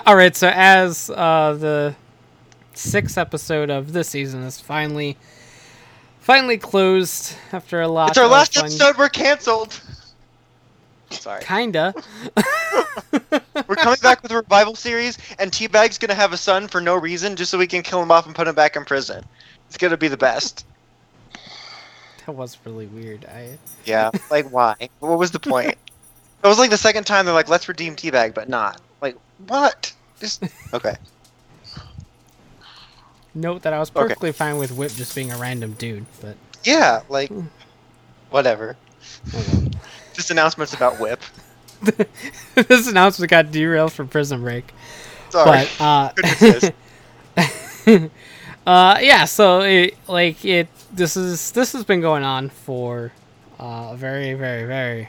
All right, so as uh, the sixth episode of this season is finally finally closed after a lot. It's our of last fun- episode. We're canceled. Sorry. Kinda. We're coming back with a revival series, and Teabag's gonna have a son for no reason, just so we can kill him off and put him back in prison. It's gonna be the best. That was really weird. I Yeah. Like, why? What was the point? It was like the second time they're like, let's redeem Teabag, but not. Like, what? Just okay. note that I was Okay. perfectly fine with Whip just being a random dude, but Yeah. Like, whatever. oh well. Just announcements about Whip. this announcement got derailed from Prison Break. Sorry. But uh, uh, yeah. So it like it. This is this has been going on for uh, a very very very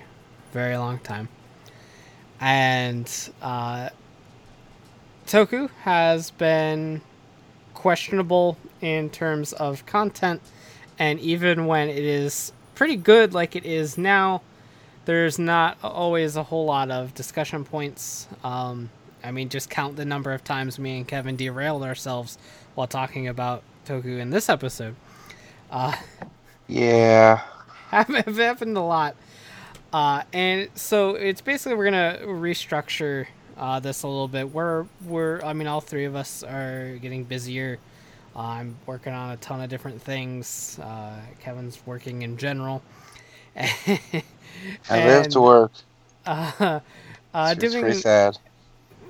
very long time, and uh, Toku has been questionable in terms of content, and even when it is pretty good like it is now, there's not always a whole lot of discussion points. Um, I mean, just count the number of times me and Kevin derailed ourselves while talking about Toku in this episode. Uh, Yeah. have, have happened a lot. Uh, and so it's basically we're gonna restructure uh, this a little bit. We're we're I mean all three of us are getting busier. Uh, I'm working on a ton of different things. Uh, Kevin's working in general. I live to work. Uh, uh, it's doing pretty sad.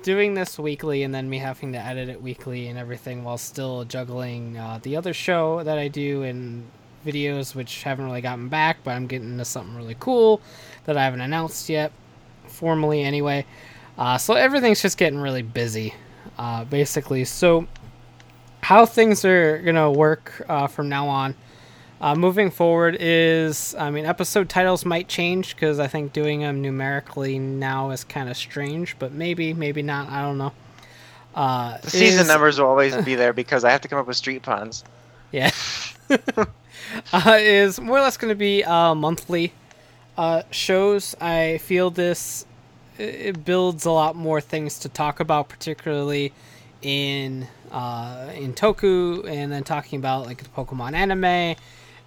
doing this weekly and then me having to edit it weekly and everything while still juggling uh, the other show that I do and videos which haven't really gotten back, but I'm getting into something really cool that I haven't announced yet, formally anyway. Uh, so everything's just getting really busy, uh, basically. So how things are gonna work uh, from now on. Uh, moving forward is, I mean, episode titles might change because I think doing them numerically now is kind of strange, but maybe, maybe not. I don't know. Uh, The season is- numbers will always be there because I have to come up with street puns. yeah, uh, is more or less going to be uh, monthly uh, shows. I feel this it builds a lot more things to talk about, particularly in uh, in Toku, and then talking about like the Pokemon anime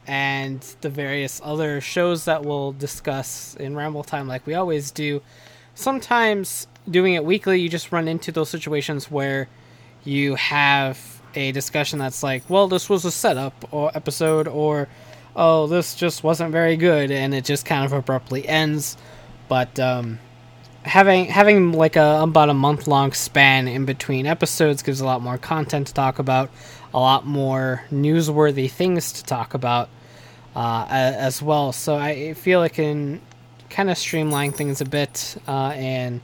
and the various other shows that we'll discuss in Ramble Time, like we always do. Sometimes doing it weekly, you just run into those situations where you have a discussion that's like, well, this was a setup or episode, or oh, this just wasn't very good, and it just kind of abruptly ends. But um, having having like a about a month long span in between episodes gives a lot more content to talk about, a lot more newsworthy things to talk about uh, as well. So I feel it can kind of streamline things a bit uh, and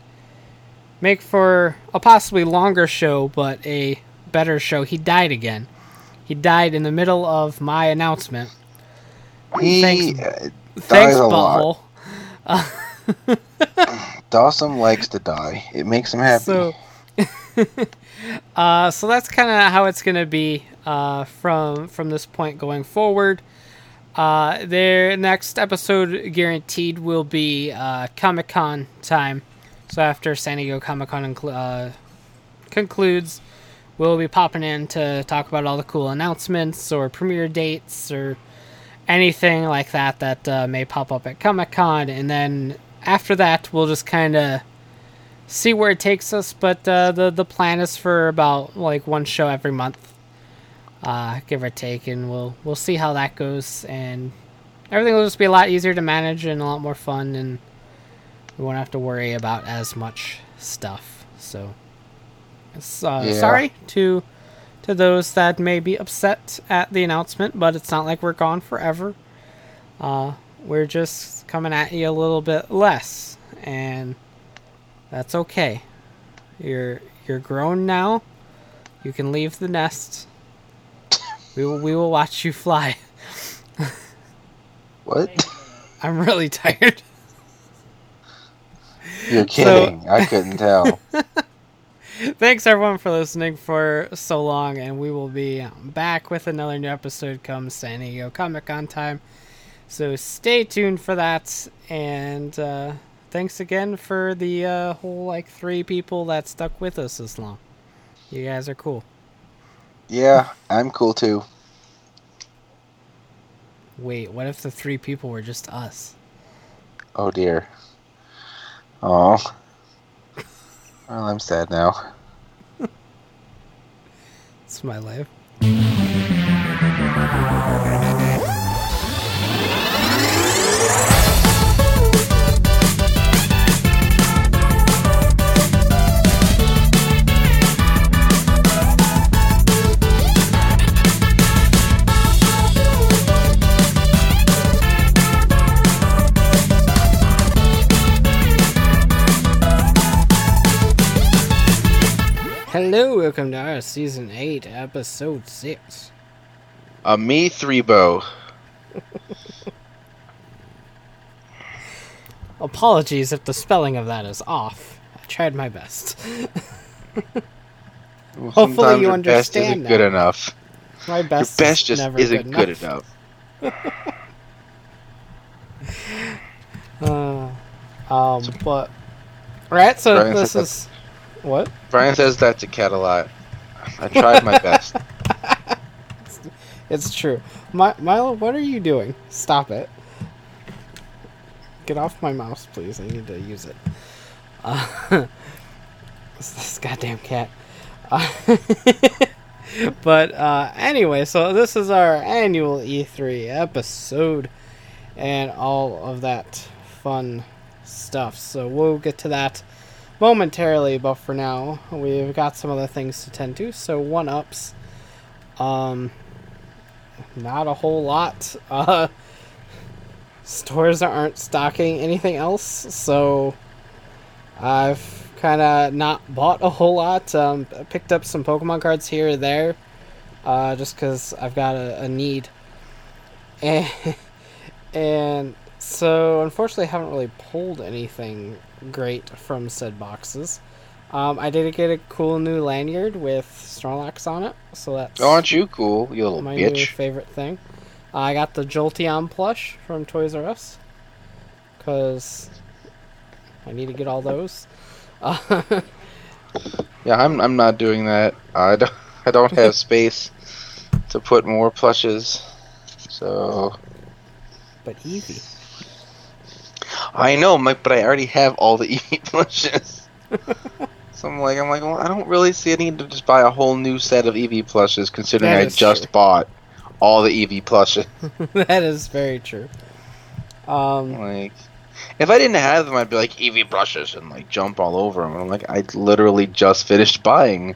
make for a possibly longer show, but a better show. He died again. He died in the middle of my announcement. He Thanks- uh, Thanks, dies a lot. butthole. Dawson likes to die. It makes him happy. So, uh, so that's kind of how it's gonna be uh, from from this point going forward. Uh, their next episode guaranteed will be uh, Comic Con time. So after San Diego Comic Con uh, concludes, we'll be popping in to talk about all the cool announcements or premiere dates or anything like that that uh, may pop up at Comic Con, and then after that, we'll just kind of see where it takes us. But uh, the the plan is for about like one show every month, uh, give or take, and we'll we'll see how that goes. And everything will just be a lot easier to manage and a lot more fun, and we won't have to worry about as much stuff. So, it's, uh, Yeah. sorry to to those that may be upset at the announcement, but it's not like we're gone forever. Uh, we're just coming at you a little bit less, and that's okay. You're you're grown now. You can leave the nest. We will, we will watch you fly. what? I'm really tired. You're kidding. I couldn't tell. Thanks everyone for listening for so long, and we will be back with another new episode come San Diego Comic Con time. So stay tuned for that, and uh, thanks again for the uh, whole like three people that stuck with us this long. You guys are cool. Yeah, I'm cool too. Wait, what if the three people were just us? Oh dear. Oh. Well, I'm sad now. It's my life. Welcome to our season eight, episode six. AmiE3bo. Apologies if the spelling of that is off. I tried my best. Well, Hopefully you your best isn't good enough. My Your best, best is just never isn't good good enough. enough. Uh, um, but right, so this is what? Brian says that to Cat a lot. I tried my best. It's true. My, Milo, what are you doing? Stop it. Get off my mouse, please. I need to use it. Uh, this, this goddamn cat. Uh, but uh, anyway, so this is our annual E3 episode and all of that fun stuff. So we'll get to that momentarily, but for now, we've got some other things to tend to. So one ups. Um, not a whole lot. Uh, stores aren't stocking anything else, so I've kind of not bought a whole lot. Um, picked up some Pokemon cards here or there, uh, just because I've got a, a need. And, and so, unfortunately, I haven't really pulled anything great from said boxes. Um, I did get a cool new lanyard with Snorlax on it, so that's Oh, aren't you cool, you little my new bitch? favorite thing. I got the Jolteon plush from Toys R Us because I need to get all those. Uh, Yeah, I'm. I'm not doing that. I don't. I don't have space to put more plushes. So but Eevee, I know, Mike, but I already have all the Eevee plushes. so I'm like, I'm like, well, I don't really see a need to just buy a whole new set of Eevee plushes, considering I just true. bought all the Eevee plushes. that is very true. Um, Like, if I didn't have them, I'd be like Eevee plushes and like jump all over them. I'm like, I literally just finished buying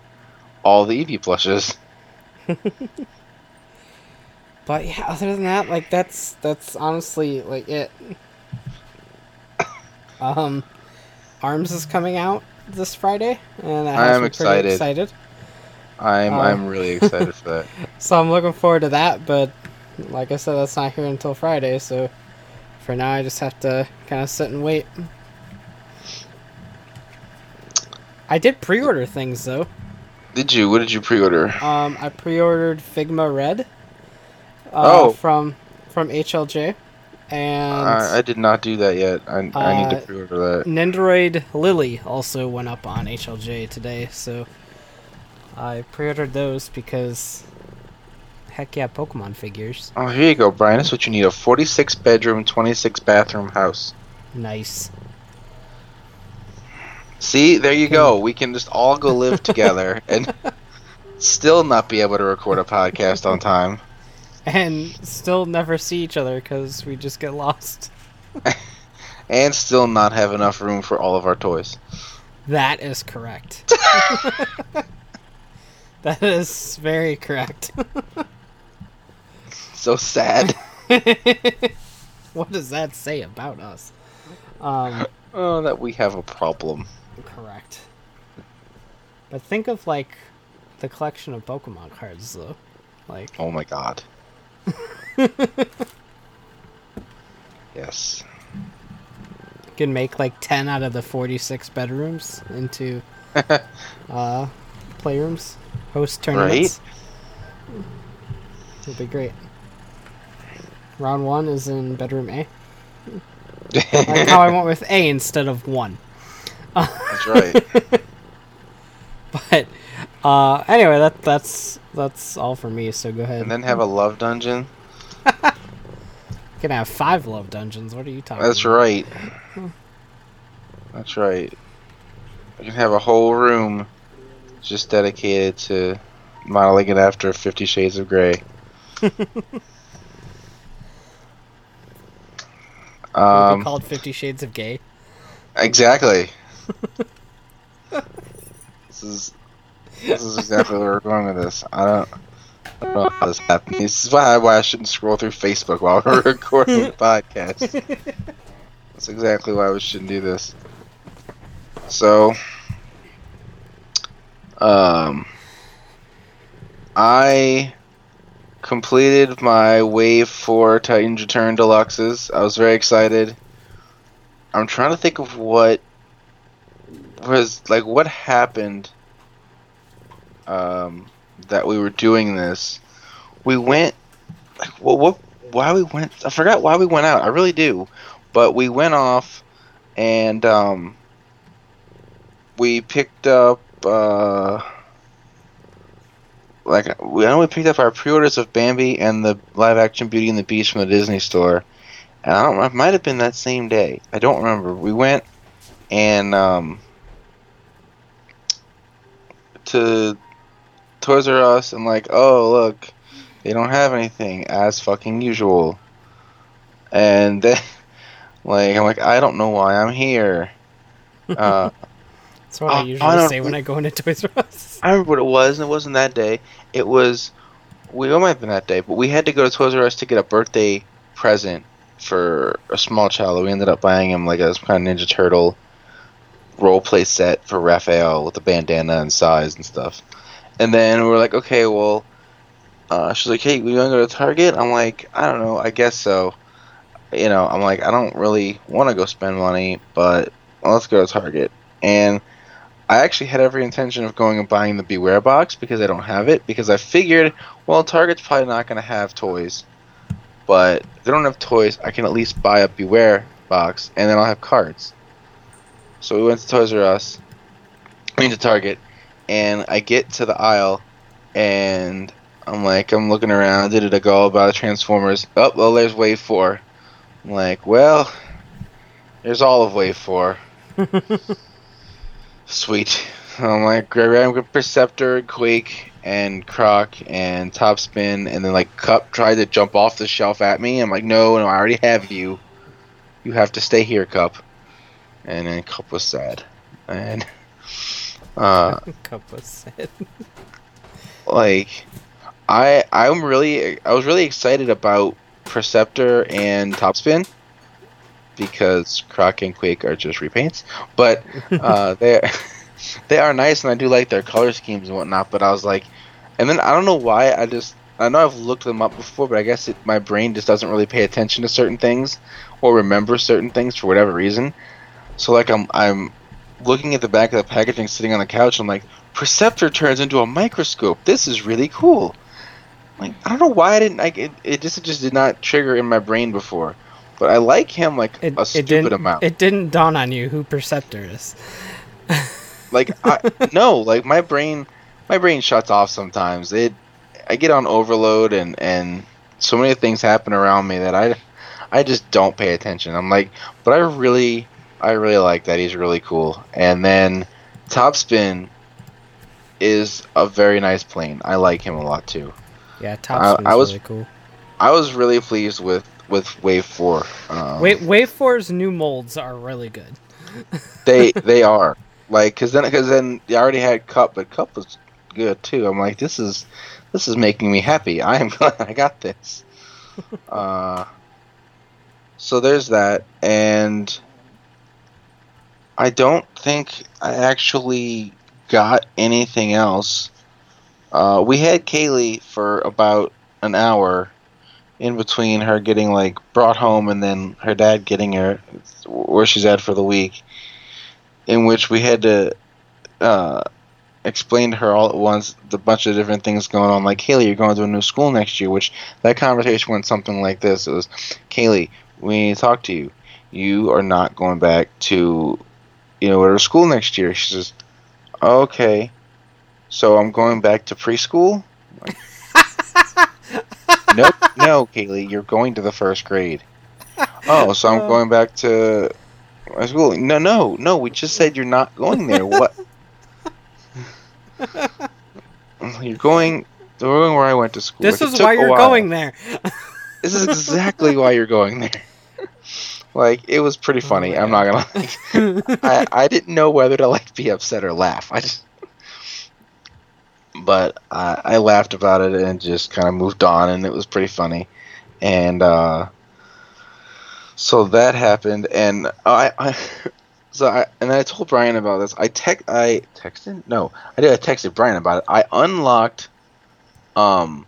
all the Eevee plushes. but yeah, other than that, like that's that's honestly like it. Um, Arms is coming out this Friday, and that I'm me excited. pretty excited. I'm. Uh, I'm really excited for that. So I'm looking forward to that, but like I said, that's not here until Friday, so for now I just have to kind of sit and wait. I did pre-order things though. Did you? What did you pre-order? Um, I pre-ordered Figma Red. Uh, Oh. From from HLJ, and I, I did not do that yet. I, I need Uh, to pre-order that. Nendoroid Lillie also went up on HLJ today, so I pre-ordered those because heck yeah, Pokemon figures. Oh, here you go, Brian. That's what you need: a 46 bedroom, 26 bathroom house. Nice. See, there you go. We can just all go live together and still not be able to record a podcast on time. And still never see each other because we just get lost. and still not have enough room for all of our toys. That is correct. that is very correct. So sad. what does that say about us? Um, oh, that we have a problem. correct. But think of like the collection of Pokemon cards, though. Like, Oh my god. yes. you can make like ten out of the forty-six bedrooms into uh, playrooms, host tournaments. It'll be great. Round one is in bedroom A. like how I went with A instead of one. That's right. But uh, anyway, that that's that's all for me. So go ahead. and then have a love dungeon. You can have five love dungeons. What are you talking? That's about? right. That's right. You can have a whole room just dedicated to modeling it after Fifty Shades of Grey. Um, called Fifty Shades of Gay. exactly. this is this is exactly where we're going with this. I don't. I don't know how this happened. This is why, why I shouldn't scroll through Facebook while we're recording the podcast. That's exactly why we shouldn't do this. So, um, I completed my Wave 4 Titans Return Deluxes. I was very excited. I'm trying to think of what was, like, what happened um, that we were doing this. We went, what, why we went, I forgot why we went out. I really do. But we went off and, um, we picked up, uh, like we I know we picked up our pre-orders of Bambi and the live-action Beauty and the Beast from the Disney store, and I don't. It might have been that same day. I don't remember. We went and um, to Toys R Us and like, oh look, they don't have anything as fucking usual, and then like I'm like I don't know why I'm here. Uh, That's what I Uh, usually I say when I go into Toys R Us. I remember what it was, and it wasn't that day. It was, we it might have been that day, but we had to go to Toys R Us to get a birthday present for a small child. We ended up buying him like a kind of Ninja Turtle role play set for Raphael with a bandana and size and stuff. And then we were like, okay, well, uh, she's like, hey, we want to go to Target? I'm like, I don't know, I guess so. You know, I'm like, I don't really want to go spend money, but let's go to Target. And I actually had every intention of going and buying the Beware box because I don't have it because I figured, well, Target's probably not going to have toys, but if they don't have toys, I can at least buy a Beware box and then I'll have cards. So we went to Toys R Us, I mean to Target, and I get to the aisle, and I'm like, I'm looking around, did it a go about the Transformers? Oh, well, there's Wave Four. I'm like, well, there's all of Wave Four. Sweet. I'm like, grab Perceptor, Quake, and Croc, and Topspin, and then like Kup tried to jump off the shelf at me. I'm like, no, no, I already have you. You have to stay here, Kup. And then Kup was sad, and uh, said. like, I I'm really I was really excited about Perceptor and Topspin because Croc and Quake are just repaints, but uh, they they are nice and I do like their color schemes and whatnot. But I was like, and then I don't know why I just I know I've looked them up before, but I guess it, my brain just doesn't really pay attention to certain things or remember certain things for whatever reason. So like I'm I'm looking at the back of the packaging, sitting on the couch. I'm like, Perceptor turns into a microscope. This is really cool. Like I don't know why I didn't like it. It just it just did not trigger in my brain before. But I like him like It, a stupid didn't. amount. It didn't dawn on you who Perceptor is. like I, no like my brain my brain shuts off sometimes it i get on overload and and so many things happen around me that i i just don't pay attention i'm like but i really i really like that. He's really cool. And then topspin is a very nice plane. I like him a lot too. Yeah, Topspin's I was- really cool. i was really pleased with with wave four um, Wave Wave Four's new molds are really good. they they are. Like because then because then you already had Kup but Kup was good too. I'm like this is this is making me happy. I am glad i got this. Uh so there's that. And i don't think i actually got anything else uh we had kaylee for about an hour in between her getting like brought home and then her dad getting her where she's at for the week in which we had to uh, explain to her all at once the bunch of different things going on. Like, Kaylee, you're going to a new school next year. Which that conversation went something like this: It was, Kaylee, we need to talk to you. you are not going back to, you know, to school next year. She says, okay, so I'm going back to preschool. Like, nope, no, Kaylee, you're going to the first grade. Oh, so I'm oh. going back to my school. No, no, no. We just said you're not going there. What? you're going. Going where I went to school. This Like, is why you're going there. This is exactly why you're going there. Like it was pretty funny. Oh I'm not gonna. Like, I I didn't know whether to like be upset or laugh. I just. But I I laughed about it and just kind of moved on, and it was pretty funny, and uh. So that happened, and I, I so I and I told Brian about this. I tech I texted no, I did. I texted Brian about it. I unlocked, um,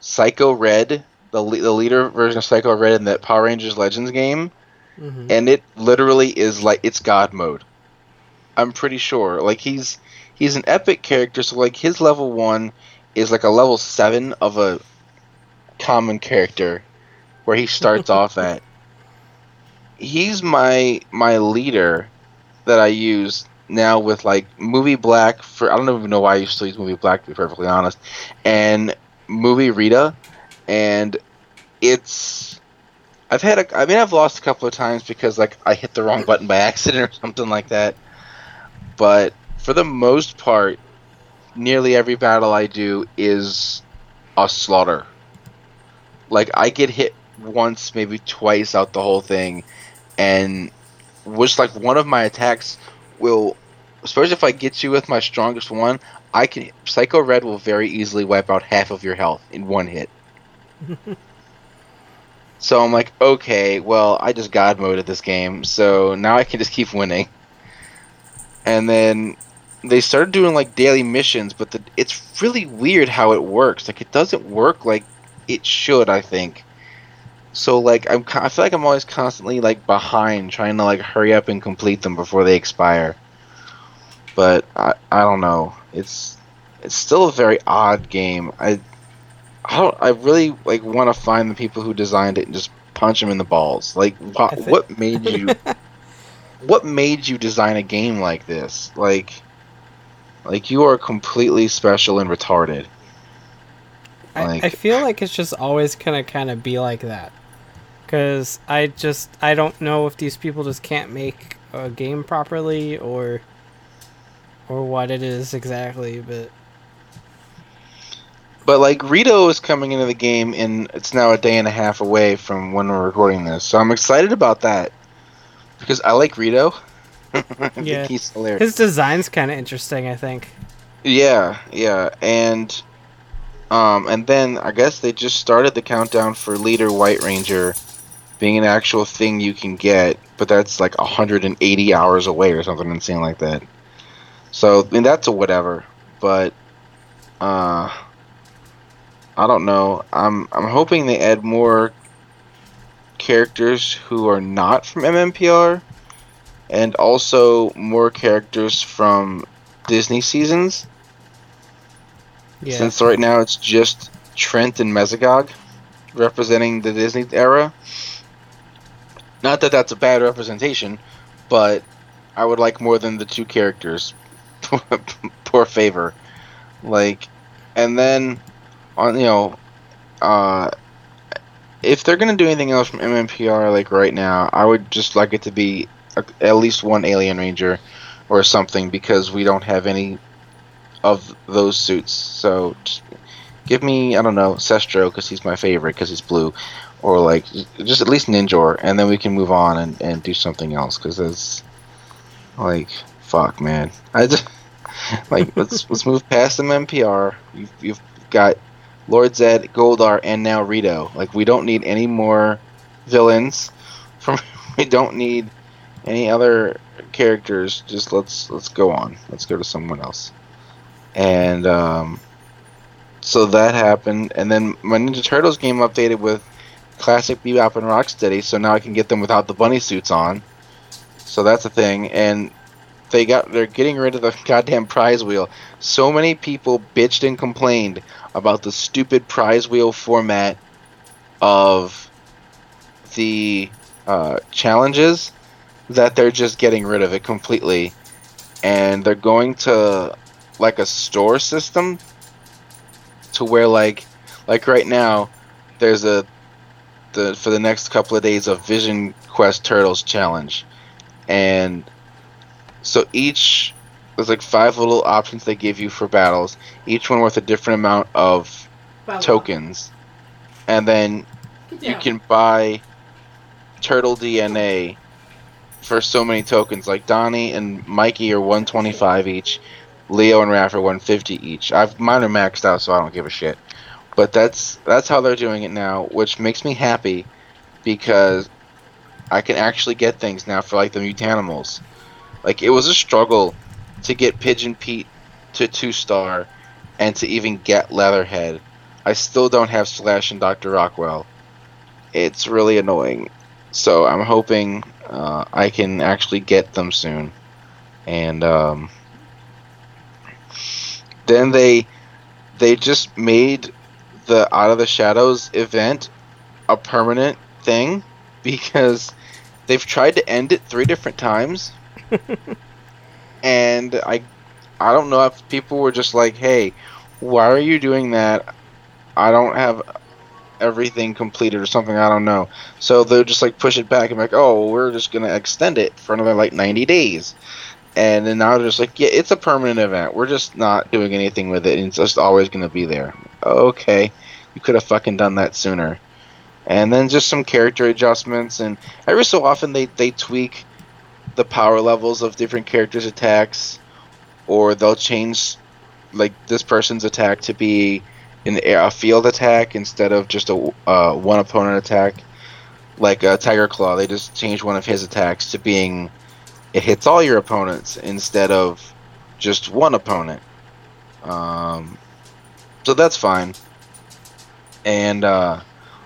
Psycho Red, the le- the leader version of Psycho Red in that Power Rangers Legends game, Mhm. and it literally is like it's God mode. I'm pretty sure. Like he's he's an epic character, so like his level one is like a level seven of a common character, where he starts off at. He's my my leader that I use now with like movie black for I don't even know why I used to use movie black to be perfectly honest, and movie Rita, and it's I've had a I mean I've lost a couple of times because like I hit the wrong button by accident or something like that, but for the most part, nearly every battle I do is a slaughter. Like I get hit once, maybe twice out the whole thing, and which like one of my attacks will, especially if I get you with my strongest one, I can Psycho Red will very easily wipe out half of your health in one hit. so I'm like, okay, well I just God moded this game, so now I can just keep winning. And then they started doing like daily missions, but the, it's really weird how it works. Like it doesn't work like it should, I think. So like I'm, I feel like I'm always constantly like behind, trying to like hurry up and complete them before they expire. But I, I don't know. It's it's still a very odd game. I I don't I really like want to find the people who designed it and just punch them in the balls. Like what what made you what made you design a game like this? Like like you are completely special and retarded. I, I feel like it's just always gonna kind of be like that because i just i don't know if these people just can't make a game properly or or what it is exactly but But like Rito is coming into the game and it's now a day and a half away from when we're recording this. So I'm excited about that. Because I like Rito. I Yeah. he's hilarious. his design's kind of interesting i think Yeah, yeah, and um, and then I guess they just started the countdown for Leader White Ranger being an actual thing you can get, but that's like 180 hours away or something insane like that. So I mean, that's a whatever, but uh, I don't know. I'm I'm hoping they add more characters who are not from MMPR, and also more characters from Disney seasons. yeah Since right now it's just Trent and Mesogog representing the Disney era. Not that that's a bad representation, but I would like more than the two characters. Poor favor. Like, and then on you know, uh, if they're gonna do anything else from MMPR like right now, I would just like it to be a, at least one Alien Ranger or something because we don't have any of those suits. So give me I don't know Cestro because he's my favorite because he's blue, or like just at least Ninjor, and then we can move on and, and do something else because it's like fuck man. I just like let's let's move past NPR. You've, you've got Lord Zedd, Goldar, and now Rito. Like we don't need any more villains. From we don't need any other characters. Just let's let's go on. Let's go to someone else. And um, so that happened, and then my Ninja Turtles game updated with classic Bebop and Rocksteady, so now I can get them without the bunny suits on. So that's a thing, and they got they're getting rid of the goddamn prize wheel. So many people bitched and complained about the stupid prize wheel format of the uh, challenges that they're just getting rid of it completely, and they're going to like a store system to where like like right now there's a the for the next couple of days of Vision Quest Turtles challenge, and so each there's like five little options they give you for battles, each one worth a different amount of tokens, and then you can buy turtle DNA for so many tokens. Like Donnie and Mikey are 125 each, Leo and Raph are 150 each. I've mine are maxed out, so I don't give a shit. But that's that's how they're doing it now, which makes me happy because I can actually get things now for like the mutanimals. Like it was a struggle to get Pigeon Pete to two star and to even get Leatherhead. I still don't have Slash and Dr. Rockwell. It's really annoying. So I'm hoping uh, I can actually get them soon. And um, then they they just made the Out of the Shadows event a permanent thing because they've tried to end it three different times. and I I don't know if people were just like, "Hey, why are you doing that? I don't have everything completed or something. I don't know." So they'll just like push it back and like, "Oh, we're just gonna extend it for another like 90 days." And then now they're just like, "Yeah, it's a permanent event. We're just not doing anything with it. It's just always gonna be there." Okay, you could have fucking done that sooner. And then just some character adjustments, and every so often they they tweak the power levels of different characters' attacks, or they'll change like this person's attack to be an a field attack instead of just a uh, one opponent attack. Like uh, Tiger Claw, they just changed one of his attacks to being it hits all your opponents instead of just one opponent. Um, so that's fine. And uh,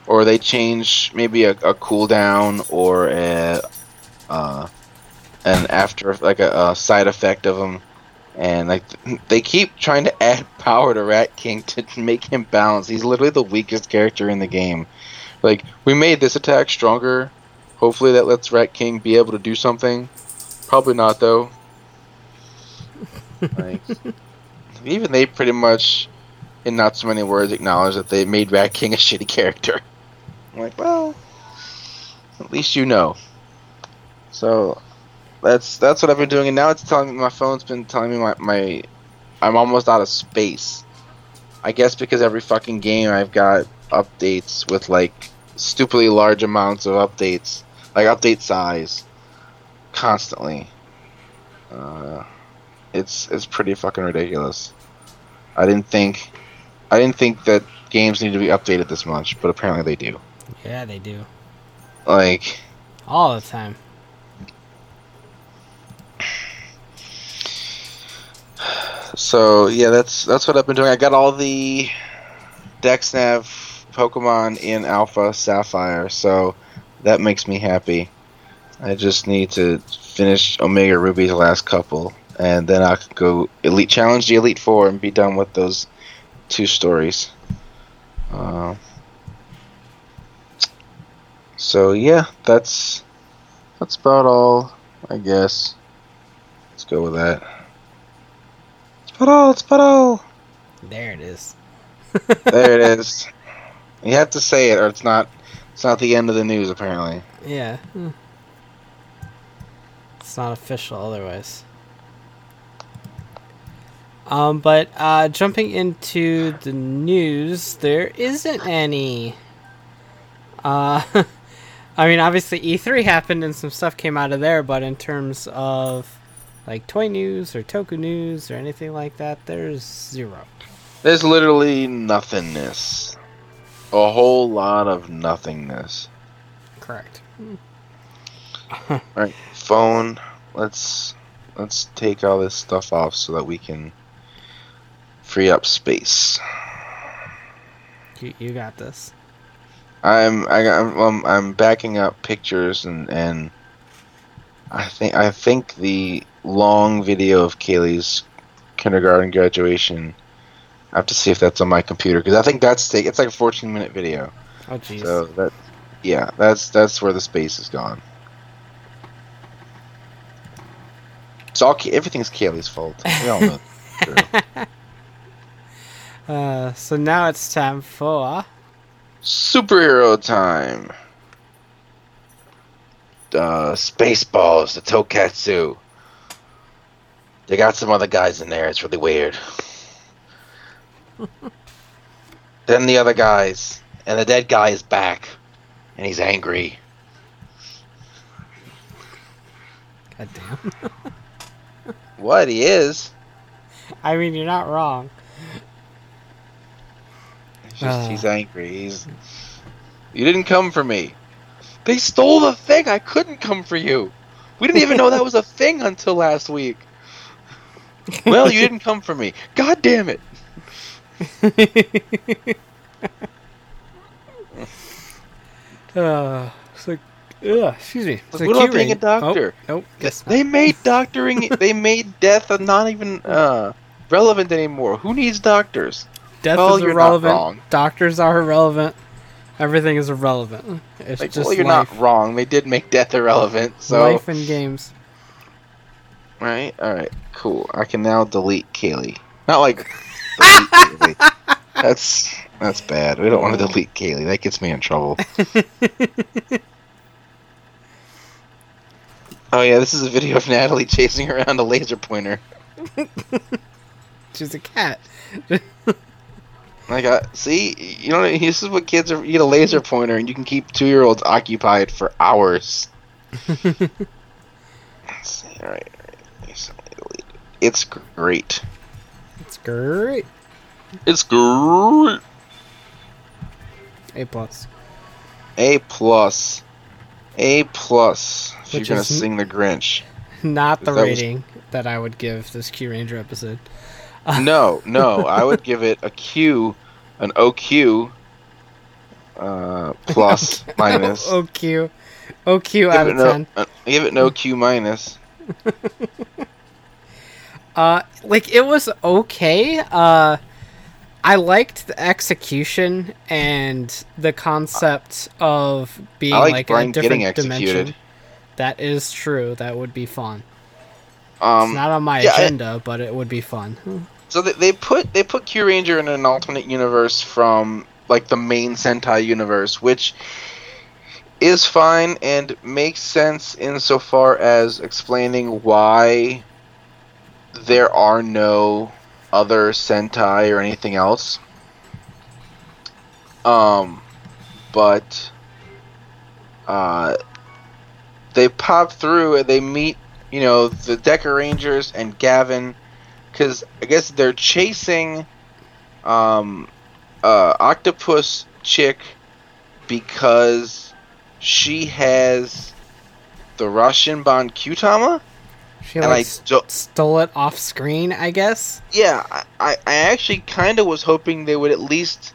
or they change maybe a, a cooldown or a uh, an after like a, a side effect of them, and like they keep trying to add power to Rat King to make him balance. He's literally the weakest character in the game. Like we made this attack stronger. Hopefully that lets Rat King be able to do something. Probably not though. Like even they pretty much, in not so many words, acknowledge that they made Rat King a shitty character. I'm like, well, at least you know. So that's that's what I've been doing, and now it's telling me my phone's been telling me my, my I'm almost out of space. I guess because every fucking game I've got updates with like stupidly large amounts of updates, like update size, constantly. Uh, it's it's pretty fucking ridiculous. I didn't think I didn't think that games need to be updated this much, but apparently they do. Yeah, they do. Like All the time. So yeah, that's that's what I've been doing. I got all the DexNav Pokemon in Alpha Sapphire, so that makes me happy. I just need to finish Omega Ruby's last couple, and then I can go Elite Challenge the Elite Four and be done with those two stories. Uh, so yeah, that's that's about all, I guess. Let's go with that. It's about all. It's all. There it is. There it is. You have to say it, or it's not. It's not the end of the news. Apparently. Yeah. Hmm. It's not official otherwise. Um, but uh, jumping into the news, there isn't any. Uh, I mean, obviously E3 happened and some stuff came out of there, but in terms of like toy news or toku news or anything like that, there's zero. There's literally nothingness. A whole lot of nothingness. Correct. Alright, phone. Let's let's take all this stuff off so that we can free up space. You, you got this. I'm I, I'm um, I'm backing up pictures and and I think I think the long video of Kaylee's kindergarten graduation. I have to see if that's on my computer because I think that's take it's like a 14 minute video. Oh jeez. So that Yeah, that's that's where the space is gone. It's all everything's Kaylee's fault. We all know. Uh, so now it's time for Superhero time. Uh, Spaceballs, the Tokusatsu. They got some other guys in there. It's really weird. then the other guys, and the dead guy is back, and he's angry. God damn. What he is? I mean, you're not wrong. It's just, Ah. he's angry. He's. You didn't come for me. They stole the thing. I couldn't come for you. We didn't even know that was a thing until last week. Well, you didn't come for me. God damn it. uh, it's like, ugh, excuse me. It's What about key being a doctor? Oh, nope, guess not. They made doctoring. they made death not even uh, relevant anymore. Who needs doctors? Death well, is not irrelevant. Doctors are irrelevant. Everything is irrelevant. It's Like, just well, you're life, not wrong. They did make death irrelevant. So, life and games. Right, all right, cool. I can now delete Kaylee. Not like delete Kaylee. That's that's bad. We don't want to delete Kaylee. That gets me in trouble. oh yeah, this is a video of Natalie chasing around a laser pointer. She's a cat. Like, uh, see, you know, this is what kids are. You get a laser pointer, and you can keep two-year-olds occupied for hours. All right, all right. Recently deleted. It's great. It's great. It's great. A plus. A plus. A plus. If Which you're gonna sing the Grinch. Not the That was- rating that I would give this Kyuranger episode. no, no. I would give it a Q, an OQ, uh, plus minus. OQ. OQ Give out of no, 10. uh, give it no Q minus. Uh, like it was okay. Uh, I liked the execution and the concept of being I like like a different getting executed. dimension. That is true. That would be fun. it's Um, not on my yeah, I- agenda, but it would be fun. So they, they put they put Kyuranger in an alternate universe from like the main Sentai universe, which is fine and makes sense insofar as explaining why there are no other Sentai or anything else. Um, but uh, they pop through and they meet, you know, the Dekarangers and Gavan because I guess they're chasing um, uh, octopus chick because she has the Rashinban Kyutama, She and like I s- don't. stole it off screen, I guess. Yeah, I, I I actually kind of was hoping they would at least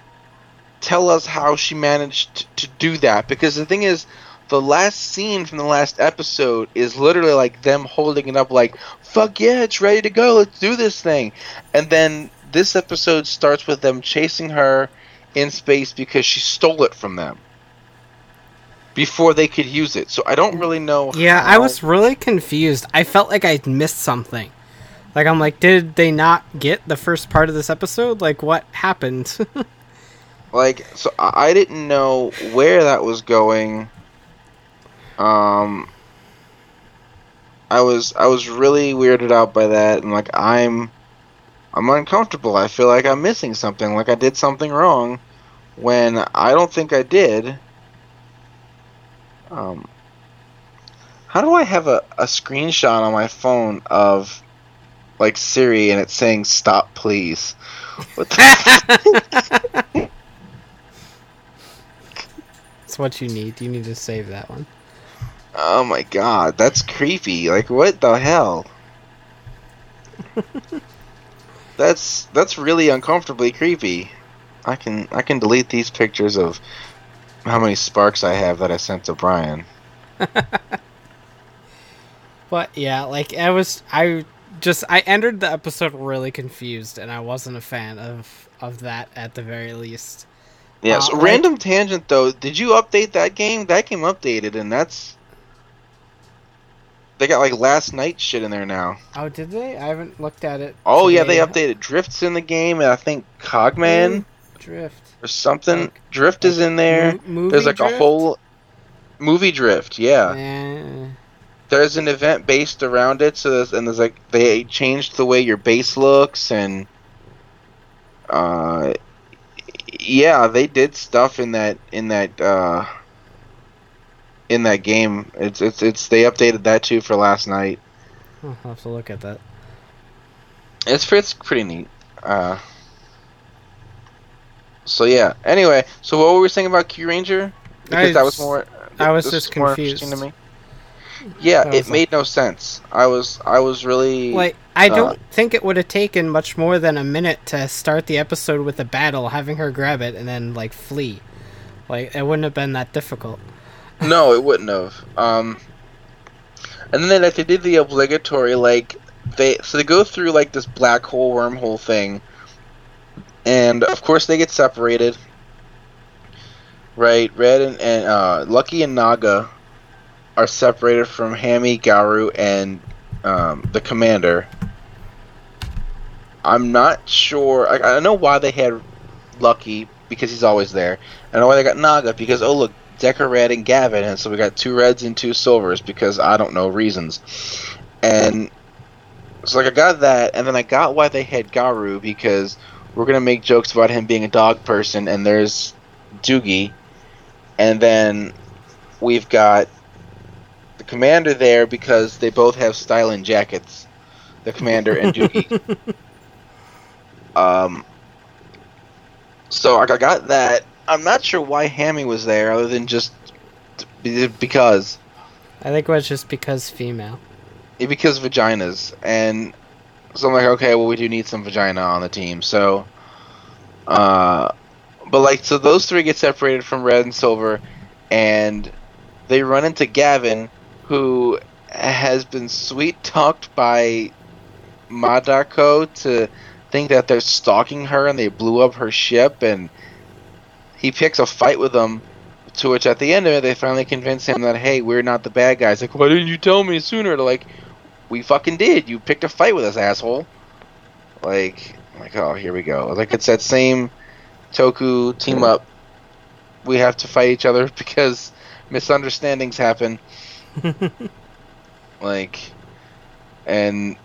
tell us how she managed to do that because the thing is. The last scene from the last episode is literally like them holding it up, like, fuck yeah, it's ready to go, let's do this thing. And then this episode starts with them chasing her in space because she stole it from them before they could use it. So I don't really know. Yeah, I was really confused. I felt like I missed something. Like I'm like, did they not get the first part of this episode? Like what happened? like so I I didn't know where that was going. Um, I was I was really weirded out by that, and like I'm I'm uncomfortable. I feel like I'm missing something, like I did something wrong, when I don't think I did. Um, how do I have a, a screenshot on my phone of like Siri and it's saying stop please? What the That's what you need. You need to save that one. Oh my god, that's creepy. Like what the hell? that's that's really uncomfortably creepy. I can I can delete these pictures of how many sparks I have that I sent to Brian. But yeah, like I was I just I entered the episode really confused and I wasn't a fan of of that at the very least. Yeah. Uh, so like- random tangent though. Did you update that game? That game updated, and that's they got like last night shit in there now. Oh, did they? I haven't looked at it. Oh yeah, they updated Drifts in the game, and I think Cogman Drift. or something. Like- Drift is in there. Mo- There's like Drift? a whole movie Drift. Yeah. There's an event based around it so there's, and there's like they changed the way your base looks and uh yeah they did stuff in that in that uh in that game it's it's it's they updated that too for last night I'll have to look at that. it's it's pretty neat uh so yeah anyway so what were we saying about q ranger because I that was more I was just confused. to me yeah it like- made no sense i was i was really Like, I uh, don't think it would have taken much more than a minute to start the episode with a battle, having her grab it, and then, like, flee. Like, it wouldn't have been that difficult. No, it wouldn't have. Um, and then they, like they did the obligatory like they so they go through like this black hole wormhole thing, and of course they get separated. Right, Red and, and uh, Lucky and Naga are separated from Hammy, Garu, and um, the commander. I'm not sure. I, I know why they had Lucky because he's always there. I know why they got Naga because oh look, Deka Red and Gavan, and so we got two reds and two silvers because I don't know reasons. And so like I got that, and then I got why they had Garu because we're gonna make jokes about him being a dog person, and there's Doogie, and then we've got the commander there because they both have styling jackets. The commander and Doogie. um. So I got that. I'm not sure why Hammy was there, other than just because I think it was just because female. because vaginas, and so I'm like, okay, well, we do need some vagina on the team, so. Uh, but like, so those three get separated from Red and Silver, and they run into Gavan, who has been sweet talked by Madakko to think that they're stalking her, and they blew up her ship, and he picks a fight with them. To which, at the end of it, they finally convince him that, hey, we're not the bad guys. Like, why didn't you tell me sooner? They're like, we fucking did. You picked a fight with us, asshole. Like, I'm like, oh, here we go. Like, it's that same Toku team up. We have to fight each other because misunderstandings happen. like, and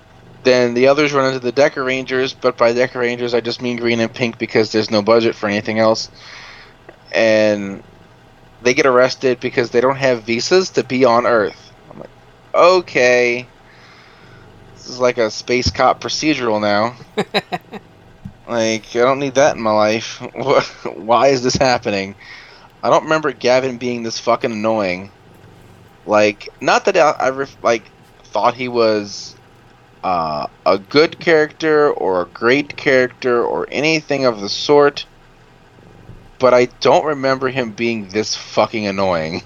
then the others run into the Dekarangers, but by Dekarangers, I just mean green and pink because there's no budget for anything else. And they get arrested because they don't have visas to be on Earth. I'm like, okay. Is like a space cop procedural now. like, I don't need that in my life. Why is this happening? I don't remember Gavan being this fucking annoying. Like, not that I, I ref- like thought he was uh, a good character or a great character or anything of the sort, but I don't remember him being this fucking annoying.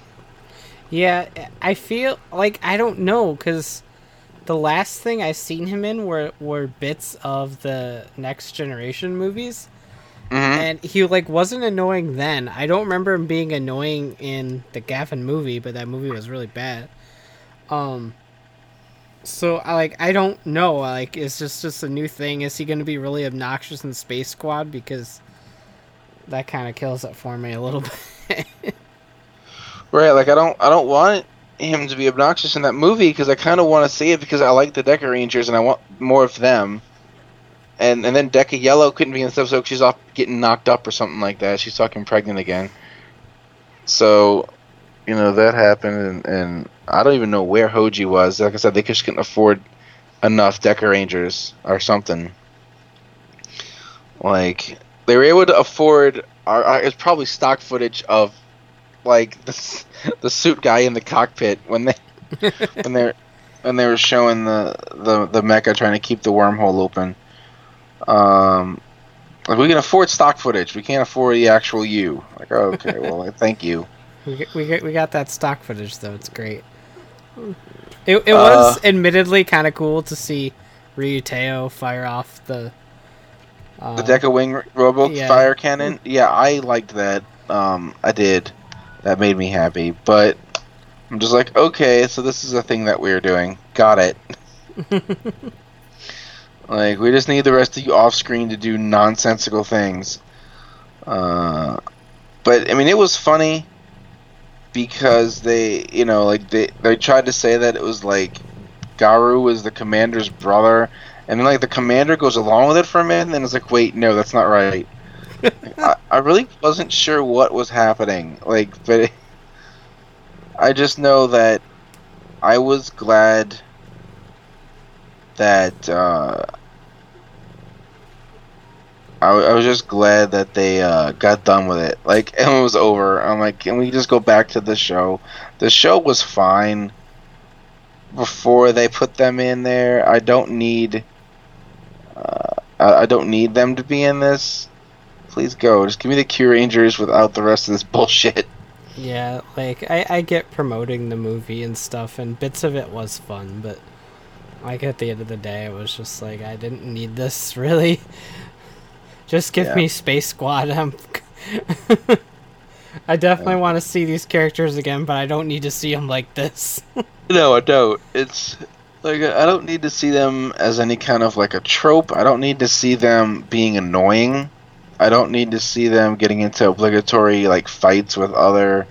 Yeah, I feel like I don't know because the last thing I seen him in were were bits of the next generation movies, hmm and he like wasn't annoying then. I don't remember him being annoying in the Gavan movie, but that movie was really bad. Um. So I like I don't know like is this just a new thing? Is he going to be really obnoxious in Space Squad because that kind of kills it for me a little bit. Right, like I don't, I don't want him to be obnoxious in that movie because I kind of want to see it because I like the Dekarangers and I want more of them. And and then Deka Yellow couldn't be in this episode 'cause she's off getting knocked up or something like that. She's fucking pregnant again. So, you know that happened, and, and I don't even know where Hoji was. Like I said, they just couldn't afford enough Dekarangers or something. Like they were able to afford. Our, our, it's probably stock footage of like the the suit guy in the cockpit when they when they when they were showing the the the mecha trying to keep the wormhole open. Um, like we can afford stock footage. We can't afford the actual you. Like oh, okay, well thank you. We we we got that stock footage though. It's great. It it Uh, was admittedly kind of cool to see Ryuteo fire off the Uh, The Deka Wing Robo yeah. Fire Cannon. Yeah, I liked that. Um, I did. That made me happy. But I'm just like, okay, so this is a thing that we're doing. Got it. Like, we just need the rest of you off screen to do nonsensical things. Uh, but, I mean, it was funny because they, you know, like, they, they tried to say that it was like Garu was the commander's brother. And then, like, the commander goes along with it for a minute, and then it's like, wait, no, that's not right. I, I really wasn't sure what was happening. Like, but it, I just know that I was glad that uh, I, I was just glad that they uh, got done with it. Like, it was over. I'm like, can we just go back to the show? The show was fine before they put them in there. I don't need. Uh, I, I don't need them to be in this. Please go. Just give me the Kyurangers without the rest of this bullshit. Yeah, like I, I get promoting the movie and stuff, and bits of it was fun, but like at the end of the day, it was just like I didn't need this really. Just give Yeah. me Space Squad. I'm. I definitely want to see these characters again, but I don't need to see them like this. No, I don't. It's like I don't need to see them as any kind of like a trope. I don't need to see them being annoying. I don't need to see them getting into obligatory like fights with other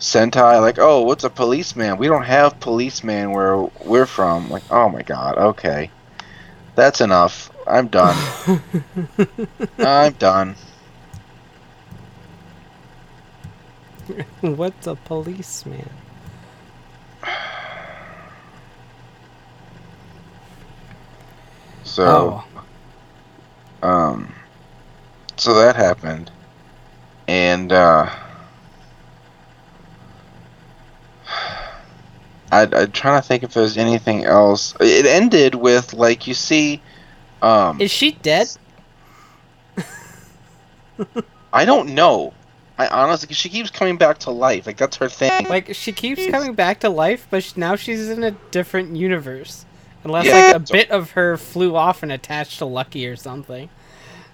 Sentai. Like, oh, what's a policeman? We don't have policeman where we're from. Like, oh my god, okay, that's enough. I'm done. I'm done. What's a policeman? So. Oh, Um, so that happened, and uh, I I'm trying to think if there's anything else. It ended with like you see, um, is she dead? I don't know. I honestly, she keeps coming back to life. Like that's her thing. Like she keeps coming back to life, but sh- now she's in a different universe. Unless Yeah. like a bit of her flew off and attached to Lucky or something.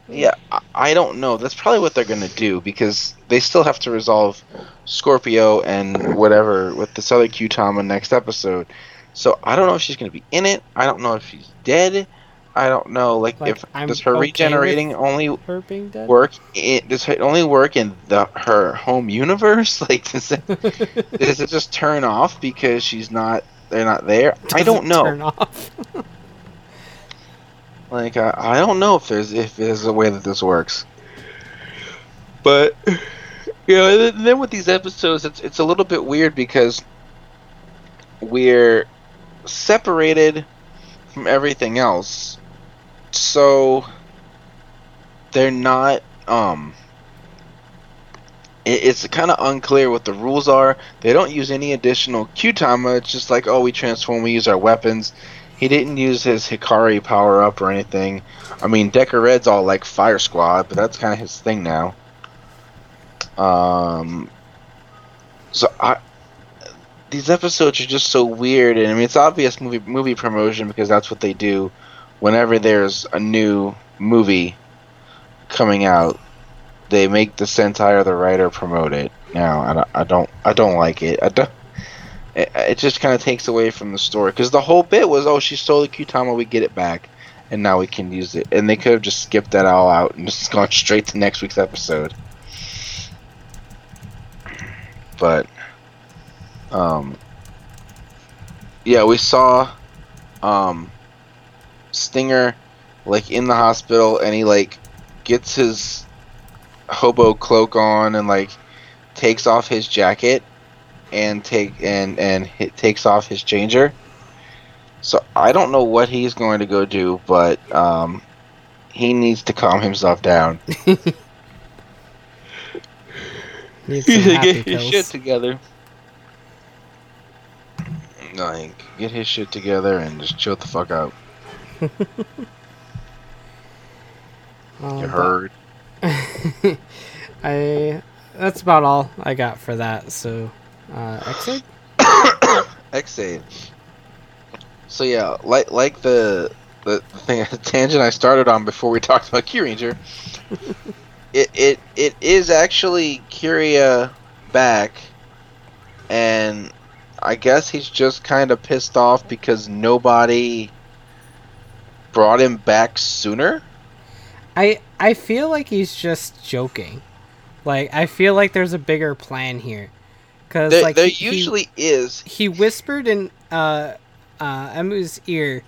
Yeah, I- don't know. That's probably what they're gonna do because they still have to resolve Scorpio and whatever with this other Kyutama next episode. So I don't know if she's gonna be in it. I don't know if she's dead. I don't know. Like, Like, if I'm does her okay regenerating only Her being dead. work? In, does it only work in the her home universe? Like, does it, does it just turn off because she's not? They're not there. I don't it know. Like I, I don't know if there's if there's a way that this works. But you know, then- with these episodes, it's it's a little bit weird because we're separated from everything else, so they're not um. It's kind of unclear what the rules are. They don't use any additional Kyutama. It's just like, oh, we transform, we use our weapons. He didn't use his Hikari power up or anything. I mean, Deka Red's all like Fire Squad, but that's kind of his thing now. Um, so I, these episodes are just so weird, and I mean, it's obvious movie movie promotion because that's what they do whenever there's a new movie coming out. They make the Sentai or the writer promote it. Now, I don't, I don't, I don't like it. I don't it, it just kind of takes away from the story. Because the whole bit was oh she stole the Kyutama we get it back. And now we can use it. And they could have just skipped that all out and just gone straight to next week's episode. But um yeah we saw um Stinger like in the hospital and he like gets his hobo cloak on and like takes off his jacket and take and and hit, takes off his changer. So I don't know what he's going to go do, but um, he needs to calm himself down. Need He some should happy get his shit together. Like get his shit together and just chill the fuck out. You but heard? I. That's about all I got for that. So, uh, exit. Ex-Aid. So yeah, like like the the, thing the tangent I started on before we talked about Kyuranger. it it it is actually Kiriya back, and I guess he's just kind of pissed off because nobody brought him back sooner. I I feel like he's just joking. Like I feel like there's a bigger plan here. Cuz There, like there he, he- usually is. he whispered in uh uh Emu's ear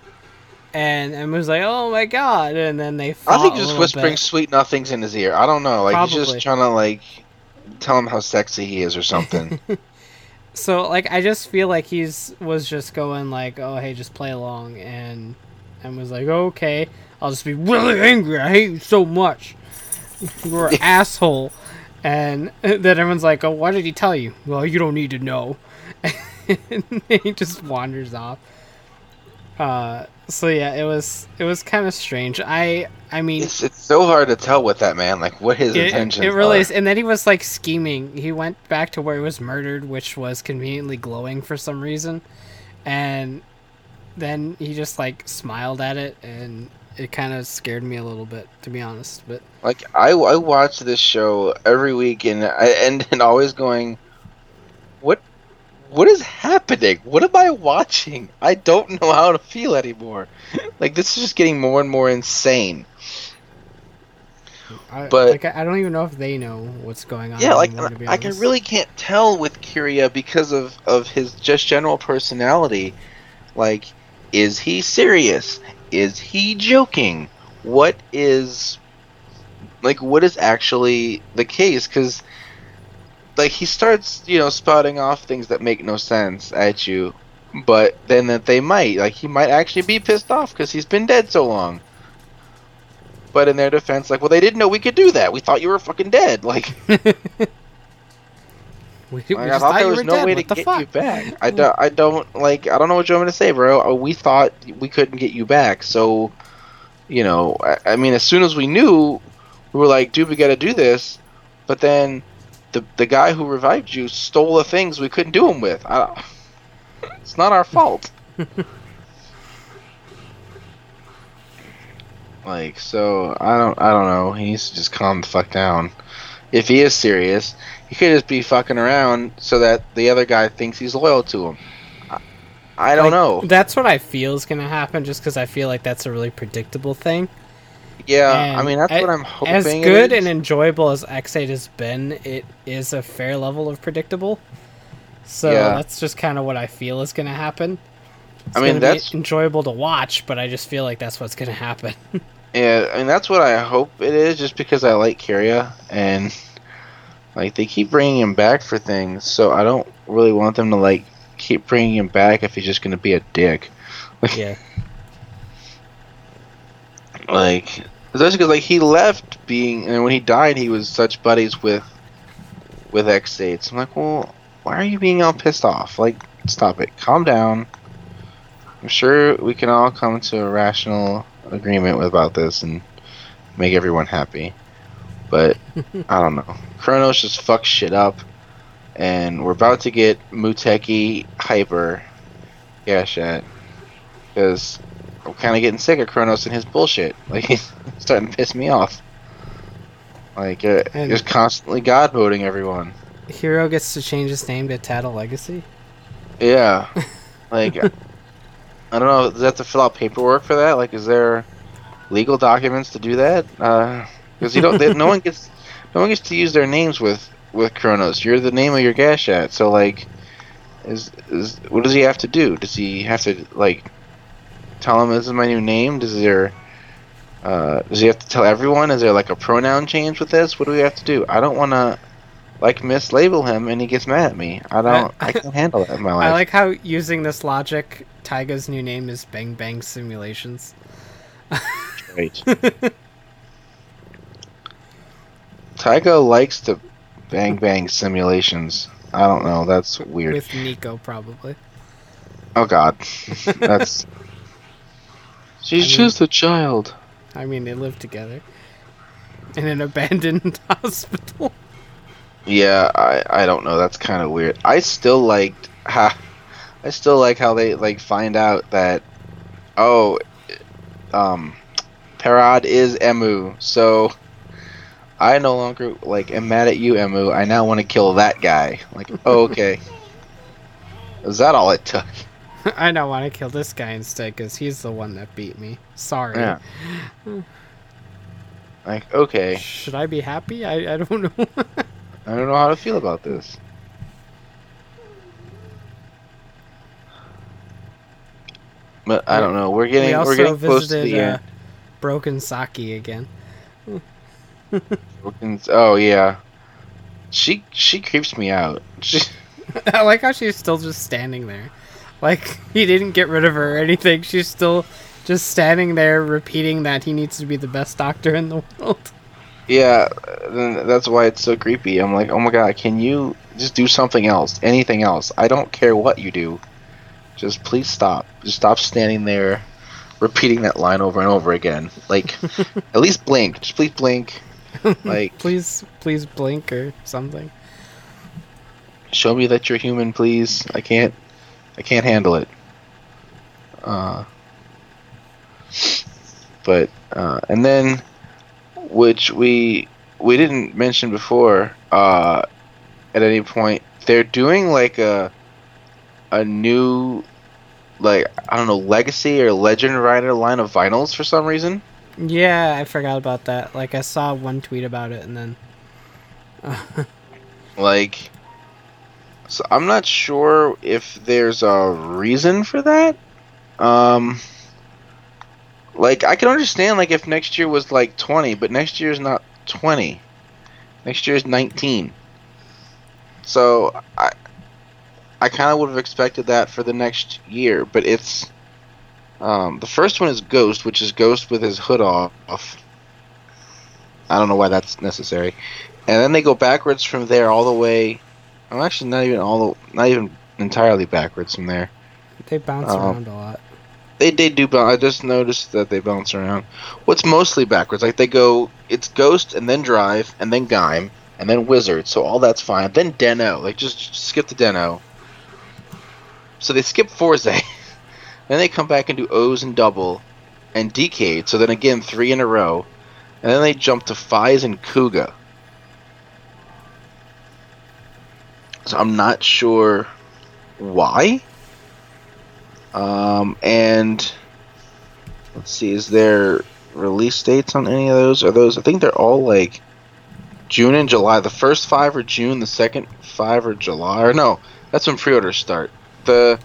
and Emu was like, "Oh my god." And then they I think he's just whispering bit. sweet nothings in his ear. I don't know. Like he's just trying to like tell him how sexy he is or something. So like I just feel like he's was just going like, "Oh, hey, just play along." And and was like, "Okay, I'll just be really angry. I hate you so much. You're an asshole." And then everyone's like, "Oh, what did he tell you?" Well, you don't need to know. and he just wanders off. Uh, so yeah, it was it was kind of strange. I I mean, it's it's so hard to tell with that man. Like what his it, intentions. it really are. is. And then he was like scheming. He went back to where he was murdered, which was conveniently glowing for some reason. And then he just like smiled at it, and it kind of scared me a little bit, to be honest. But Like I, I watch this show every week and I and, and always going, what what is happening? What am I watching? I don't know how to feel anymore. Like this is just getting more and more insane. I, But- like, I don't even know if they know what's going on. Yeah, like anymore, to I can really can't tell with Kiriya because of of his just general personality. Like, is he serious? Is he joking? What is like what is actually the case? Because like he starts, you know, spouting off things that make no sense at you, but then that they might like he might actually be pissed off because he's been dead so long. But in their defense, like, well, they didn't know we could do that. We thought you were fucking dead. Like, We, we like, I thought thought there was no dead. way what to get fuck? you back. I don't, I don't like. I don't know what you want me to say, bro. Uh, We thought we couldn't get you back, so you know. I, I mean, as soon as we knew, we were like, dude, we got to do this. But then the the guy who revived you stole the things we couldn't do them with. I, it's not our fault. like, so I don't, I don't know. He needs to just calm the fuck down. If he is serious, he could just be fucking around so that the other guy thinks he's loyal to him. I, I don't Like, know. That's what I feel is gonna happen, just because I feel like that's a really predictable thing. Yeah, and I mean that's what I'm hoping. As good and enjoyable as Ex-Aid has been, it is a fair level of predictable. So Yeah. that's just kind of what I feel is gonna happen. It's I mean, that's- enjoyable to watch, but I just feel like that's what's gonna happen. Yeah, I mean that's what I hope it is, just because I like Kiriya and like they keep bringing him back for things, so I don't really want them to like keep bringing him back if he's just gonna be a dick. yeah, Like, especially because like he left being, and when he died, he was such buddies with with Ex-Aid. I'm like, well, why are you being all pissed off? Like, stop it, calm down. I'm sure we can all come to a rational agreement about this and make everyone happy. But I don't know. Chronos just fucks shit up, and we're about to get Muteki Hyper Gashat because I'm kind of getting sick of Chronos and his bullshit. Like he's starting to piss me off. Like uh, just constantly god voting everyone. Hero gets to change his name to Taddle Legacy. Yeah, like I don't know. Does that have to fill out paperwork for that? Like, is there legal documents to do that? Because you don't. They, no one gets. No one gets to use their names with with Chronos. You're the name of your Gashat. So like, is is what does he have to do? Does he have to like tell him this is my new name? Does there uh, does he have to tell everyone? Is there like a pronoun change with this? What do we have to do? I don't want to like mislabel him and he gets mad at me. I don't. I, can't handle that in my life. I like how using this logic, Taiga's new name is Bang Bang Simulations. Right. Taiga likes to bang bang simulations. I don't know. That's weird. With Nico, probably. oh God, that's. She's I mean- just a child. I mean, they live together in an abandoned hospital. Yeah, I I don't know. That's kind of weird. I still liked ha. I still like how they like find out that oh, um, Parad is Emu, so I no longer like am mad at you, Emu. I now want to kill that guy. Like, oh, okay, is that all it took? I don't want to kill this guy instead because he's the one that beat me. Sorry. Yeah. Like, okay, Should I be happy? I, I don't know. I don't know how to feel about this. But I don't know. We're getting we we're getting close to the uh, end. Broken Saki again. Oh yeah, she she creeps me out. She, I like how she's still just standing there. Like, he didn't get rid of her or anything. She's still just standing there repeating that he needs to be the best doctor in the world. yeah, that's why it's so creepy. I'm like, oh my god, can you just do something else? Anything else? I don't care what you do. Just please stop. Just stop standing there, repeating that line over and over again. Like, at least blink. Just please blink. Like, please, please blink or something. show me that you're human, please. I can't. I can't handle it. Uh, but uh, and then, which we we didn't mention before. Uh, at any point, they're doing like a a new, like I don't know, legacy or legend rider line of vinyls for some reason. Yeah, I forgot about that. Like, I saw one tweet about it and then. Like, so I'm not sure if there's a reason for that. Um, like I can understand like if next year was like 20, but next year is not 20. Next year is 19. So I, I kind of would have expected that for the next year, but it's. Um, the first one is Ghost, which is Ghost with his hood off. I don't know why that's necessary and then they go backwards from there all the way. I'm actually not even all the, not even entirely backwards from there. They bounce Um, around a lot. They they do bounce. I just noticed that they bounce around. What's mostly backwards? Like they go, it's Ghost and then Drive and then Gaim and then Wizard. So all that's fine. Then Den-O. Like just skip the Den-O. So they skip Fourze. then they come back and do O's and double and Decade. So then again three in a row, and then they jump to Faiz and Kuuga. So I'm not sure why. Um, and let's see, is there release dates on any of those? Are those? I think they're all like June and July. The first five are June. The second five are July. Or no, that's when pre-orders start. the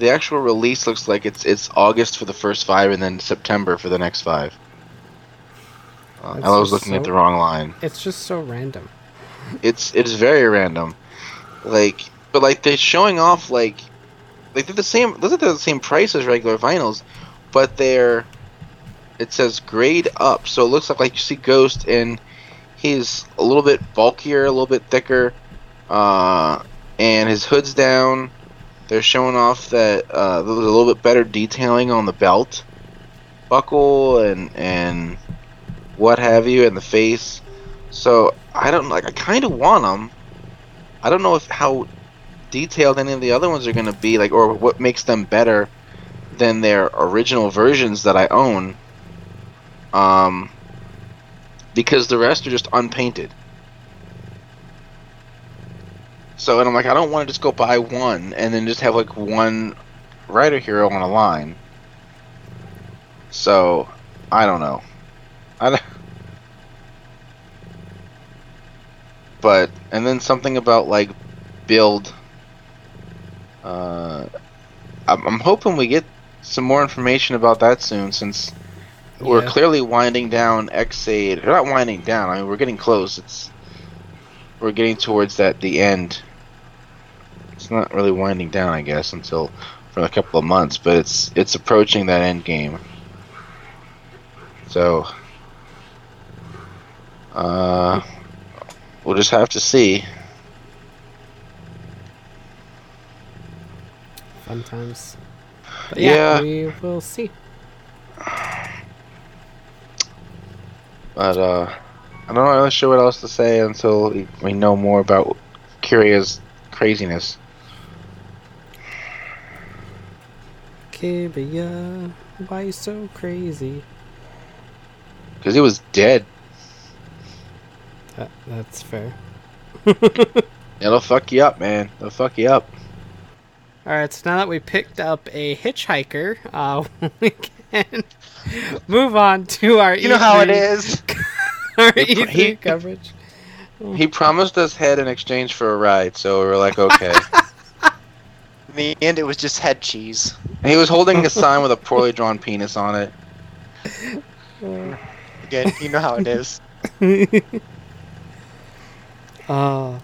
The actual release looks like it's it's August for the first five, and then September for the next five. Uh, I was looking at the wrong line It's just so random. it's it is very random like but like they're showing off like like they're the same those are the same price as regular vinyls but they're it says grade up so it looks like like you see ghost and he's a little bit bulkier a little bit thicker uh and his hood's down they're showing off that uh there's a little bit better detailing on the belt buckle and and what have you and the face so I don't like. I kind of want them. I don't know if how detailed any of the other ones are going to be, like, or what makes them better than their original versions that I own. Um, because the rest are just unpainted. So, and I'm like, I don't want to just go buy one and then just have like one writer hero on a line. So, I don't know. I don't. but and then something about like build uh I'm, I'm hoping we get some more information about that soon since we're clearly winding down Ex-Aid we're not winding down I mean we're getting close it's we're getting towards that the end it's not really winding down I guess until for a couple of months but it's it's approaching that end game so uh We'll just have to see. Fun times. But yeah, Yeah. we will see. But uh, I'm not really sure what else to say until we, know more about Kiriya's craziness. Kiriya. Why you so crazy? Because he was dead. That, that's fair. It'll fuck you up, man. It'll fuck you up. All right, so now that we picked up a hitchhiker, uh, we can move on to our You know how it is. Our He- E3 he- coverage. He promised us head in exchange for a ride, so we were like, okay. In the end, it was just head cheese. he was holding a sign with a poorly drawn penis on it. Again, you know how it is. Uh,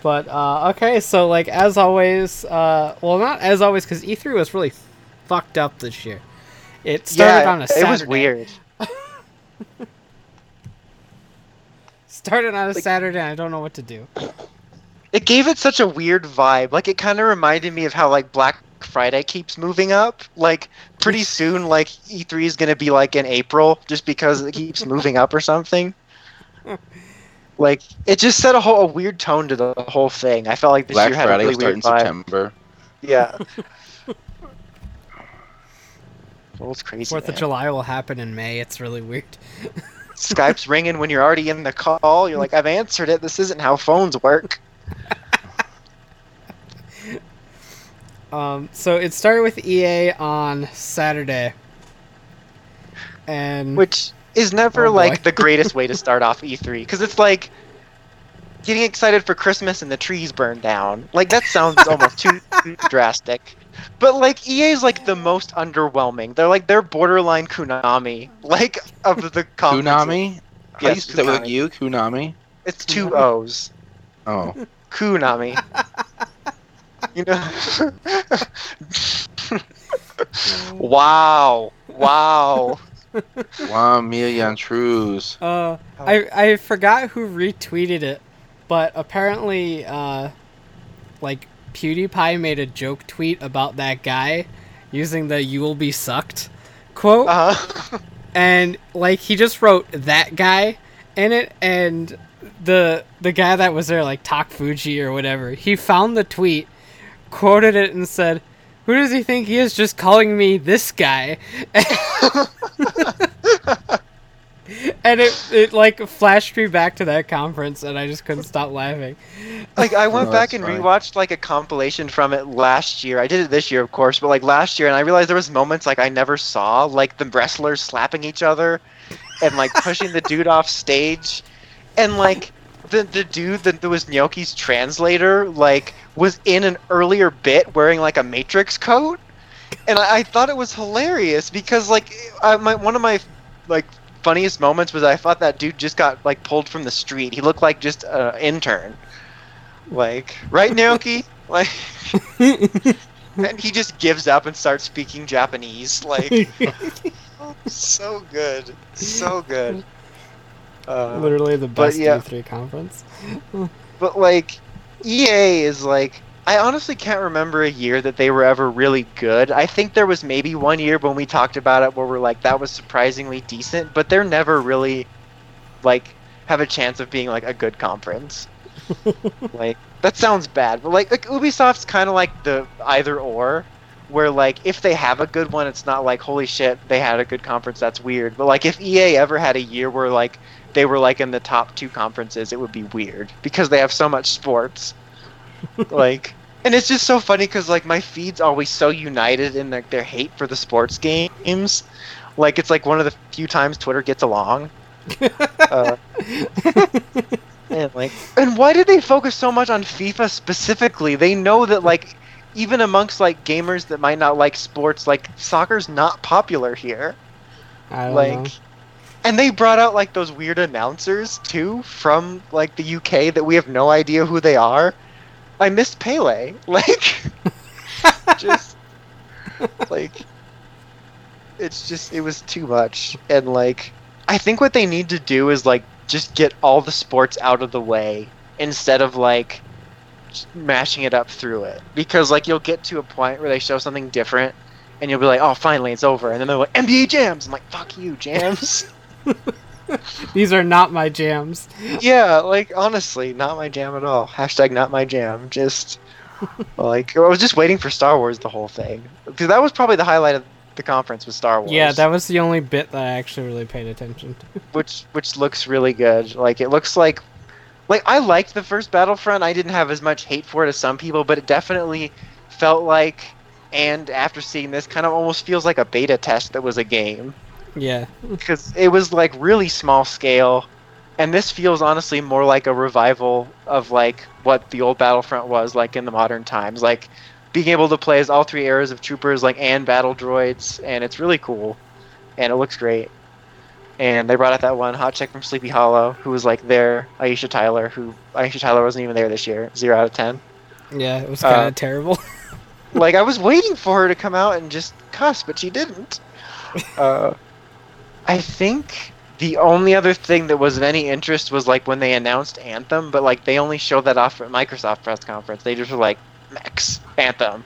but uh, okay, so like as always, uh, well, not as always because E3 was really fucked up this year. It started yeah, on a Saturday. it was weird. Started on a Like- Saturday. And I don't know what to do. It gave it such a weird vibe. Like it kind of reminded me of how like Black Friday keeps moving up. Like pretty soon, like E3 is gonna be like in April, just because it keeps moving up or something. Like it just set a whole a weird tone to the whole thing. I felt like this Black year had Friday a really weird in vibe. September. Yeah. well, it's crazy. Fourth of. July will happen in May. It's really weird. Skype's ringing when you're already in the call. You're like, I've answered it. This isn't how phones work. Um, so it started with EA on Saturday, and which is never Oh, like the greatest way to start off E3 because it's like getting excited for Christmas and the trees burn down. Like that sounds almost too drastic. But like EA is like the most underwhelming. They're like they're borderline Konami, like of the conferences. Kunami? How Yes, you say that with Konami. you? Kunami? It's two O's. Oh. Konami. you know. wow. Wow. One million trues. uh, I I forgot who retweeted it, but apparently, uh, like PewDiePie made a joke tweet about that guy using the "You will be sucked" quote. Uh-huh. and like he just wrote that guy in it and the the guy that was there like Tak Fujii or whatever he found the tweet quoted it and said who does he think he is just calling me this guy and it it like flashed me back to that conference and I just couldn't stop laughing like I went Oh, back and funny. rewatched like a compilation from it last year. I did it this year, of course, but like last year, and I realized there was moments like I never saw, like the wrestlers slapping each other, and like pushing the dude off stage, and like the the dude that, was Gnocchi's translator, like was in an earlier bit wearing like a Matrix coat, and I, I thought it was hilarious because like I, my one of my like funniest moments was I thought that dude just got like pulled from the street. He looked like just an intern. Like, right, Naoki? Like, and he just gives up and starts speaking Japanese. Like, so good. So good. Uh, literally the best yeah. E3 conference but, like, EA is like. I honestly can't remember a year that they were ever really good. I think there was maybe one year when we talked about it where we're like, that was surprisingly decent, but they're never really, like, have a chance of being, like, a good conference. like that sounds bad, but like like Ubisoft's kind of like the either or, where like if they have a good one, it's not like holy shit they had a good conference. That's weird. But like if EA ever had a year where like they were like in the top two conferences, it would be weird because they have so much sports. like, and it's just so funny because like my feed's always so united in like their hate for the sports games. Like it's like one of the few times Twitter gets along. uh, and like, and why did they focus so much on FIFA specifically? They know that like, even amongst like gamers that might not like sports, like soccer's not popular here. I don't Like, know. And they brought out like those weird announcers too from like the UK that we have no idea who they are. I missed Pele. Like, just like it's just it was too much. And like i think what they need to do is like just get all the sports out of the way instead of like mashing it up through it. Because like you'll get to a point where they show something different and you'll be like oh finally it's over. And then they're like nba jams. I'm like fuck you jams These are not my jams. yeah like honestly not my jam at all hashtag not my jam just like i was just waiting for star wars the whole thing because that was probably the highlight of the conference with Star Wars. Yeah, that was the only bit that I actually really paid attention to. which which looks really good. Like it looks like like I liked the first Battlefront. I didn't have as much hate for it as some people, but it definitely felt like and after seeing this kind of almost feels like a beta test that was a game Yeah. because it was like really small scale and this feels honestly more like a revival of like what the old Battlefront was like in the modern times like being able to play as all three eras of troopers like and battle droids and it's really cool and it looks great and they brought out that one hot chick from Sleepy Hollow who was like there Aisha Tyler who Aisha Tyler wasn't even there this year 0 out of 10 Yeah, it was kind of Uh, terrible. like I was waiting for her to come out and just cuss, but she didn't. Uh, I think the only other thing that was of any interest was like when they announced Anthem, but like they only showed that off at Microsoft press conference. They just were like, "Max Anthem."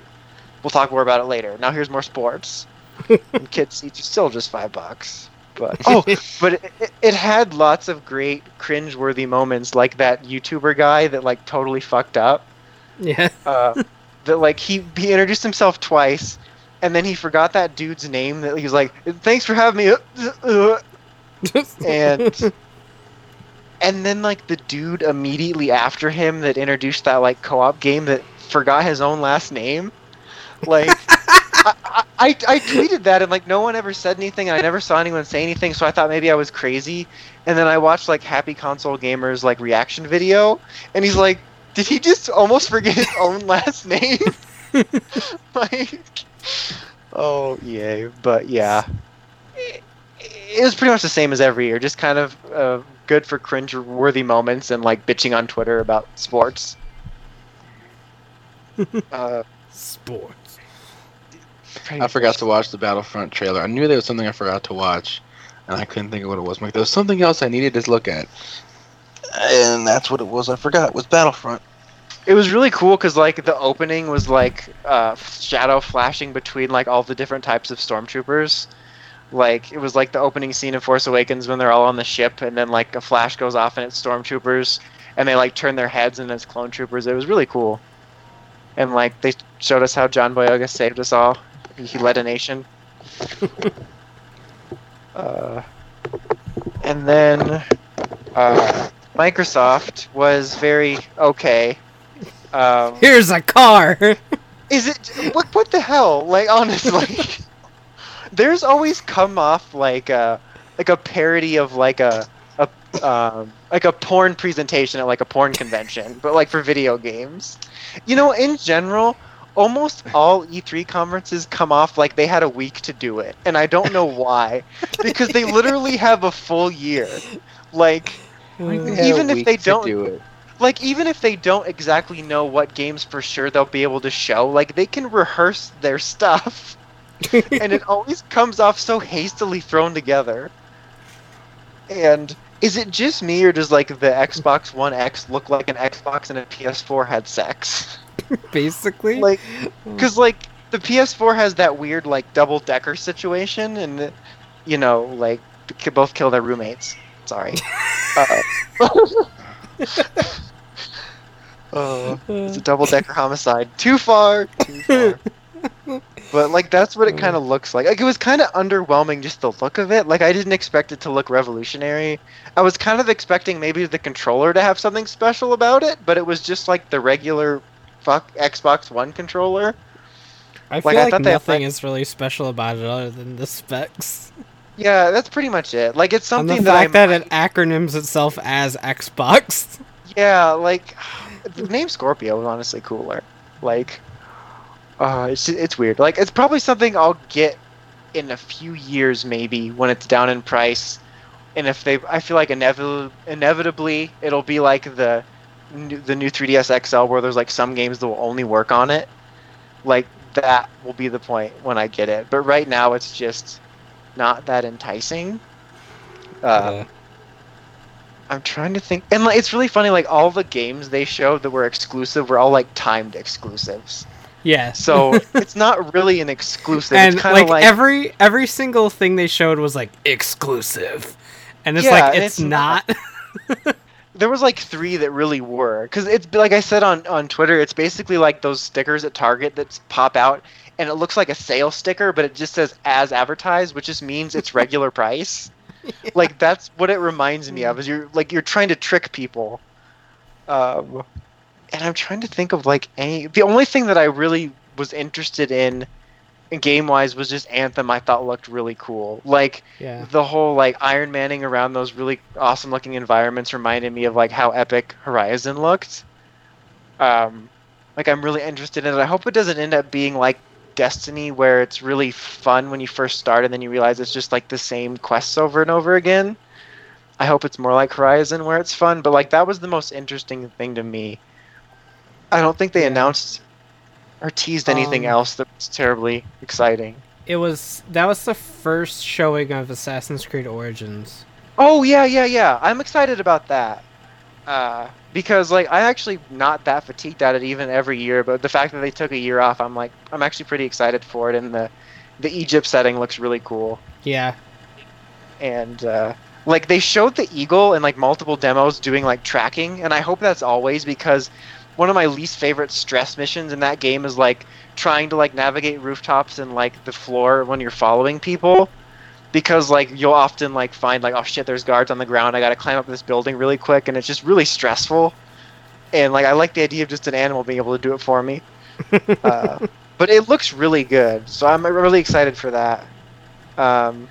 We'll talk more about it later. Now here's more sports. and kids seats are still just five bucks. But oh, but it, it, it had lots of great cringe-worthy moments, like that YouTuber guy that like totally fucked up yeah. uh, that like he he introduced himself twice, and then he forgot that dude's name. That he was like, "Thanks for having me," uh, uh," and and then like the dude immediately after him that introduced that like co-op game that forgot his own last name. Like I, I I I tweeted that and like no one ever said anything and I never saw anyone say anything, so I thought maybe I was crazy. And then I watched like Happy Console Gamers like reaction video, and he's like, "Did he just almost forget his own last name?" like, oh yay! But yeah, it, it was pretty much the same as every year. Just kind of uh, good for cringe-worthy moments and like bitching on Twitter about sports. uh, Sports. I forgot to watch the Battlefront trailer. I knew there was something I forgot to watch, and I couldn't think of what it was. I'm like, there was something else I needed to look at, and that's what it was. I forgot was Battlefront. It was really cool because like the opening was like uh, shadow flashing between like all the different types of stormtroopers. Like it was like the opening scene of Force Awakens when they're all on the ship, and then like a flash goes off and it's stormtroopers, and they like turn their heads and it's clone troopers. It was really cool, and like they showed us how John Boyega saved us all. He led a nation. uh, and then uh, Microsoft was very okay. Um, Here's a car. is it what? What the hell? Like honestly, there's always come off like a like a parody of like a a um, like a porn presentation at like a porn convention, but like for video games. You know, in general, almost all E3 conferences come off like they had a week to do it, and I don't know why, because they literally have a full year. Like Even if they don't- do it. Like even if they don't exactly know what games for sure they'll be able to show, like they can rehearse their stuff, and it always comes off so hastily thrown together. And is it just me, or does like the Xbox One X look like an Xbox and a PS4 had sex? Basically. like, because like the PS4 has that weird like double decker situation, and you know like they both kill their roommates. Sorry. uh, uh, it's a double decker homicide. Too far. Too far. but like that's what it kind of looks like. Like it was kind of underwhelming just the look of it. Like I didn't expect it to look revolutionary. I was kind of expecting maybe the controller to have something special about it, but it was just like the regular fuck Xbox One controller. I feel like, I like, had, nothing is really special about it other than the specs. Yeah, that's pretty much it. Like it's And something the that fact I that it acronyms itself as Xbox. Yeah, like the name Scorpio is honestly cooler. Like, uh, it's it's weird. Like, it's probably something I'll get in a few years, maybe when it's down in price. And if they, I feel like inevitably, inevitably, it'll be like the the new 3ds XL, where there's like some games that will only work on it. Like that will be the point when I get it. But right now, it's just not that enticing. Uh, Yeah. I'm trying to think, and like, it's really funny. Like all the games they showed that were exclusive were all like timed exclusives. yeah. So it's not really an exclusive. and it's like, like, every every single thing they showed was like exclusive, and it's Yeah, like it's, it's not. there was like three that really were because it's like I said on on Twitter. It's basically like those stickers at Target that pop out, and it looks like a sale sticker, but it just says as advertised, which just means it's regular price. Like that's what it reminds me of. Is you're like you're trying to trick people. Um, and I'm trying to think of like any. The only thing that I really was interested in, game wise, was just Anthem. I thought looked really cool. Like Yeah. the whole like Iron Manning around those really awesome looking environments reminded me of like how epic Horizon looked. Um, like I'm really interested in it. I hope it doesn't end up being like Destiny, where it's really fun when you first start and then you realize it's just like the same quests over and over again. I hope it's more like Horizon, where it's fun. But like that was the most interesting thing to me. I don't think they announced or teased anything Um, else that was terribly exciting. It was that was the first showing of Assassin's Creed Origins. Oh yeah, yeah, yeah. I'm excited about that. Uh, because like I actually not that fatigued at it even every year, but the fact that they took a year off, I'm like I'm actually pretty excited for it. And the the Egypt setting looks really cool. Yeah. And uh, like they showed the eagle in like multiple demos doing like tracking, and I hope that's always because one of my least favorite stress missions in that game is like trying to like navigate rooftops and like the floor when you're following people because like you'll often like find like oh shit there's guards on the ground. I gotta climb up this building really quick and it's just really stressful. And like i like the idea of just an animal being able to do it for me. Uh, but it looks really good so i'm really excited for that. Um,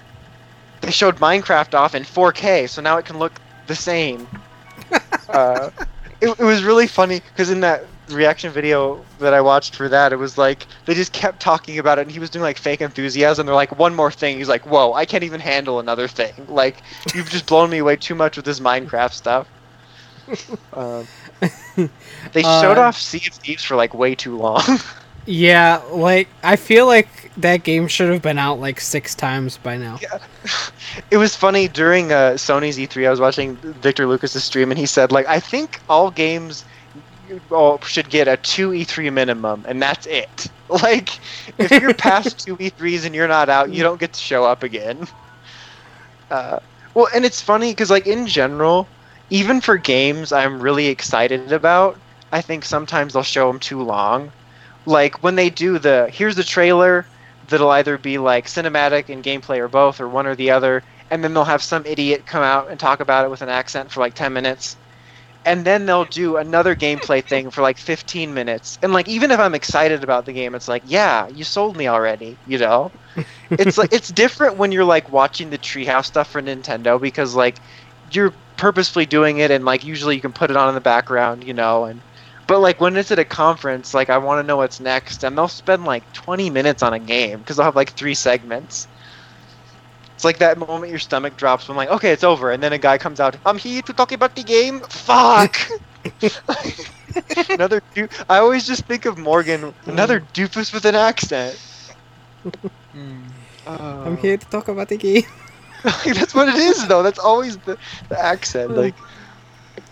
they showed minecraft off in 4k so now it can look the same. Uh, it, it was really funny because in that reaction video that I watched for that, it was like they just kept talking about it, and he was doing like fake enthusiasm. They're like, one more thing. He's like, whoa, I can't even handle another thing. Like, you've just blown me away too much with this Minecraft stuff. Um, they showed Uh, off Sea of Thieves for like way too long. Yeah, like I feel like that game should have been out like six times by now. it was funny during uh, Sony's E3. I was watching Victor Lucas's stream, and he said, like, I think all games all should get a two E3 minimum, and that's it. Like, if you're past two E3s and you're not out, you don't get to show up again. Uh, well, and it's funny because, like, in general, even for games I'm really excited about, I think sometimes they'll show them too long. Like when they do the here's the trailer that'll either be like cinematic and gameplay or both or one or the other, and then they'll have some idiot come out and talk about it with an accent for like 10 minutes. And then they'll do another gameplay thing for like 15 minutes. And like even if I'm excited about the game, it's like, yeah, you sold me already, you know? it's like it's different when you're like watching the treehouse stuff for Nintendo because like you're purposefully doing it and like usually you can put it on in the background, you know, and but like when it's at a conference, like I want to know what's next, and they'll spend like 20 minutes on a game because they'll have like three segments. It's like that moment your stomach drops when like, okay, it's over, and then a guy comes out. I'm here to talk about the game. Fuck. another du- I always just think of Morgan, another doofus with an accent. Uh, I'm here to talk about the game. that's what it is, though. That's always the, the accent. Like,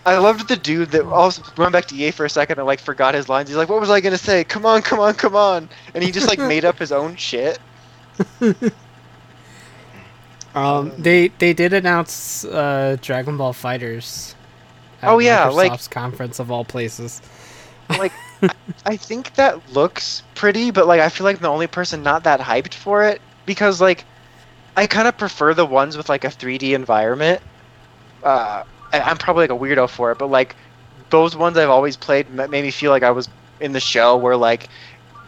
I loved the dude that also run back to EA for a second and like forgot his lines. He's like, "What was I gonna say? Come on, come on, come on!" And he just like made up his own shit. Um, they they did announce uh, Dragon Ball FighterZ. at Oh, yeah, like- Microsoft's conference of all places. Like, I, I think that looks pretty, but like I feel like the only person not that hyped for it because like I kind of prefer the ones with like a 3D environment. Uh, I'm probably like a weirdo for it, but like those ones I've always played made me feel like I was in the show where like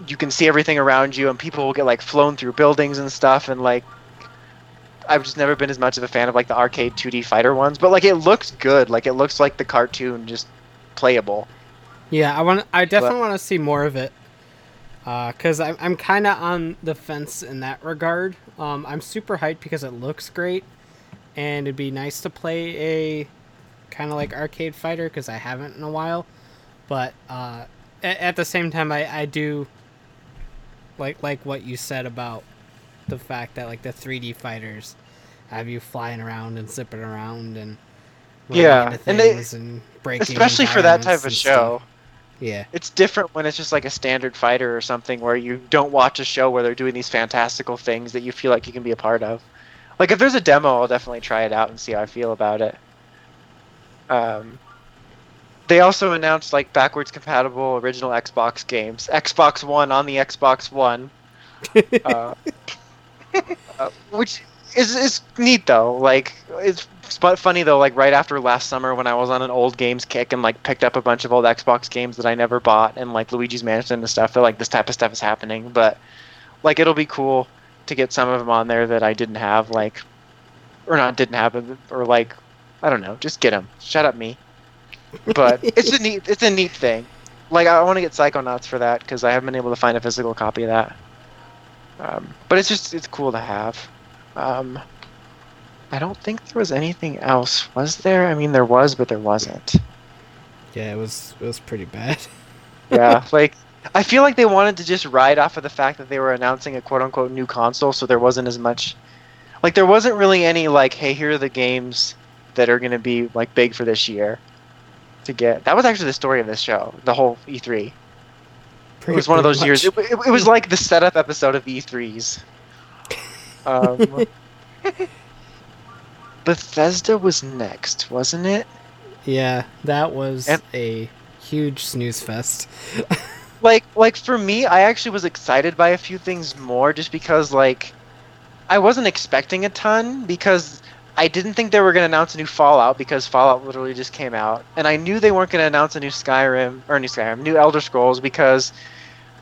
you can see everything around you and people will get like flown through buildings and stuff and like I've just never been as much of a fan of like the arcade 2D fighter ones, but like it looks good. Like it looks like the cartoon just playable. Yeah, I want. I definitely want to see more of it. Because I'm I'm kind of on the fence in that regard. Um, I'm super hyped because it looks great, and it'd be nice to play a kind of like arcade fighter because I haven't in a while. But uh, at, at the same time, I, I do like like what you said about the fact that like the 3D fighters have you flying around and zipping around and Yeah, and they- and breaking Especially for that type of show. stuff. Yeah. It's different when it's just like a standard fighter or something where you don't watch a show where they're doing these fantastical things that you feel like you can be a part of. Like if there's a demo, I'll definitely try it out and see how I feel about it. Um, they also announced like backwards compatible original Xbox games. Xbox One on the Xbox One. uh, uh, which is is neat though. Like it's but funny though. Like right after last summer when I was on an old games kick and like picked up a bunch of old Xbox games that I never bought and like Luigi's Mansion and stuff. Feel like this type of stuff is happening, but like it'll be cool to get some of them on there that I didn't have. Like or not didn't have or like I don't know. Just get them. Shut up, me. But it's a neat it's a neat thing. Like I want to get Psychonauts for that because I haven't been able to find a physical copy of that. Um, but it's just it's cool to have. Um, I don't think there was anything else, was there? I mean, there was, but there wasn't. Yeah, it was it was pretty bad. yeah, like I feel like they wanted to just ride off of the fact that they were announcing a quote unquote new console, so there wasn't as much. Like there wasn't really any like, hey, here are the games that are going to be like big for this year to get. That was actually the story of this show, the whole E3. Pretty, it was one of those much. years. It, it, it, was like the setup episode of E3s. Um, Bethesda was next, wasn't it? Yeah, that was and, a huge snooze fest. like, like for me, I actually was excited by a few things more, just because like I wasn't expecting a ton because I didn't think they were going to announce a new Fallout because Fallout literally just came out, and I knew they weren't going to announce a new Skyrim or new Skyrim, new Elder Scrolls because,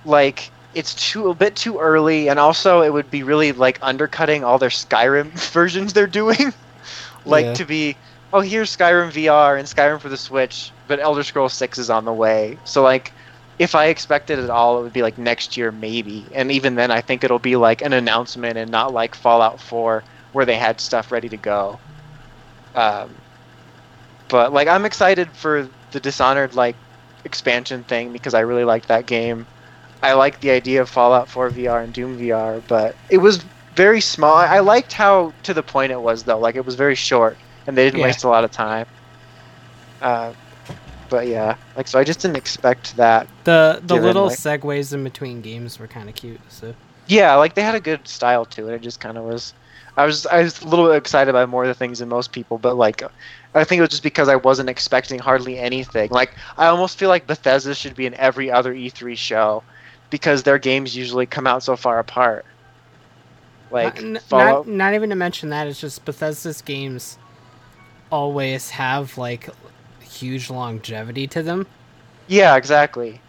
like, it's too a bit too early, and also it would be really like undercutting all their Skyrim versions they're doing, like yeah. to be, oh here's Skyrim VR and Skyrim for the Switch, but Elder Scrolls Six is on the way, so like. If I expected it at all, it would be like next year, maybe. And even then, I think it'll be like an announcement and not like Fallout 4 where they had stuff ready to go. Um, but like I'm excited for the Dishonored like expansion thing because I really liked that game. I like the idea of Fallout 4 VR and Doom VR, but it was very small. I liked how to the point it was though. Like it was very short and they didn't yeah. waste a lot of time. Uh, but yeah, like so I just didn't expect that. The the given, little like, segues in between games were kind of cute. So yeah, like they had a good style to it. It just kind of was I was I was a little bit excited by more of the things than most people, but like I think it was just because I wasn't expecting hardly anything. Like I almost feel like Bethesda should be in every other E3 show because their games usually come out so far apart. Like not, not, not even to mention that it's just Bethesda's games always have like huge longevity to them. Yeah, exactly.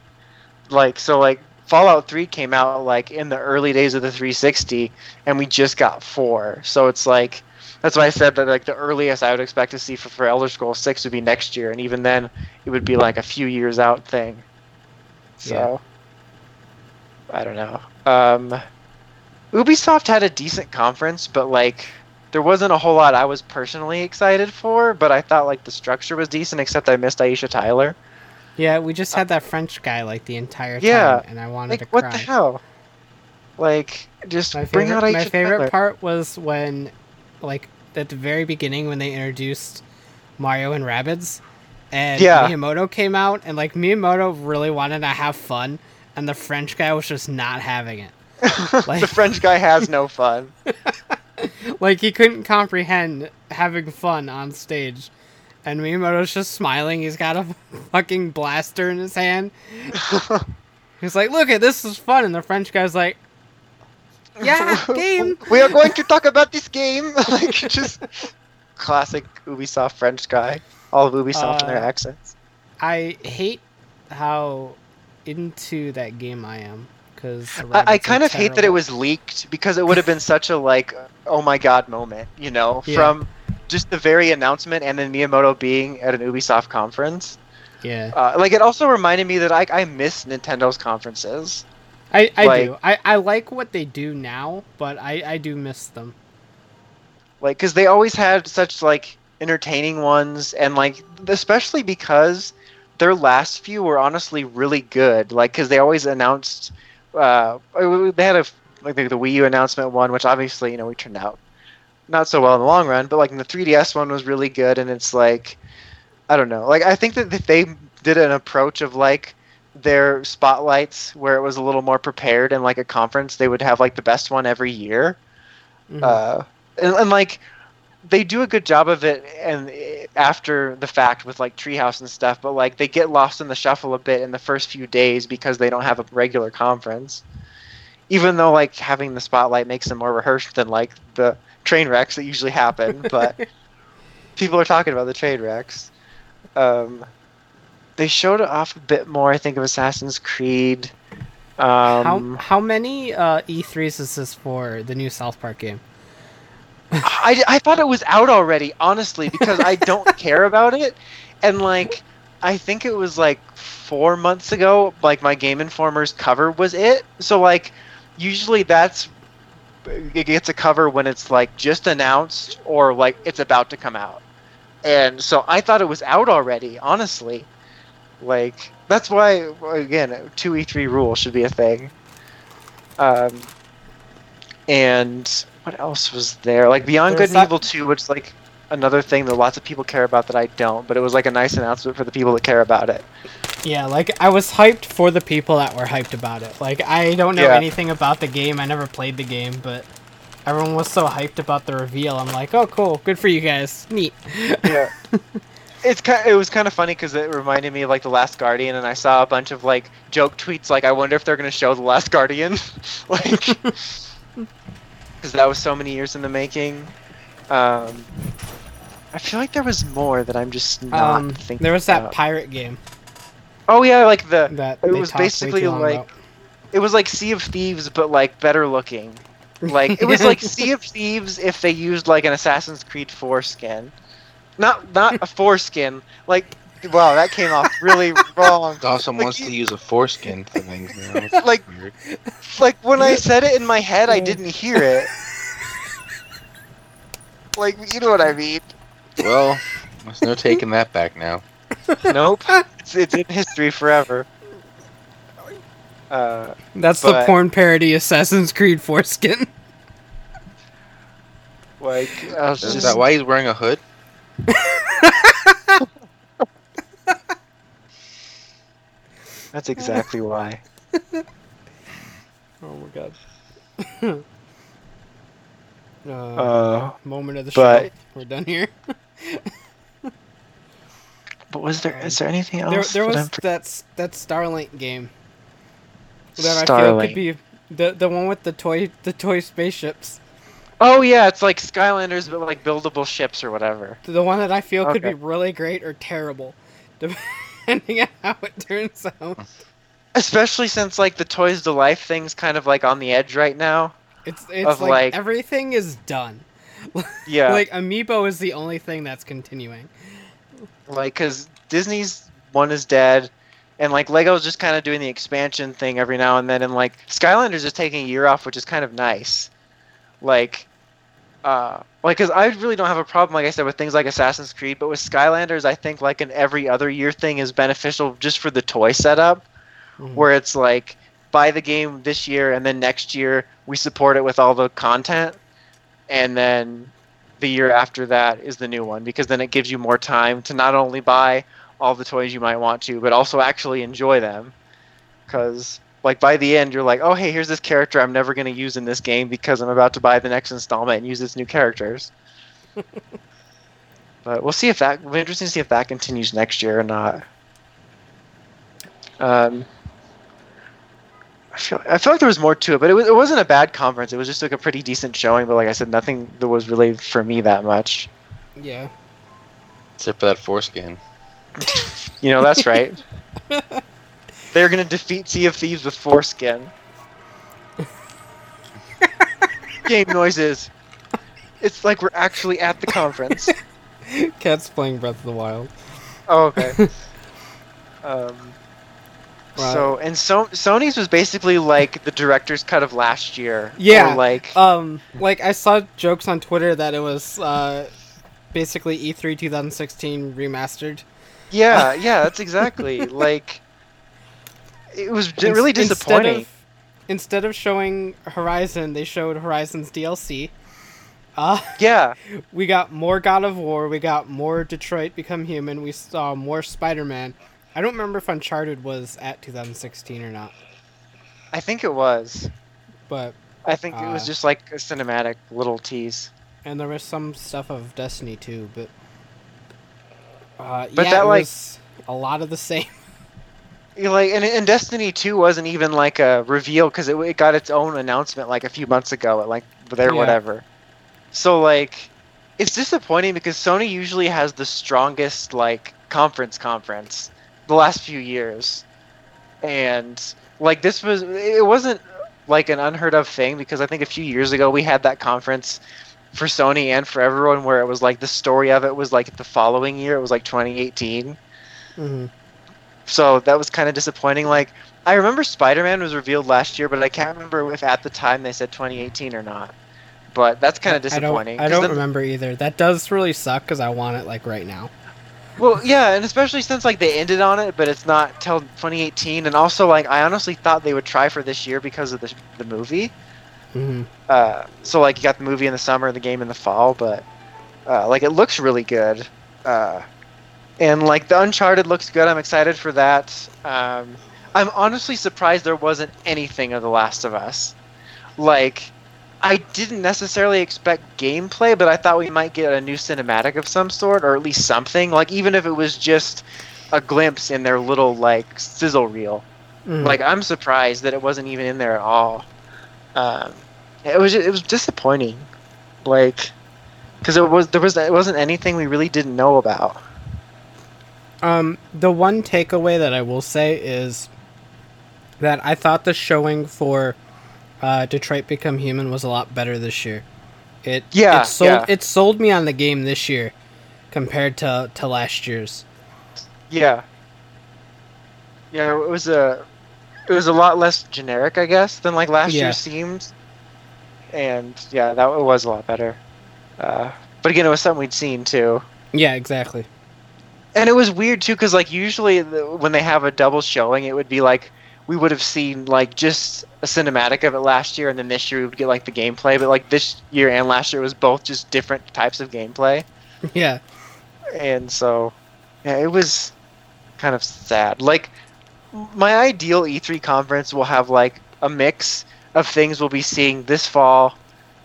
Like so like Fallout 3 came out like in the early days of the 360 and we just got 4. So it's like that's why I said that like the earliest I would expect to see for, for Elder Scrolls 6 would be next year and even then it would be like a few years out thing. So yeah. I don't know. Um Ubisoft had a decent conference, but like there wasn't a whole lot I was personally excited for, but I thought like the structure was decent except I missed Aisha Tyler. Yeah, we just had that French guy like the entire time, yeah, and I wanted like, to cry. What the hell? Like, just my bring favorite, out My favorite part was when, like, at the very beginning when they introduced Mario and Rabbids, and yeah. Miyamoto came out, and like Miyamoto really wanted to have fun, and the French guy was just not having it. Like, the French guy has no fun. like he couldn't comprehend having fun on stage and Miyamoto's just smiling. He's got a fucking blaster in his hand. He's like, "Look at this is fun," and the French guy's like, "Yeah, game." we are going to talk about this game. like just classic Ubisoft French guy. All of Ubisoft uh, and their accents. I hate how into that game I am because I, I kind of hate that it was leaked because it would have been such a like, oh my god moment, you know, yeah. from just the very announcement and then Miyamoto being at an Ubisoft conference. Yeah. Uh, like it also reminded me that I, I miss Nintendo's conferences. I, I like, do. I, I like what they do now, but I, I do miss them. Like, because they always had such like entertaining ones, and like especially because their last few were honestly really good. Like, because they always announced. Uh, they had a like the, the Wii U announcement one, which obviously you know we turned out not so well in the long run, but like the 3DS one was really good, and it's like, I don't know, like I think that if they did an approach of like their spotlights where it was a little more prepared and like a conference, they would have like the best one every year. Mm-hmm. Uh, and, and like they do a good job of it and after the fact with like treehouse and stuff but like they get lost in the shuffle a bit in the first few days because they don't have a regular conference even though like having the spotlight makes them more rehearsed than like the train wrecks that usually happen. But people are talking about the train wrecks. Um, they showed off a bit more, I think, of Assassin's Creed. how Um, how many uh, E3s is this for the new South Park game? I, I thought it was out already, honestly, because I don't care about it. And like, I think it was like four months ago. Like my Game Informer's cover was it. So like, usually that's it gets a cover when it's like just announced or like it's about to come out. And so I thought it was out already, honestly. Like that's why again, two E three rule should be a thing. Um, and what else was there? Like Beyond There's Good and that- Evil Two, which like another thing that lots of people care about that I don't. But it was like a nice announcement for the people that care about it. Yeah, like I was hyped for the people that were hyped about it. Like I don't know Yeah. anything about the game. I never played the game, but everyone was so hyped about the reveal. I'm like, oh, cool, good for you guys, neat. Yeah. It's kind. It was kind of funny because it reminded me of like the Last Guardian, and I saw a bunch of like joke tweets like, "I wonder if they're gonna show the Last Guardian," like, because that was so many years in the making. Um, I feel like there was more that I'm just not Um, thinking. there was that about. pirate game oh yeah, like the. that It was basically like- about. It was like Sea of Thieves, but like better looking. Like it was like Sea of Thieves if they used like an Assassin's Creed foreskin, not not a foreskin. Like wow, that came off really wrong. Dawson Like, wants you- to use a foreskin for things now. Like- weird. Like when I said it in my head, I didn't hear it. Like you know what I mean? well, there's no taking that back now. Nope. It's it's in history forever. Uh, That's the porn parody Assassin's Creed foreskin. like I was Is just that why he's wearing a hood? That's exactly why. Oh my god. uh, Uh, moment of the but- show. We're done here. but was there is there anything else? there that was I'm for- that that Starlink game that I feel Starlink. could be the the one with the toy the toy spaceships. Oh yeah, it's like Skylanders, but like buildable ships or whatever. The one that I feel could be really great or terrible, depending on how it turns out. Especially since like the Toys to Life thing's kind of like on the edge right now. It's it's like, like- everything is done. Yeah, Like Amiibo is the only thing that's continuing. like because Disney's one is dead, and like Lego's just kind of doing the expansion thing every now and then, and like Skylanders is taking a year off, which is kind of nice. Like, uh, like because I really don't have a problem, like I said, with things like Assassin's Creed, but with Skylanders, I think like an every other year thing is beneficial just for the toy setup. Mhm. where it's like buy the game this year and then next year we support it with all the content and then the year after that is the new one because then it gives you more time to not only buy all the toys you might want to but also actually enjoy them because like by the end you're like oh hey here's this character i'm never going to use in this game because i'm about to buy the next installment and use its new characters but we'll see if that it'll be interesting to see if that continues next year or not um, I feel, I feel like there was more to it, but it, was, it wasn't a bad conference. It was just like a pretty decent showing. But like I said, nothing that was really for me that much. Yeah. Except for that foreskin. You know, that's right. They're gonna defeat Sea of Thieves with foreskin. Game noises. It's like we're actually at the conference. Cat's playing Breath of the Wild. Oh, okay. um, so and so Sony's was basically like the director's cut of last year. Yeah. Or like Um, like I saw jokes on Twitter that it was uh, basically E E3 2016 remastered. yeah, yeah, that's exactly like. It was really instead disappointing. of- Instead of showing Horizon, they showed Horizon's DLC. Uh, Yeah, we got more God of War. We got more Detroit Become Human. We saw more Spider Man. I don't remember if Uncharted was at 2016 or not, I think it was. but I think it was Uh, just like a cinematic little tease. and there was some stuff of Destiny too. But uh, But yeah, that, it like- was a lot of the same. Like and, and Destiny 2 wasn't even like a reveal because it, it got its own announcement like a few months ago at like there Yeah. whatever. So like it's disappointing because Sony usually has the strongest like conference conference the last few years. And like this was it wasn't like an unheard of thing because I think a few years ago we had that conference for Sony and for everyone where it was like the story of it was like the following year it was like 2018 hmm so that was kind of disappointing. Like I remember Spider Man was revealed last year, but I can't remember if at the time they said 2018 or not. But that's kind of I don't, disappointing. I don't remember either. That does really suck because I want it like right now. Well, yeah, and especially since like they ended on it, but it's not till 2018, and also like I honestly thought they would try for this year because of the the movie. hmm Uh, so like you got the movie in the summer, the game in the fall, but uh, like it looks really good. Uh, and like the Uncharted looks good. I'm excited for that. Um, I'm honestly surprised there wasn't anything of The Last of Us. Like I didn't necessarily expect gameplay, but I thought we might get a new cinematic of some sort, or at least something. Like even if it was just a glimpse in their little like sizzle reel. Mhm. Like I'm surprised that it wasn't even in there at all. Um, it was it was disappointing, like because it was there was it wasn't anything we really didn't know about. Um, the one takeaway that I will say is that I thought the showing for uh, Detroit Become Human was a lot better this year. It Yeah, it sold yeah. it sold me on the game this year compared to to last year's. Yeah, yeah, it was a it was a lot less generic, I guess, than like last Yeah. year seemed. And yeah, that it was a lot better. Uh, but again, it was something we'd seen too. Yeah, exactly. And it was weird too, because like usually the, when they have a double showing, it would be like we would have seen like just a cinematic of it last year, and then this year we would get like the gameplay. But like this year and last year was both just different types of gameplay, Yeah. and so yeah, it was kind of sad. Like my ideal E3 conference will have like a mix of things we'll be seeing this fall,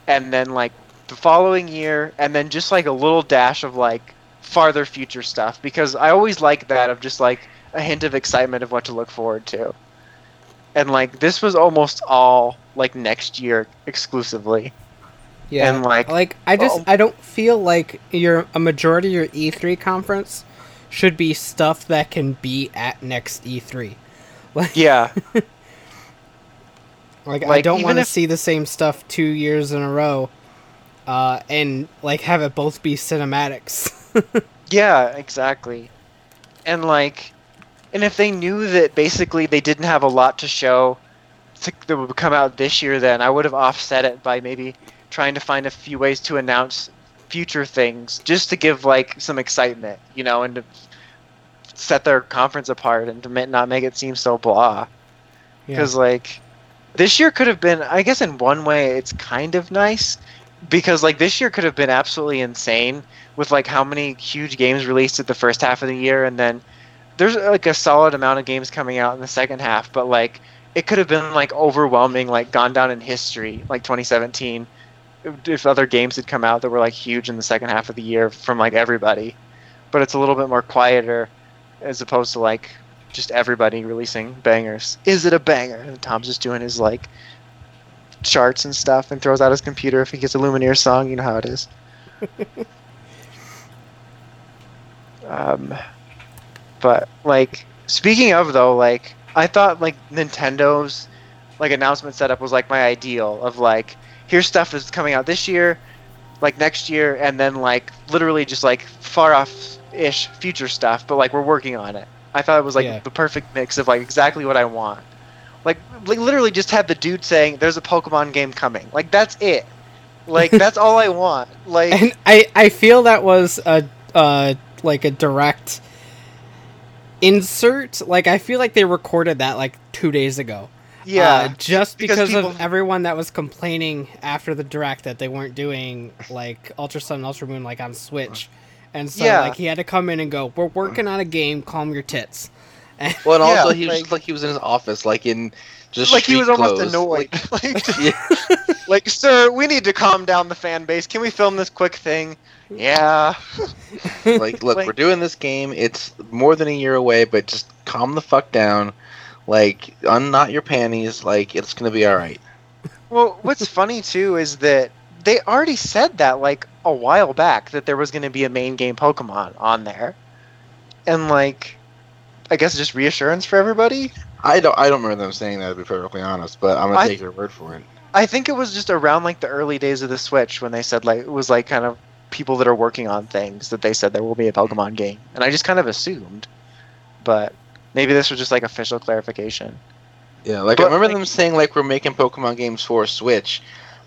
and then like the following year, and then just like a little dash of like farther future stuff because I always like that of just like a hint of excitement of what to look forward to. And like this was almost all like next year exclusively. Yeah. And, like, like I just oh. I don't feel like your a majority of your E3 conference should be stuff that can be at next E3. Like Yeah. Like, I don't want to if- see the same stuff two years in a row, uh, and like have it both be cinematics. Yeah, exactly. And like, and if they knew that basically they didn't have a lot to show to, that would come out this year, then I would have offset it by maybe trying to find a few ways to announce future things, just to give like some excitement, you know, and to set their conference apart and to not make it seem so blah. Yeah. Because like, this year could have been, I guess, in one way, it's kind of nice because like this year could have been absolutely insane with like how many huge games released at the first half of the year and then there's like a solid amount of games coming out in the second half but like it could have been like overwhelming like gone down in history like 2017 if- other games had come out that were like huge in the second half of the year from like everybody. But it's a little bit more quieter as opposed to like just everybody releasing bangers. Is it a banger? And tom's just doing his like charts and stuff and throws out his computer if he gets a lumineer song. You know how it is um but like speaking of though like i thought like nintendo's like announcement setup was like my ideal of like here's stuff that's coming out this year like next year and then like literally just like far off ish future stuff but like we're working on it. I thought it was like Yeah. the perfect mix of like exactly what i want. Like, like literally just have the dude saying there's a pokemon game coming. Like that's it. Like that's all i want. Like and I I feel that was a uh like a direct insert. Like I feel like they recorded that like two days ago. yeah Uh, just because because, people- of everyone that was complaining after the direct that they weren't doing like Ultra Sun and Ultra Moon like on Switch, and so Yeah. like he had to come in and go, "We're working on a game. Calm your tits." Well, and Yeah, also he was like- just like he was in his office, like in just like he was street almost annoyed. Like, Like, like, sir, we need to calm down the fan base. Can we film this quick thing? Yeah. like, look, Like- we're doing this game. It's more than a year away, but just calm the fuck down, like unknot your panties, like it's gonna be all right. Well, what's funny too is that they already said that like a while back that there was going to be a main game Pokemon on there, and like, I guess just reassurance for everybody. I don't I don't remember them saying that to be perfectly honest, but I'm gonna I- take your word for it. I think it was just around like the early days of the Switch when they said like it was like kind of people that are working on things that they said there will be a Pokemon game, and I just kind of assumed, but maybe this was just like official clarification. Yeah, like But, I remember like- them saying like we're making Pokemon games for Switch.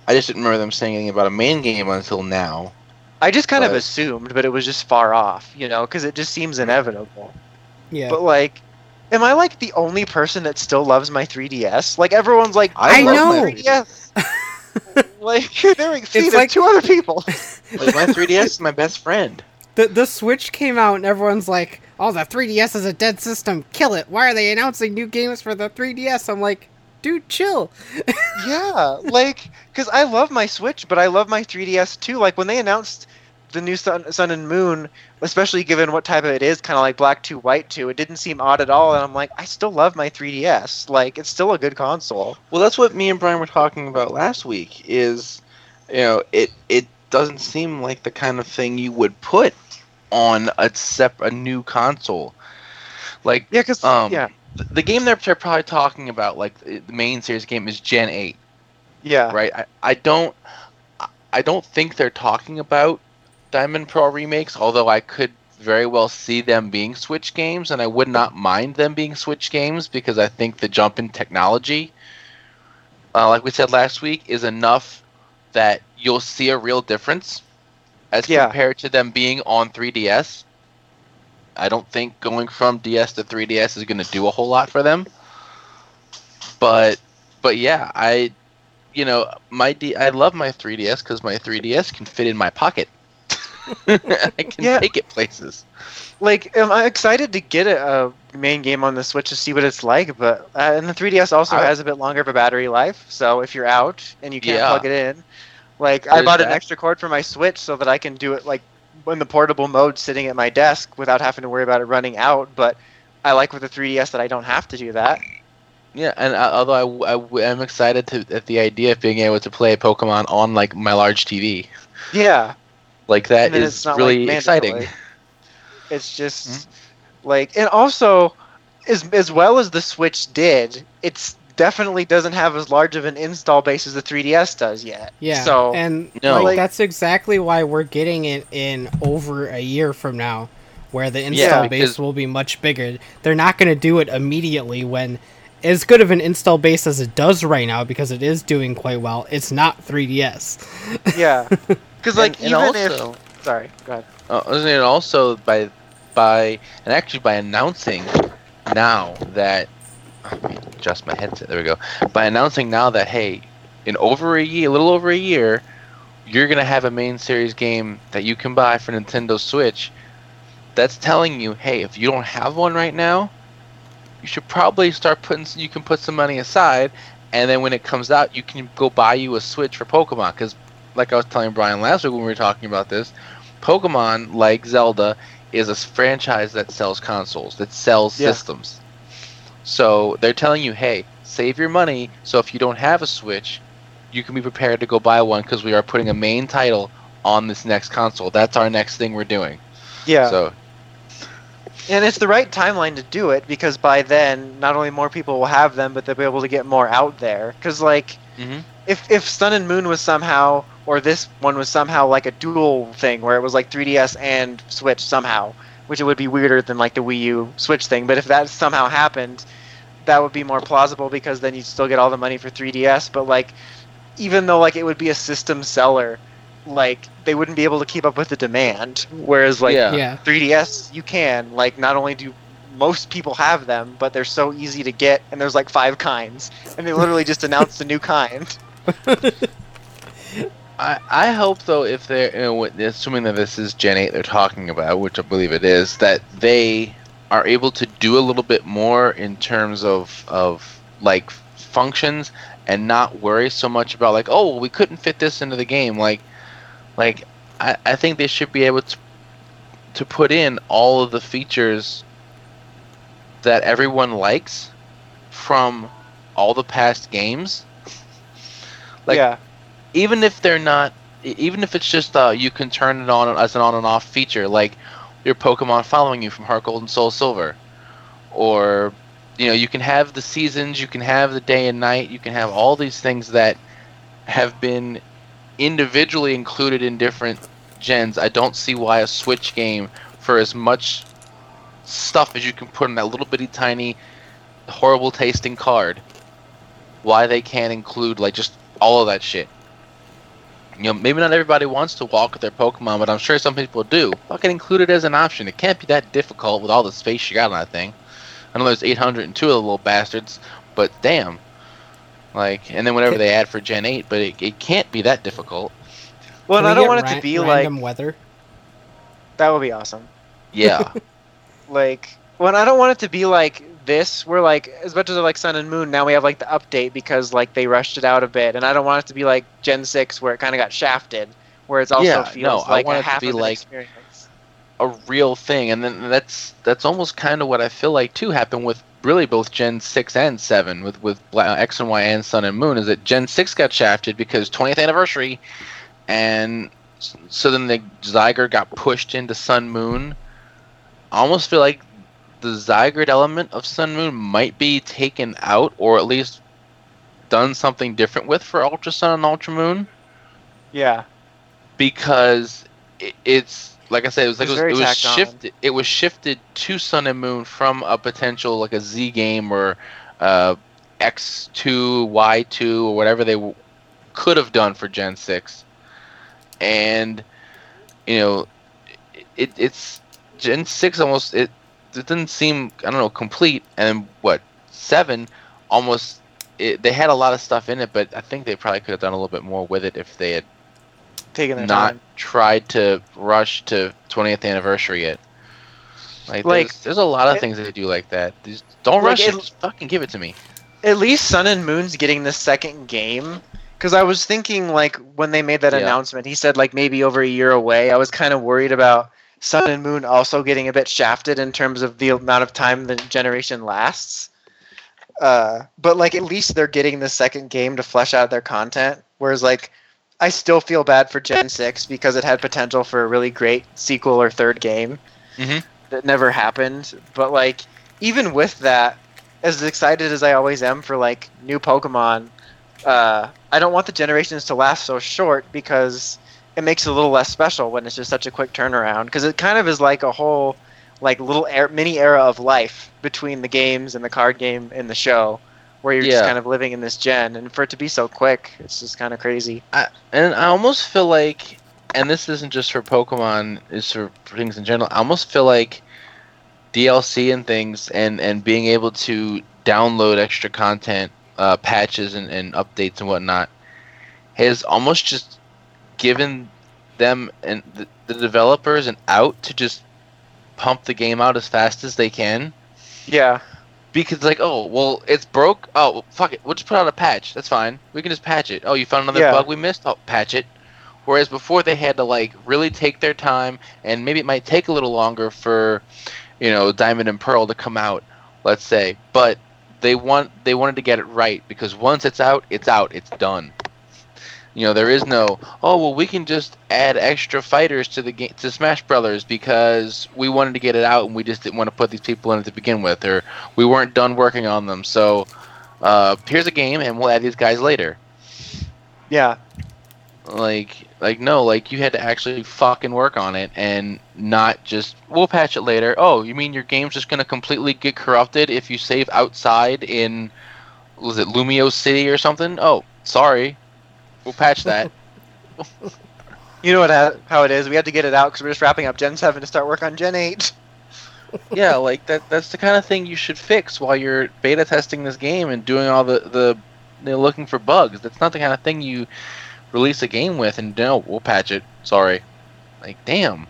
I just didn't remember them saying anything about a main game until now. I just kind of assumed, but it was just far off, you know, because it just seems inevitable. Yeah. But like, am I like the only person that still loves my 3DS? Like everyone's like, I love love my my 3DS. like they're like, It's like- two other people. Like my 3DS is my best friend. the the Switch came out and everyone's like, "Oh, the 3DS is a dead system. Kill it. Why are they announcing new games for the 3DS?" I'm like, "Dude, chill." yeah, like, because I love my Switch, but I love my 3DS too. Like when they announced the new Sun, Sun and Moon, especially given what type of it is, kind of like Black Two White Two, it didn't seem odd at all. And I'm like, I still love my 3DS. Like it's still a good console. Well, that's what me and Brian were talking about last week. Is you know it it doesn't seem like the kind of thing you would put on a sep- a new console. Like Yeah, because Um, yeah, the game they're, probably talking about, like the main series game, is Gen Eight, yeah, right? I, I don't I don't think they're talking about Diamond Pearl remakes, although I could very well see them being Switch games, and I would not mind them being Switch games because I think the jump in technology, uh, like we said last week, is enough that you'll see a real difference as Yeah. compared to them being on 3DS. I don't think going from DS to 3DS is going to do a whole lot for them. But but yeah, I you know, my D I love my 3DS cuz my 3DS can fit in my pocket. I can Yeah. take it places. like am I excited to get a, a main game on the Switch to see what it's like, but uh, and the 3DS also I- has a bit longer of a battery life. So if you're out and you can't Yeah. plug it in, like I There's bought an extra cord for my Switch so that I can do it like in the portable mode, sitting at my desk without having to worry about it running out. But I like with the 3DS that I don't have to do that. Yeah, and uh, although I am excited to at the idea of being able to play Pokemon on like my large TV, Yeah, like that And then is it's not, really like, exciting. it's just Mm-hmm. like, and also as as well as the Switch did, it's definitely doesn't have as large of an install base as the 3DS does yet. Yeah. So and No. like, that's exactly why we're getting it in over a year from now, where the install Yeah, base will be much bigger. They're not going to do it immediately when as good of an install base as it does right now because it is doing quite well. It's not 3DS. yeah, because like And- and even also- if sorry, go ahead. Uh, and also by by and actually by announcing now that let me adjust my headset. There we go. By announcing now that hey, in over a year, a little over a year, you're gonna have a main series game that you can buy for Nintendo Switch. That's telling you, hey, if you don't have one right now, you should probably start putting. You can put some money aside, and then when it comes out, you can go buy you a Switch for Pokemon. Because, like I was telling Brian last week when we were talking about this, Pokemon, like Zelda, is a franchise that sells consoles, that sells Yeah. systems. So they're telling you, hey, save your money. So if you don't have a Switch, you can be prepared to go buy one because we are putting a main title on this next console. That's our next thing we're doing. Yeah, So and it's the right timeline to do it because by then not only more people will have them, but they'll be able to get more out there. Because like Mhm. If if Sun and Moon was somehow or this one was somehow like a dual thing where it was like 3DS and Switch somehow, which it would be weirder than like the Wii U Switch thing. But if that somehow happened, that would be more plausible because then you'd still get all the money for 3DS. But like even though like it would be a system seller, like they wouldn't be able to keep up with the demand. Whereas like Yeah. yeah. 3DS, you can. Like, not only do most people have them, but they're so easy to get, and there's like five kinds, and they literally just announced a new kind. I, I hope though if they're you know, assuming that this is Gen 8 they're talking about, which I believe it is, that they are able to do a little bit more in terms of of like functions and not worry so much about like oh we couldn't fit this into the game like like I, I think they should be able to to put in all of the features that everyone likes from all the past games. Like, yeah, even if they're not, even if it's just uh, you can turn it on as an on and off feature, like your Pokemon following you from Heart Gold and Soul Silver, or you know you can have the seasons, you can have the day and night, you can have all these things that have been individually included in different gens. I don't see why a Switch game for as much stuff as you can put in that little bitty tiny horrible tasting card why they can't include like just all of that shit. You know maybe not everybody wants to walk with their pokemon but i'm sure some people do. Fucking include it as an option. It can't be that difficult with all the space you got on that thing. I know there's 802 of the little bastards but damn. Like and then whatever they add for gen 8 but it, it can't be that difficult. Well, we I don't get want it to ra- be like random weather. that would be awesome. yeah. Like when I don't want it to be like this, we're like as much as I like Sun and Moon, now we have like the update because like they rushed it out a bit, and I don't want it to be like Gen Six where it kind of got shafted, where it's also Yeah, feels no, I like want a it to be like- experience. a real thing and then that's that's almost kind of what i feel like too happened with really both gen 6 and 7 with with x and y and sun and moon is that gen 6 got shafted because 20th anniversary and so then the Zygarde got pushed into sun moon i almost feel like the Zygarde element of sun moon might be taken out or at least done something different with for ultra sun and ultra moon Yeah, because it, it's like I said, it was like it was, it was tacked on. shifted. It was shifted to Sun and Moon from a potential like a Z game or uh, X two, Y two, or whatever they w- could have done for Gen six, and you know, it, it's Gen six almost it. It didn't seem I don't know complete, and what seven almost. It, they had a lot of stuff in it, but I think they probably could have done a little bit more with it if they had their not time. tried to rush to 20th anniversary yet. Like, Like, there's, there's a lot of it- things they do like that. Just don't Like, rush it. it- Just fucking give it to me. At least Sun and Moon's getting the second game. Because I was thinking, like, when they made that Yeah. announcement, he said, like, maybe over a year away. I was kind of worried about Sun and Moon also getting a bit shafted in terms of the amount of time the generation lasts. Uh, but, like, at least they're getting the second game to flesh out their content. Whereas, like, I still feel bad for Gen 6 because it had potential for a really great sequel or third game Mhm. that never happened. But, like, even with that, as excited as I always am for like new Pokemon, uh, I don't want the generations to last so short because it makes it a little less special when it's just such a quick turnaround. Because it kind of is like a whole like little er- mini era of life between the games and the card game and the show, where you're just kind of living in this gen. And for it to be so quick, it's just kind of crazy. And I almost feel like, and this isn't just for Pokemon, it's for, for things in general. I almost feel like DLC and things, and and being able to download extra content, uh, patches and, and updates and whatnot, has almost just given them and the, the developers an out to just pump the game out as fast as they can? Yeah, because like oh well it's broke. Oh fuck it. We'll just put out a patch. That's fine. We can just patch it. Oh you found another Yeah. bug we missed? Oh patch it. Whereas before they had to like really take their time and maybe it might take a little longer for you know diamond and pearl to come out let's say. But they want they wanted to get it right because once it's out it's out. It's done you know there is no oh well we can just add extra fighters to the game to smash brothers because we wanted to get it out and we just didn't want to put these people in it to begin with or we weren't done working on them. So uh, here's a game and we'll add these guys later. Yeah, like like no like you had to actually fucking work on it and not just we'll patch it later. Oh you mean your game's just gonna completely get corrupted if you save outside in was it Lumiose City or something? Oh sorry we'll patch that. You know what uh, how it is. We had to get it out because we're just wrapping up Gen Seven to start work on Gen Eight. yeah like that that's the kind of thing you should fix while you're beta testing this game and doing all the the you know, looking for bugs. That's not the kind of thing you release a game with and no we'll patch it. Sorry. Like damn.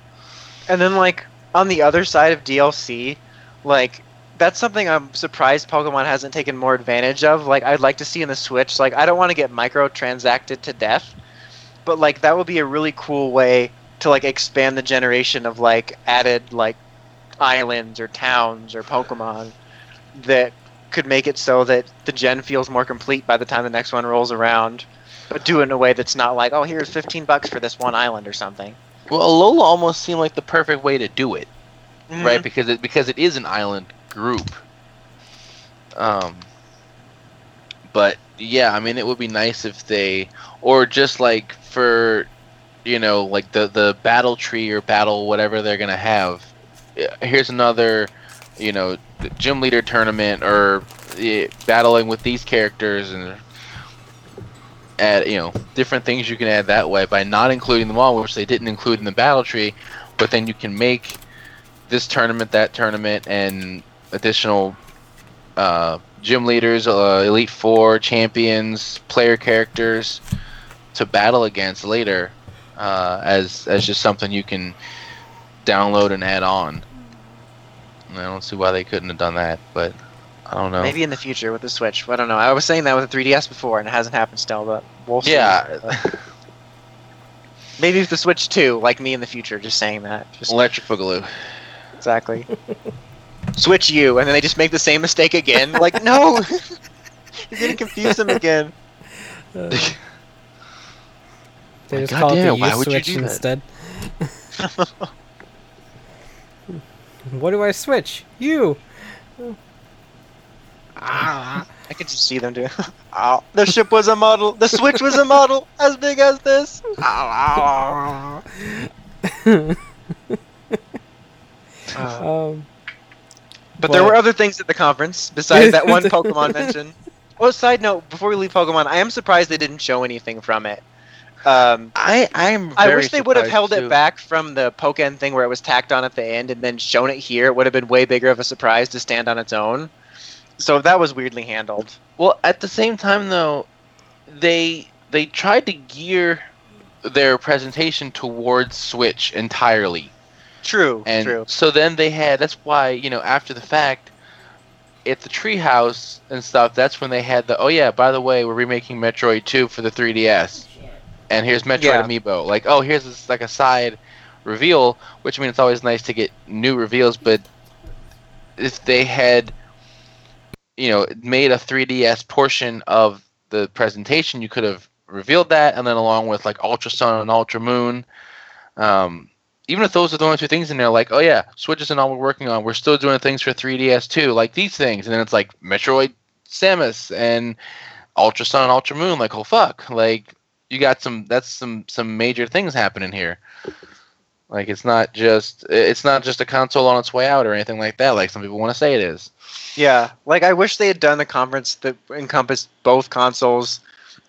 And then like on the other side of DLC, like that's something I'm surprised Pokemon hasn't taken more advantage of. Like I'd like to see in the Switch. Like I don't want to get microtransacted to death, but like that would be a really cool way to like expand the generation of like added like islands or towns or Pokemon. that could make it so that the gen feels more complete by the time the next one rolls around. But do it in a way that's not like, oh, here's 15 bucks for this one island or something. Well, Alola almost seemed like the perfect way to do it, Mm-hmm. right? Because it because it is an island group. Um, but yeah, I mean, it would be nice if they, or just like for, you know, like the the battle tree or battle whatever they're gonna have. Here's another, you know, gym leader tournament or eh, battling with these characters and add you know different things you can add that way by not including them all, which they didn't include in the battle tree. But then you can make this tournament, that tournament, and additional uh, gym leaders, uh, elite four champions, player characters to battle against later uh, as as just something you can download and add on. And I don't see why they couldn't have done that, but I don't know. Maybe in the future with the Switch. I don't know. I was saying that with the 3DS before, and it hasn't happened still. But we'll see. Yeah, Maybe with the Switch too, like me in the future, just saying that. Just Electric Boogaloo. exactly. Switch you, and then they just make the same mistake again. Like, no, you're gonna confuse them again. Uh, they My just call it the goddamn, why U would you switch do that? instead. what do I switch? You. Ah. I could just see them do. Ow. The ship was a model. The Switch was a model as big as this. Ow, ow. Uh, um, but there were other things at the conference besides that one Pokemon mention. Oh, side note, before we leave Pokemon, I am surprised they didn't show anything from it. Um, I I'm. I wish they would have held too. it back from the Pokken thing where it was tacked on at the end and then shown it here. It would have been way bigger of a surprise to stand on its own. So that was weirdly handled. Well, at the same time, though, they they tried to gear their presentation towards Switch entirely, True, and true. so then they had. That's why you know after the fact, at the Treehouse and stuff. That's when they had the. Oh yeah, by the way, we're remaking Metroid Two for the 3DS, and here's Metroid Yeah. Amiibo. Like, oh, here's this like a side reveal, which I mean it's always nice to get new reveals, but if they had you know made a 3ds portion of the presentation you could have revealed that and then along with like ultra sun and ultra moon um, even if those are the only two things in there like oh yeah switch isn't all we're working on. We're still doing things for 3ds too like these things. And then it's like metroid samus and ultra sun and ultra moon like oh fuck. Like you got some that's some some major things happening here. Like it's not just it's not just a console on its way out or anything like that like some people want to say it is. Yeah, like I wish they had done a conference that encompassed both consoles,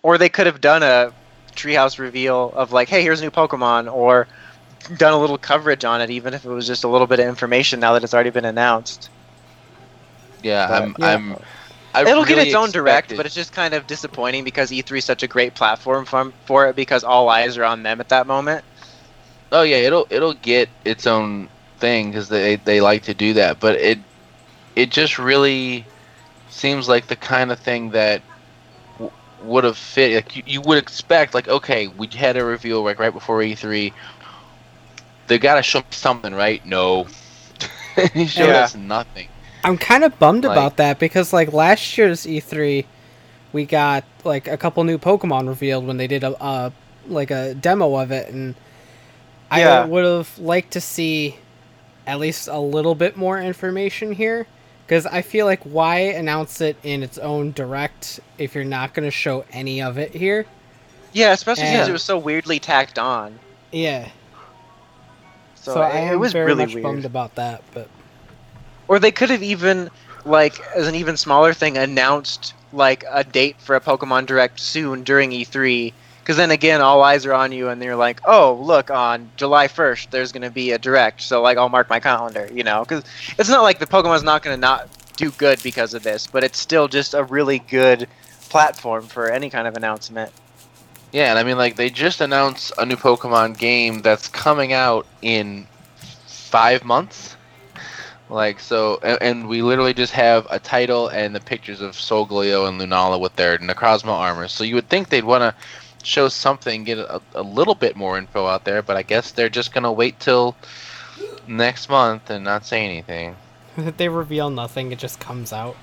or they could have done a treehouse reveal of like, hey, here's a new Pokemon, or done a little coverage on it, even if it was just a little bit of information now that it's already been announced. Yeah, But, I'm. yeah. I'm. I It'll get its own direct, expected- but it's just kind of disappointing because E3 is such a great platform for, for it because all eyes are on them at that moment. oh yeah, it'll it'll get its own thing because they they like to do that. But it it just really seems like the kind of thing that w- would have fit. Like you, you would expect, like okay, we had a reveal like right before E3. They gotta show me something, right? No, he showed Yeah. us nothing. I'm kind of bummed Like- about that because like last year's E3, we got like a couple new Pokemon revealed when they did a uh, like a demo of it, and Yeah. I would have liked to see at least a little bit more information here. Because I feel like why announce it in its own direct if you're not going to show any of it here? Yeah, especially because And- it was so weirdly tacked on. Yeah. So, So, I it, am it was very really much weird. bummed about that. But Or they could have even, like, as an even smaller thing, announced like a date for a Pokemon Direct soon during E3. Because then again, all eyes are on you, and they're like, "Oh, look, on July 1st, there's gonna be a Direct." So like, I'll mark my calendar, you know? Because it's not like the Pokemon's not gonna not do good because of this, but it's still just a really good platform for any kind of announcement. Yeah, and I mean, like, they just announced a new Pokemon game that's coming out in five months. Like, so, and, and we literally just have a title and the pictures of Solgaleo and Lunala with their Necrozma armor. So you would think they'd want to show something, get a, a little bit more info out there, but I guess they're just going to wait till next month and not say anything. They reveal nothing, it just comes out.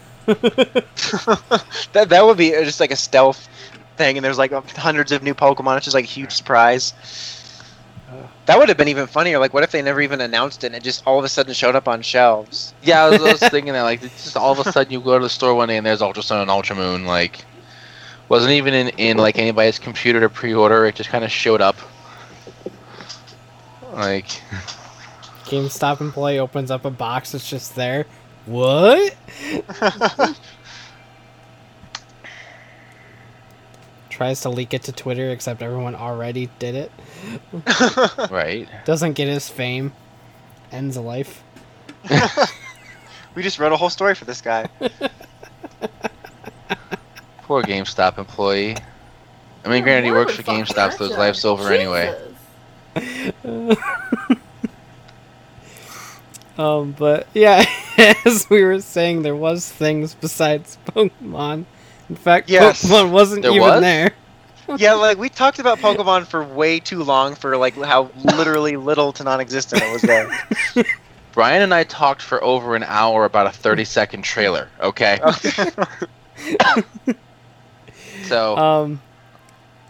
that that would be uh, just like a stealth thing, and there's like hundreds of new Pokemon. It's just like a huge surprise. That would have been even funnier. Like, what if they never even announced it and it just all of a sudden showed up on shelves? Yeah, I was, I was thinking that like just all of a sudden you go to the store one day and there's Ultra Sun and Ultra Moon. Like, wasn't even in in like anybody's computer to pre-order. It just kind of showed up. Like, GameStop employee opens up a box, it's just there. What? Tries to leak it to Twitter, except everyone already did it. right? Doesn't get his fame. Ends a life. we just wrote a whole story for this guy. Poor GameStop employee. I mean, granted, he works for GameStop, so his life's over anyway. Um, but yeah, as we were saying, there was things besides Pokemon. In fact, Yes. Pokemon wasn't There even was? there. yeah, like we talked about Pokemon for way too long for like how literally little to non-existent it was there. Brian and I talked for over an hour about a 30 second trailer, okay? So, Um,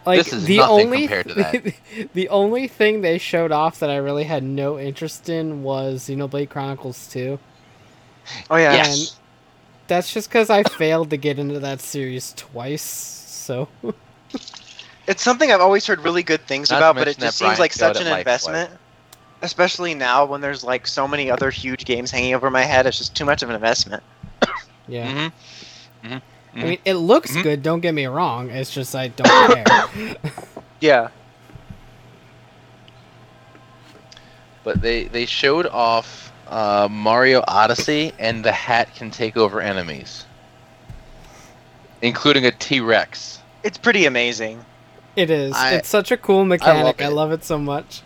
like This is the nothing only compared to that. the only thing they showed off that I really had no interest in was Xenoblade Chronicles 2. oh yeah. yes. That's just because I failed to get into that series twice. So It's something I've always heard really good things Not about, but it just seems Brian like such at an life investment. Especially now when there's like so many other huge games hanging over my head, it's just too much of an investment. yeah, hmm I mean it looks Mhm. good. Don't get me wrong. It's just I don't care. Yeah. But they, they showed off uh, Mario Odyssey, and the hat can take over enemies, including a T Rex. It's pretty amazing. It is. I- it's such a cool mechanic. I it. love it so much.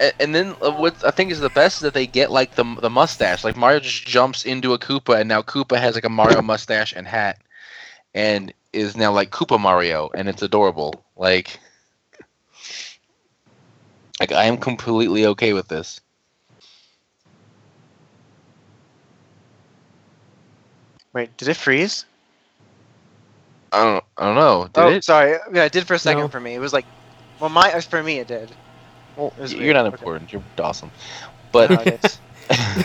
A- And then uh, what I think is the best is that they get like the the mustache. Like Mario just jumps into a Koopa, and now Koopa has like a Mario mustache and hat, and is now like Koopa Mario, and it's adorable. Like, like I am completely okay with this. Wait, did it freeze? I don't I don't know. Did oh, it? sorry. Yeah, it did for a second No. for me. It was like, well, my for me it did. Well, It you're weird. not Okay. important. You're awesome. But No.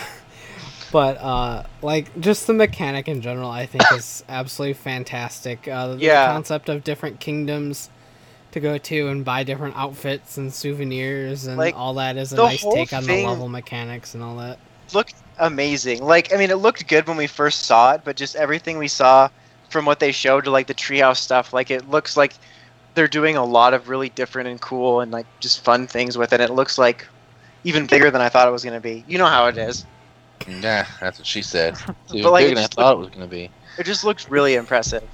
But uh, like just the mechanic in general, I think is absolutely fantastic. Uh, the Yeah. concept of different kingdoms to go to and buy different outfits and souvenirs and Like, all that is a nice take on thing- the level mechanics and all that. Looked amazing. Like, I mean, it looked good when we first saw it, but just everything we saw from what they showed to like the treehouse stuff, like it looks like they're doing a lot of really different and cool and like just fun things with it. It looks like even bigger than I thought it was gonna be. You know how it is. yeah, that's what she said. It's even But, like, bigger than I just thought it was gonna be. It just looks really impressive.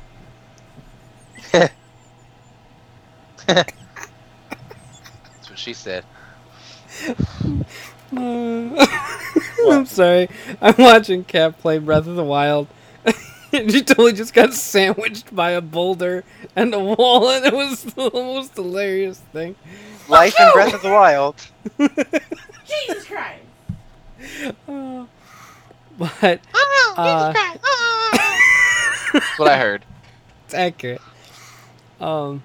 That's what she said. Uh, I'm sorry. I'm watching Cat play Breath of the Wild. she totally just got sandwiched by a boulder and a wall, and it was the most hilarious thing. Life in Breath of the Wild. Jesus Christ! Uh, but uh, That's what I heard. it's accurate. Um,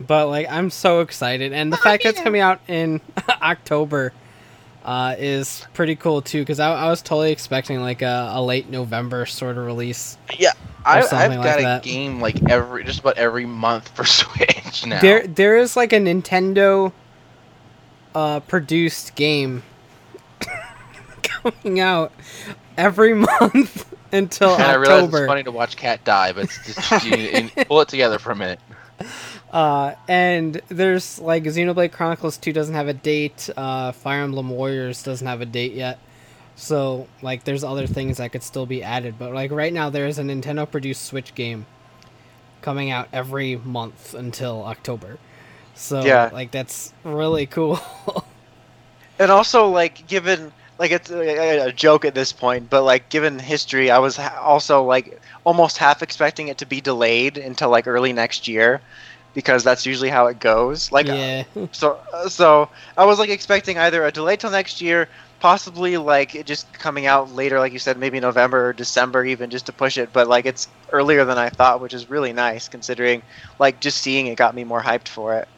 but like, I'm so excited, and the fact that it's coming out in October uh, is pretty cool too. Because I, I was totally expecting like a, a late November sort of release. Yeah, I, I've like got a that. game like every just about every month for Switch now. There, there is like a Nintendo uh, produced game coming out every month until and I realize it's funny to watch Cat die, but it's just you pull it together for a minute. Uh, and there's like Xenoblade Chronicles 2 doesn't have a date. Uh, Fire Emblem Warriors doesn't have a date yet. So like, there's other things that could still be added. But like right now, there is a Nintendo produced Switch game coming out every month until October. So Yeah. like that's really cool. And also, like, given like it's a, a joke at this point, but like given history, I was also like almost half expecting it to be delayed until like early next year, because that's usually how it goes. Like, yeah. so so I was like expecting either a delay till next year possibly like it just coming out later, like you said, maybe November or December, even just to push it. But like it's earlier than I thought, which is really nice considering like just seeing it got me more hyped for it.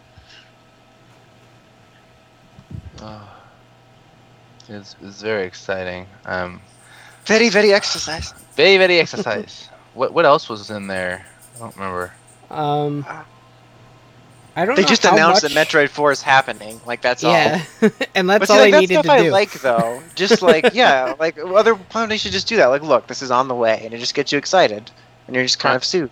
Oh, it's, it's very exciting. Um, Very, very exercise. very very exercise. what what else was in there? I don't remember. Um, I don't. They know just how announced much- that Metroid Four is happening. Like that's all. Yeah, and that's But see, all like, they that needed stuff to I do. like though. Just like yeah, like other companies should just do that. Like, look, this is on the way, and it just gets you excited, and you're just kind of soothed.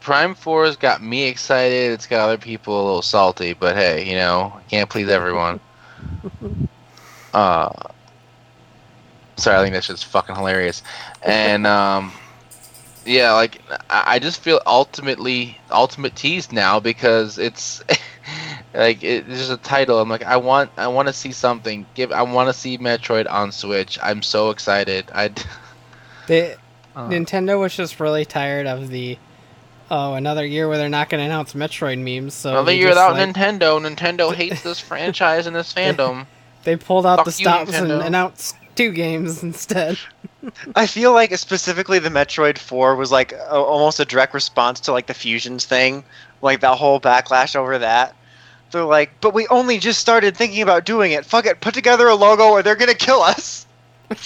Prime Four's got me excited. It's got other people a little salty, but hey, you know, can't please everyone. uh, sorry, I think that's just fucking hilarious. And um, yeah, like I, I just feel ultimately ultimate teased now because it's like it, it's just a title. I'm like, I want I want to see something. Give I want to see Metroid on Switch. I'm so excited. I. They, Uh, Nintendo was just really tired of the oh another year where they're not going to announce Metroid memes. So Another year without like, Nintendo. Nintendo hates this franchise and this fandom. They pulled out Fuck the you, stops and announced two games instead. I feel like specifically the Metroid Four was like a, almost a direct response to like the Fusions thing, like that whole backlash over that. They're like, but we only just started thinking about doing it. Fuck it, put together a logo or they're gonna kill us.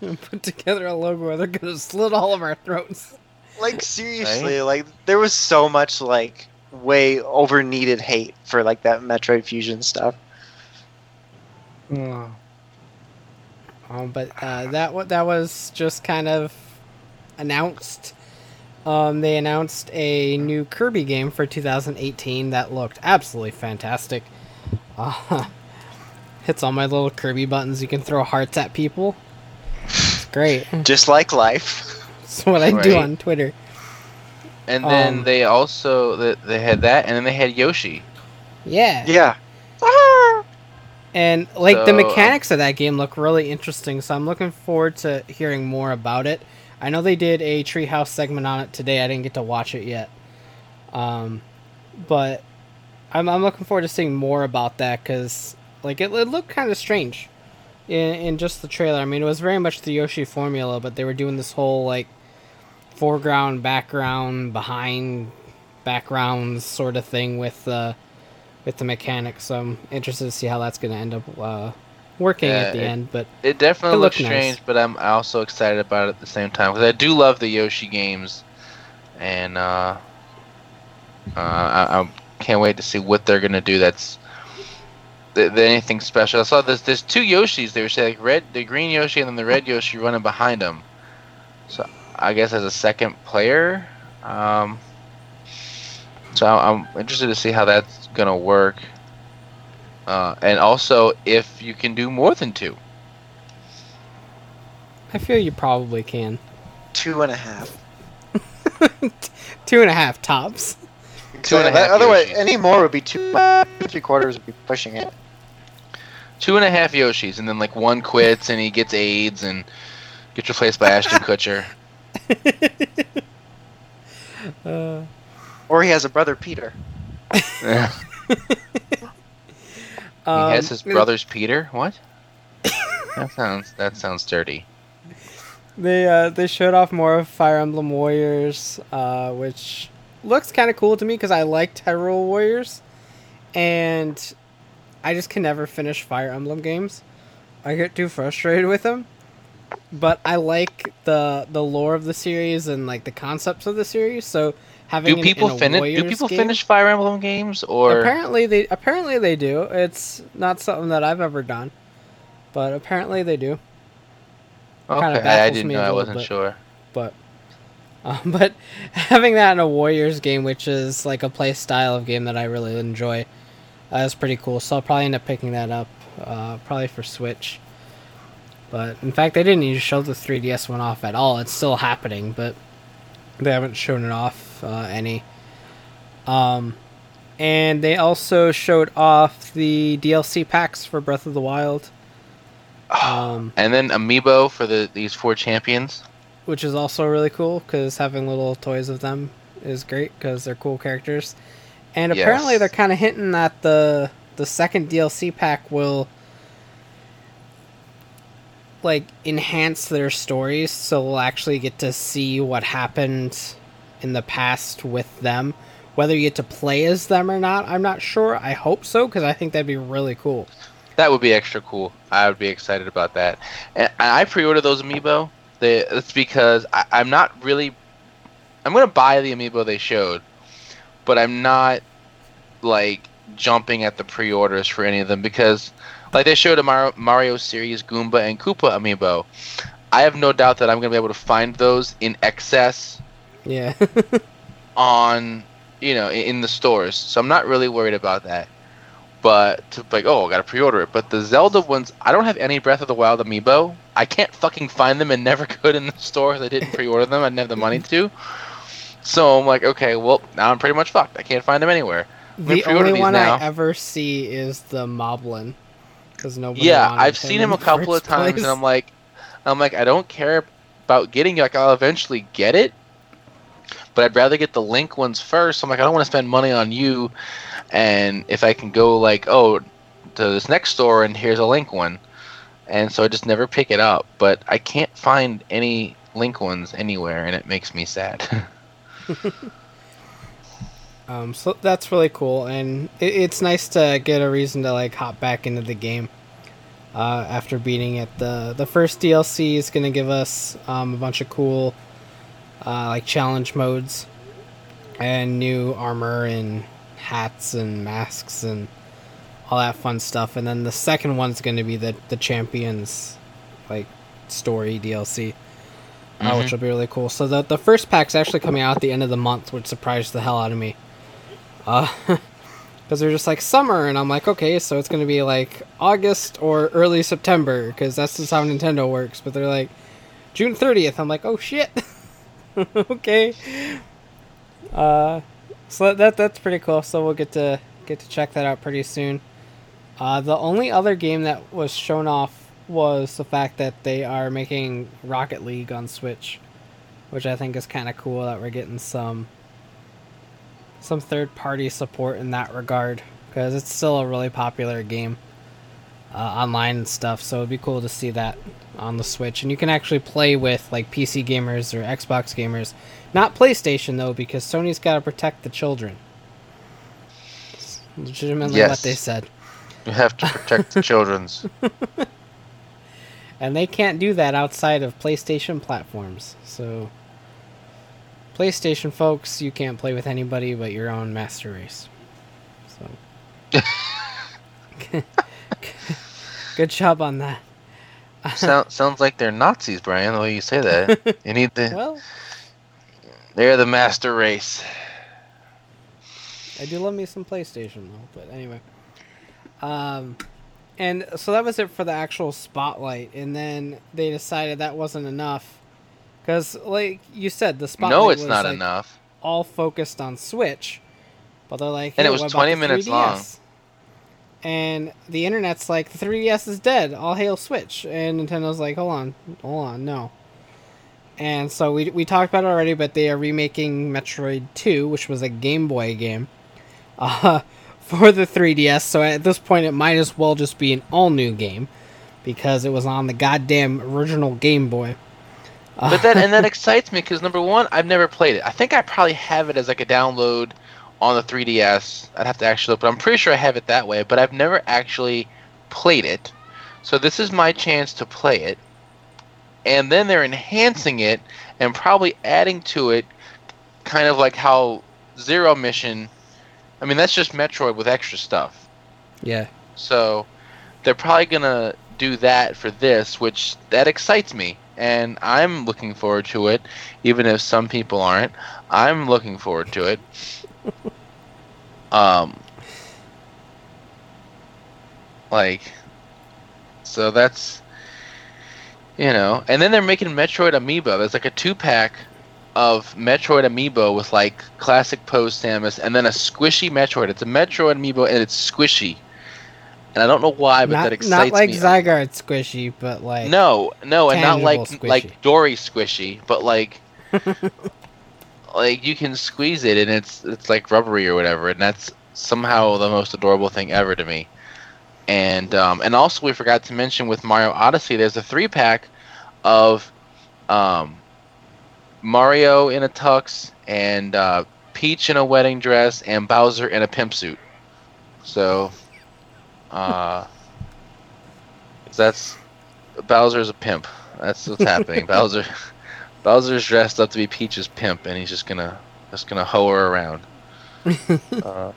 Put together a logo or they're going to slit all of our throats. Like seriously, like there was so much like way over needed hate for like that Metroid Fusion stuff. Um, but uh, that wa- that was just kind of announced. Um, they announced a new Kirby game for 2018 that looked absolutely fantastic. Uh, hits all my little Kirby buttons. You can throw hearts at people. It's great. Just like life. That's what I do on Twitter. And then Um, they also they, they had that, and then they had Yoshi. Yeah. Yeah. And like the So, um, mechanics of that game look really interesting, so I'm looking forward to hearing more about it. I know they did a treehouse segment on it today. I didn't get to watch it yet, um, but I'm I'm looking forward to seeing more about that because like it, it looked kind of strange in in just the trailer. I mean, it was very much the Yoshi formula, but they were doing this whole like foreground, background, behind backgrounds sort of thing with uh, with the mechanics. So I'm interested to see how that's going to end up uh, working Yeah, at the it- end. But It definitely It looks looked nice. strange, but I'm also excited about it at the same time because I do love the Yoshi games, and uh, uh, I, I can't wait to see what they're gonna do. That's th- th- anything special. I saw there's there's two Yoshis. They were saying like red, the green Yoshi, and then the red Yoshi running behind them. So I guess as a second player, um, so I- I'm interested to see how that's gonna work. Uh, and also if you can do more than two. I feel you probably can. Two and a half. Two and a half tops. Two and a half. and a So, half Otherwise, Yoshis. any more would be two. Two three quarters would be pushing it. two and a half Yoshis, and then like one quits and he gets AIDS and gets replaced by Ashton Kutcher. Uh, Or he has a brother, Peter. Yeah. he um, has his brother's Peter. What? that sounds that sounds dirty. They uh, they showed off more of Fire Emblem Warriors, uh, which looks kind of cool to me because I like Hyrule Warriors, and I just can never finish Fire Emblem games. I get too frustrated with them. But I like the the lore of the series and like the concepts of the series. So having Do people in a finish? Do people game- finish Fire Emblem games or? Apparently they apparently they do. It's not something that I've ever done, but apparently they do. okay, I didn't know. I wasn't bit. sure. but um, but having that in a Warriors game, which is like a play style of game that I really enjoy, uh, is pretty cool. So I'll probably end up picking that up, uh, probably for Switch. But in fact, they didn't even show the 3DS one off at all. It's still happening, but they haven't shown it off uh, any. Um, and they also showed off the DLC packs for Breath of the Wild. Um, And then Amiibo for the these four champions. which is also really cool because having little toys of them is great because they're cool characters. And apparently Yes. they're kind of hinting that the the second DLC pack will like enhance their stories, so we'll actually get to see what happened in the past with them. Whether you get to play as them or not, I'm not sure. I hope so because I think that'd be really cool. That would be extra cool. I would be excited about that. And I pre-ordered those amiibo. It's because I, I'm not really. I'm gonna buy the amiibo they showed, but I'm not like jumping at the pre-orders for any of them because, like, they showed a Mario, Mario series Goomba and Koopa amiibo. I have no doubt that I'm gonna be able to find those in excess Yeah. on you know in, the stores so i'm not really worried about that but to like oh i gotta pre-order it but the zelda ones i don't have any breath of the wild amiibo i can't fucking find them and never could in the store i didn't pre-order them i didn't have the money to so i'm like okay well now i'm pretty much fucked i can't find them anywhere I'm the only one now. I ever see is the Moblin. Because nobody. yeah i've seen him a couple of times place. and i'm like i'm like i don't care about getting it like i'll eventually get it but i'd rather get the link ones first. I'm like i don't want to spend money on you and if i can go like oh to this next store and here's a link one. And so i just never pick it up but i can't find any link ones anywhere and it makes me sad. Um, so that's really cool, and it, it's nice to get a reason to like hop back into the game. Uh, after beating it, the the first DLC is gonna give us um, a bunch of cool, uh, like challenge modes, and new armor and hats and masks and all that fun stuff. And then the second one's gonna be the the champions, like story DLC uh, which Mhm. will be really cool. So the the first pack's actually coming out at the end of the month, which surprised the hell out of me. Uh, because they're just like summer, and I'm like, okay, so it's gonna be like August or early September, because that's just how Nintendo works. But they're like June 30th. I'm like, oh shit. okay. Uh, so that that's pretty cool. So we'll get to get to check that out pretty soon. Uh, the only other game that was shown off was the fact that they are making Rocket League on Switch, which I think is kind of cool that we're getting some some third party support in that regard because it's still a really popular game uh, online and stuff. So it'd be cool to see that on the Switch, and you can actually play with like PC gamers or Xbox gamers, not PlayStation though, because Sony's got to protect the children. It's legitimately what they said. you have to protect the children's And they can't do that outside of PlayStation platforms. So, PlayStation folks, you can't play with anybody but your own Master Race. So, good job on that. Sound, sounds like they're nazis brian the way you say that you need the Well, they're the master race I do love me some PlayStation though. But anyway, um, and so that was it for the actual spotlight. And then they decided that wasn't enough because, like you said, the spotlight no it's was, not like, enough all focused on Switch, but they're like, And it was 20 minutes 3DS?" long. And the internet's like, the 3DS is dead. All hail Switch. And Nintendo's like, hold on, hold on, no. And so we, we talked about it already, but they are remaking Metroid 2, which was a Game Boy game, uh, for the 3DS. So at this point, it might as well just be an all new game because it was on the goddamn original Game Boy. but that and that excites me because number one i've never played it i think i probably have it as like a download on the 3ds i'd have to actually look but i'm pretty sure i have it that way but i've never actually played it so this is my chance to play it and then they're enhancing it and probably adding to it kind of like how zero mission i mean that's just metroid with extra stuff Yeah. so they're probably gonna do that for this, which that excites me, and I'm looking forward to it, even if some people aren't. I'm looking forward to it. um, like, so that's you know, and then they're making Metroid Amiibo. There's like a two pack of Metroid Amiibo with like classic pose Samus, and then a squishy Metroid. It's a Metroid Amiibo, and it's squishy and I don't know why, but not, that excites me. not like me. Zygarde squishy, but like no, no, and not like squishy. like Dory squishy, but like like you can squeeze it and it's it's like rubbery or whatever, and that's somehow the most adorable thing ever to me. And um, and also we forgot to mention with Mario Odyssey, there's a three pack of um, Mario in a tux and uh, Peach in a wedding dress and Bowser in a pimp suit. So, uh, that's Bowser's a pimp. That's what's happening. Bowser, Bowser's dressed up to be Peach's pimp, and he's just gonna just gonna hoe her around. uh,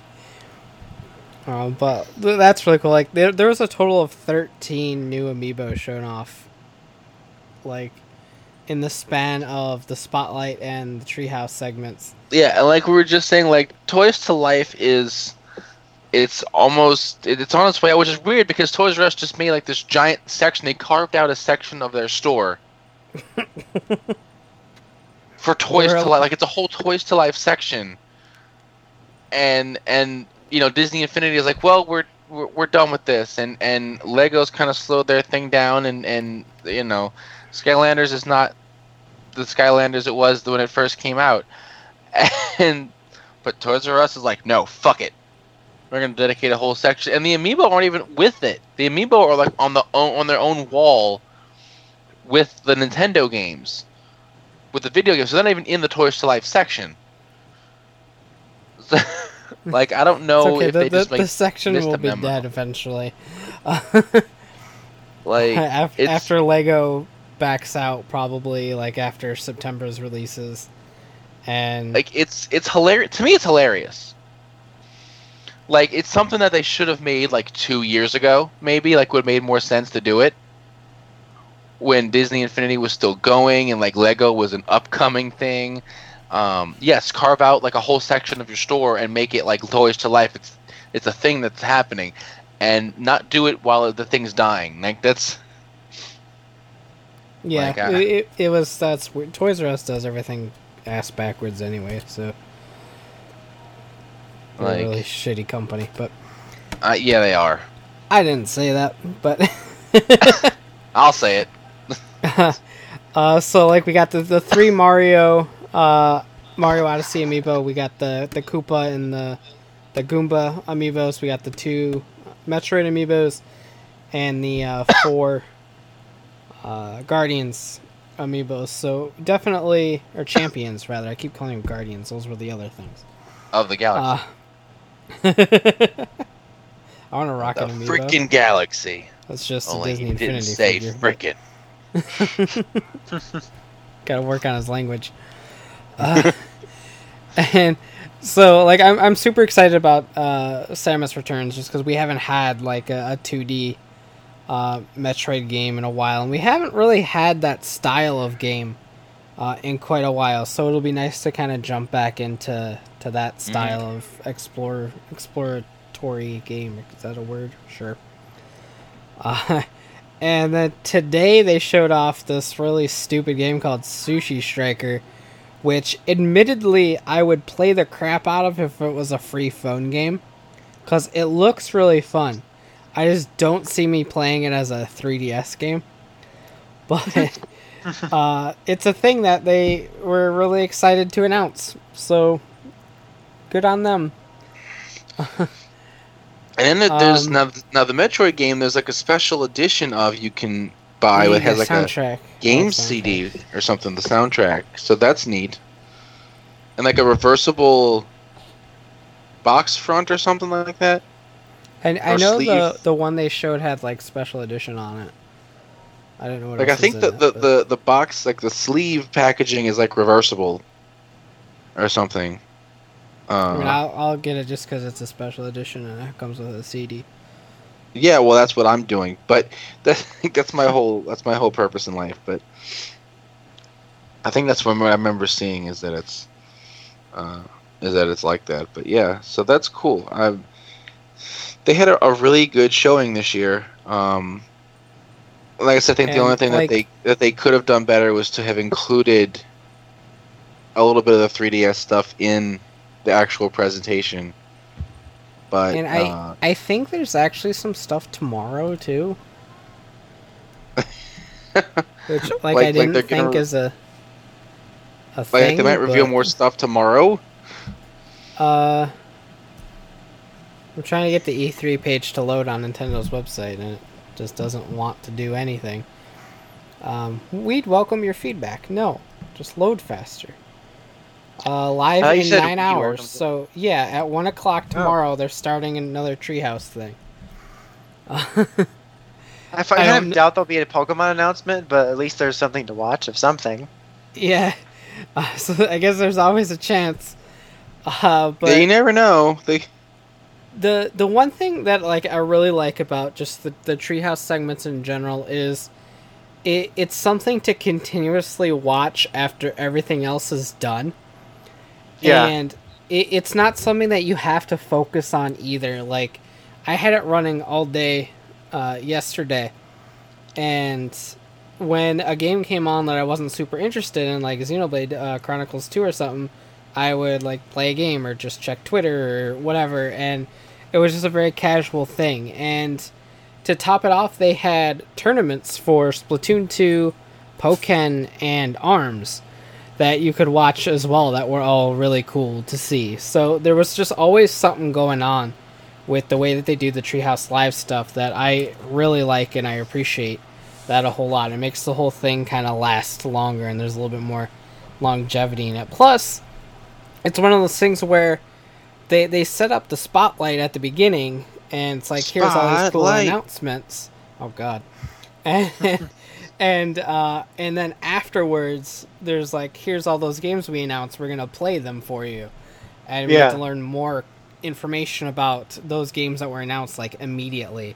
Um, but th- that's really cool. Like there, there was a total of thirteen new amiibo shown off, like in the span of the spotlight and the treehouse segments. yeah, and like we were just saying, like Toys to Life is, it's almost it's on its way out, which is weird because Toys R Us just made like this giant section. They carved out a section of their store for Toys to Life. Like it's a whole Toys to Life section, and and you know Disney Infinity is like, well, we're we're, we're done with this, and and Legos kind of slowed their thing down, and and you know, Skylanders is not the Skylanders it was when it first came out, and but Toys R Us is like, no, fuck it. We're gonna dedicate a whole section, and the amiibo aren't even with it. The amiibo are like on the own, on their own wall with the Nintendo games, with the video games. So they're not even in the Toys to Life section. like I don't know okay. if The, they the, just like the section will a be memo. dead eventually. like Af- it's- after Lego backs out, probably like after September's releases, and like it's it's hilarious to me it's hilarious like it's something that they should have made like two years ago maybe like would have made more sense to do it when disney infinity was still going and like lego was an upcoming thing um, yes carve out like a whole section of your store and make it like toys to life it's it's a thing that's happening and not do it while the thing's dying like that's yeah, like, uh, it, it, was that's weird. Toys R Us does everything ass backwards anyway, so Like- really shitty company. But uh, yeah they are I didn't say that, but. i'll say it uh, so like we got the, the three Mario uh, Mario Odyssey amiibo. We got the the Koopa and the the Goomba amiibos. We got the two Metroid amiibos and the uh, four uh, Guardians amiibos. So definitely or champions rather. I keep calling them Guardians. Those were the other things. of the galaxy Uh, I want to rock the an amiibo. freaking galaxy That's just a only Disney he didn't Infinity say figure. Frickin' Gotta work on his language. Uh, and so, like, I'm, I'm super excited about uh, Samus Returns just because we haven't had, like, a, a 2D uh, Metroid game in a while. And we haven't really had that style of game uh, in quite a while. So it'll be nice to kind of jump back into to that style of explore exploratory game. Is that a word? Sure. Uh, and then today they showed off this really stupid game called Sushi Striker, which admittedly I would play the crap out of if it was a free phone game, because it looks really fun. I just don't see me playing it as a 3DS game. But uh, it's a thing that they were really excited to announce. So good on them. And then there's Um, now, now the Metroid game. There's like a special edition of you can buy. Yeah, It has the like a soundtrack. game Oh. CD or something. The soundtrack. So that's neat. And like a reversible box front or something like that. And I know the sleeve. the one they showed had like special edition on it. I don't know what. Like I think the it, the, but- the the box like the sleeve packaging is like reversible or something. Uh, I mean, I'll, I'll get it just because it's a special edition and it comes with a CD. Yeah, well, that's what I'm doing. But that, that's my whole that's my whole purpose in life. But I think that's what I remember seeing is that it's uh, is that it's like that. But yeah, so that's cool. I they had a, a really good showing this year. Um, like I said, I think the only thing like- that they that they could have done better was to have included a little bit of the 3DS stuff in the actual presentation. But And I uh, I think there's actually some stuff tomorrow too, which like, Like- I didn't gonna think is a a like thing. they might reveal but, more stuff tomorrow. Uh, I'm trying to get the E3 page to load on Nintendo's website, and it just doesn't want to do anything. Um, we'd welcome your feedback. No, just load faster. Uh, live I in nine hours. So yeah, at one o'clock tomorrow, they're starting another Treehouse thing. I, kind don't- of doubt there'll be a Pokemon announcement, but at least there's something to watch of something. yeah, uh, so I guess there's always a chance. Uh, but yeah, you never know. They the the one thing that like I really like about just the the treehouse segments in general is it it's something to continuously watch after everything else is done. Yeah. And it, it's not something that you have to focus on either. Like I had it running all day uh, yesterday and when a game came on that I wasn't super interested in, like Xenoblade uh, Chronicles 2 or something, I would like play a game or just check Twitter or whatever, and it was just a very casual thing. And to top it off, they had tournaments for Splatoon 2, Pokken, and ARMS that you could watch as well that were all really cool to see. So there was just always something going on with the way that they do the Treehouse Live stuff that I really like and I appreciate that a whole lot. It makes the whole thing kind of last longer and there's a little bit more longevity in it. Plus, it's one of those things where they they set up the spotlight at the beginning and it's like here's all these cool Spotlight. announcements. Oh god. And and uh and then afterwards there's like here's all those games we announced. We're going to play them for you. And we Yeah. have to learn more information about those games that were announced like immediately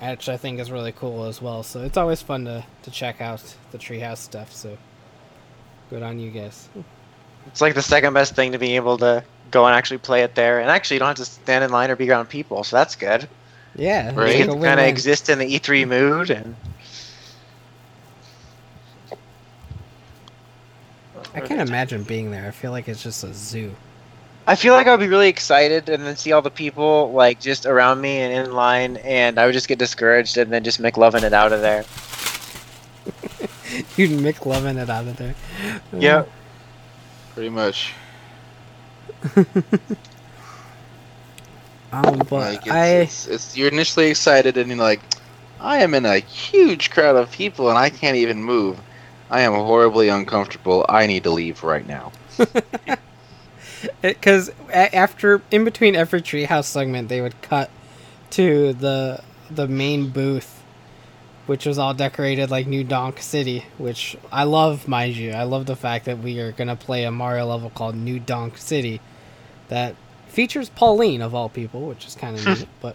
which I think is really cool as well. So it's always fun to, to check out the Treehouse stuff. So good on you guys. It's like the second best thing to be able to go and actually play it there, and actually you don't have to stand in line or be around people, so that's good. Yeah, it's Right. You can kind of exist in the E3 mood, and I can't imagine being there. I feel like it's just a zoo. I feel like I would be really excited and then see all the people like just around me and in line, and I would just get discouraged and then just make loving it out of there. You'd Mick loving it out of there. Yeah. pretty much. Um, but Like it's, I it's, it's you're initially excited and you're like, I am in a huge crowd of people and I can't even move. I am horribly uncomfortable. I need to leave right now. because after in between every treehouse segment they would cut to the the main booth which was all decorated like new donk city which i love mind you i love the fact that we are going to play a mario level called new donk city that features pauline of all people which is kind of neat but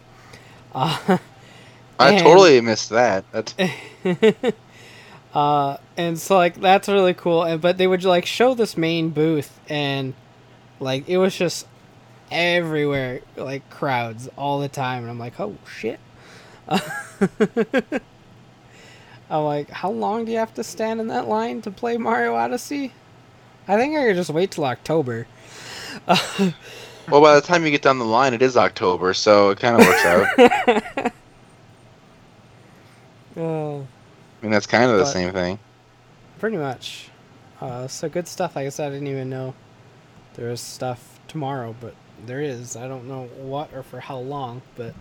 uh, I And- totally missed that. That's uh, and so like that's really cool. And but they would like show this main booth, and like it was just everywhere, like crowds all the time. And I'm like, oh shit. I'm like, how long do you have to stand in that line to play Mario Odyssey? I think I could just wait till October. well, by the time you get down the line, it is October, so it kind of works out. Oh. I mean, that's kind of the But- same thing. Pretty much. Uh, so good stuff. Like I said, I didn't even know there was stuff tomorrow, but there is. I don't know what or for how long, but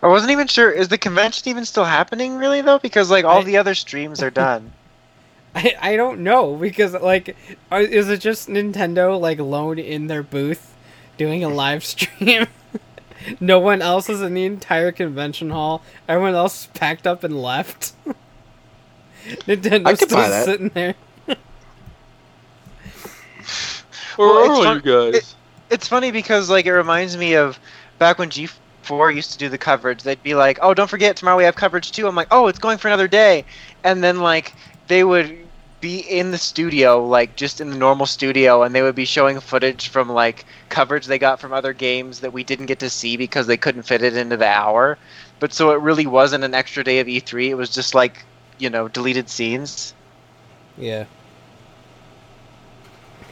I wasn't even sure. Is the convention even still happening, really though? Because like all I- the other streams are done. I, I don't know because like is it just Nintendo like alone in their booth doing a live stream? no one else is in the entire convention hall. Everyone else is packed up and left. Nintendo's I still sitting there. Where Well, it's are fun- you guys? it's funny because like it reminds me of back when G4 used to do the coverage. They'd be like, "Oh, don't forget tomorrow we have coverage too." I'm like, "Oh, it's going for another day," and then like they would be in the studio, like just in the normal studio, and they would be showing footage from like coverage they got from other games that we didn't get to see because they couldn't fit it into the hour. But so it really wasn't an extra day of E3. It was just like you know deleted scenes. Yeah.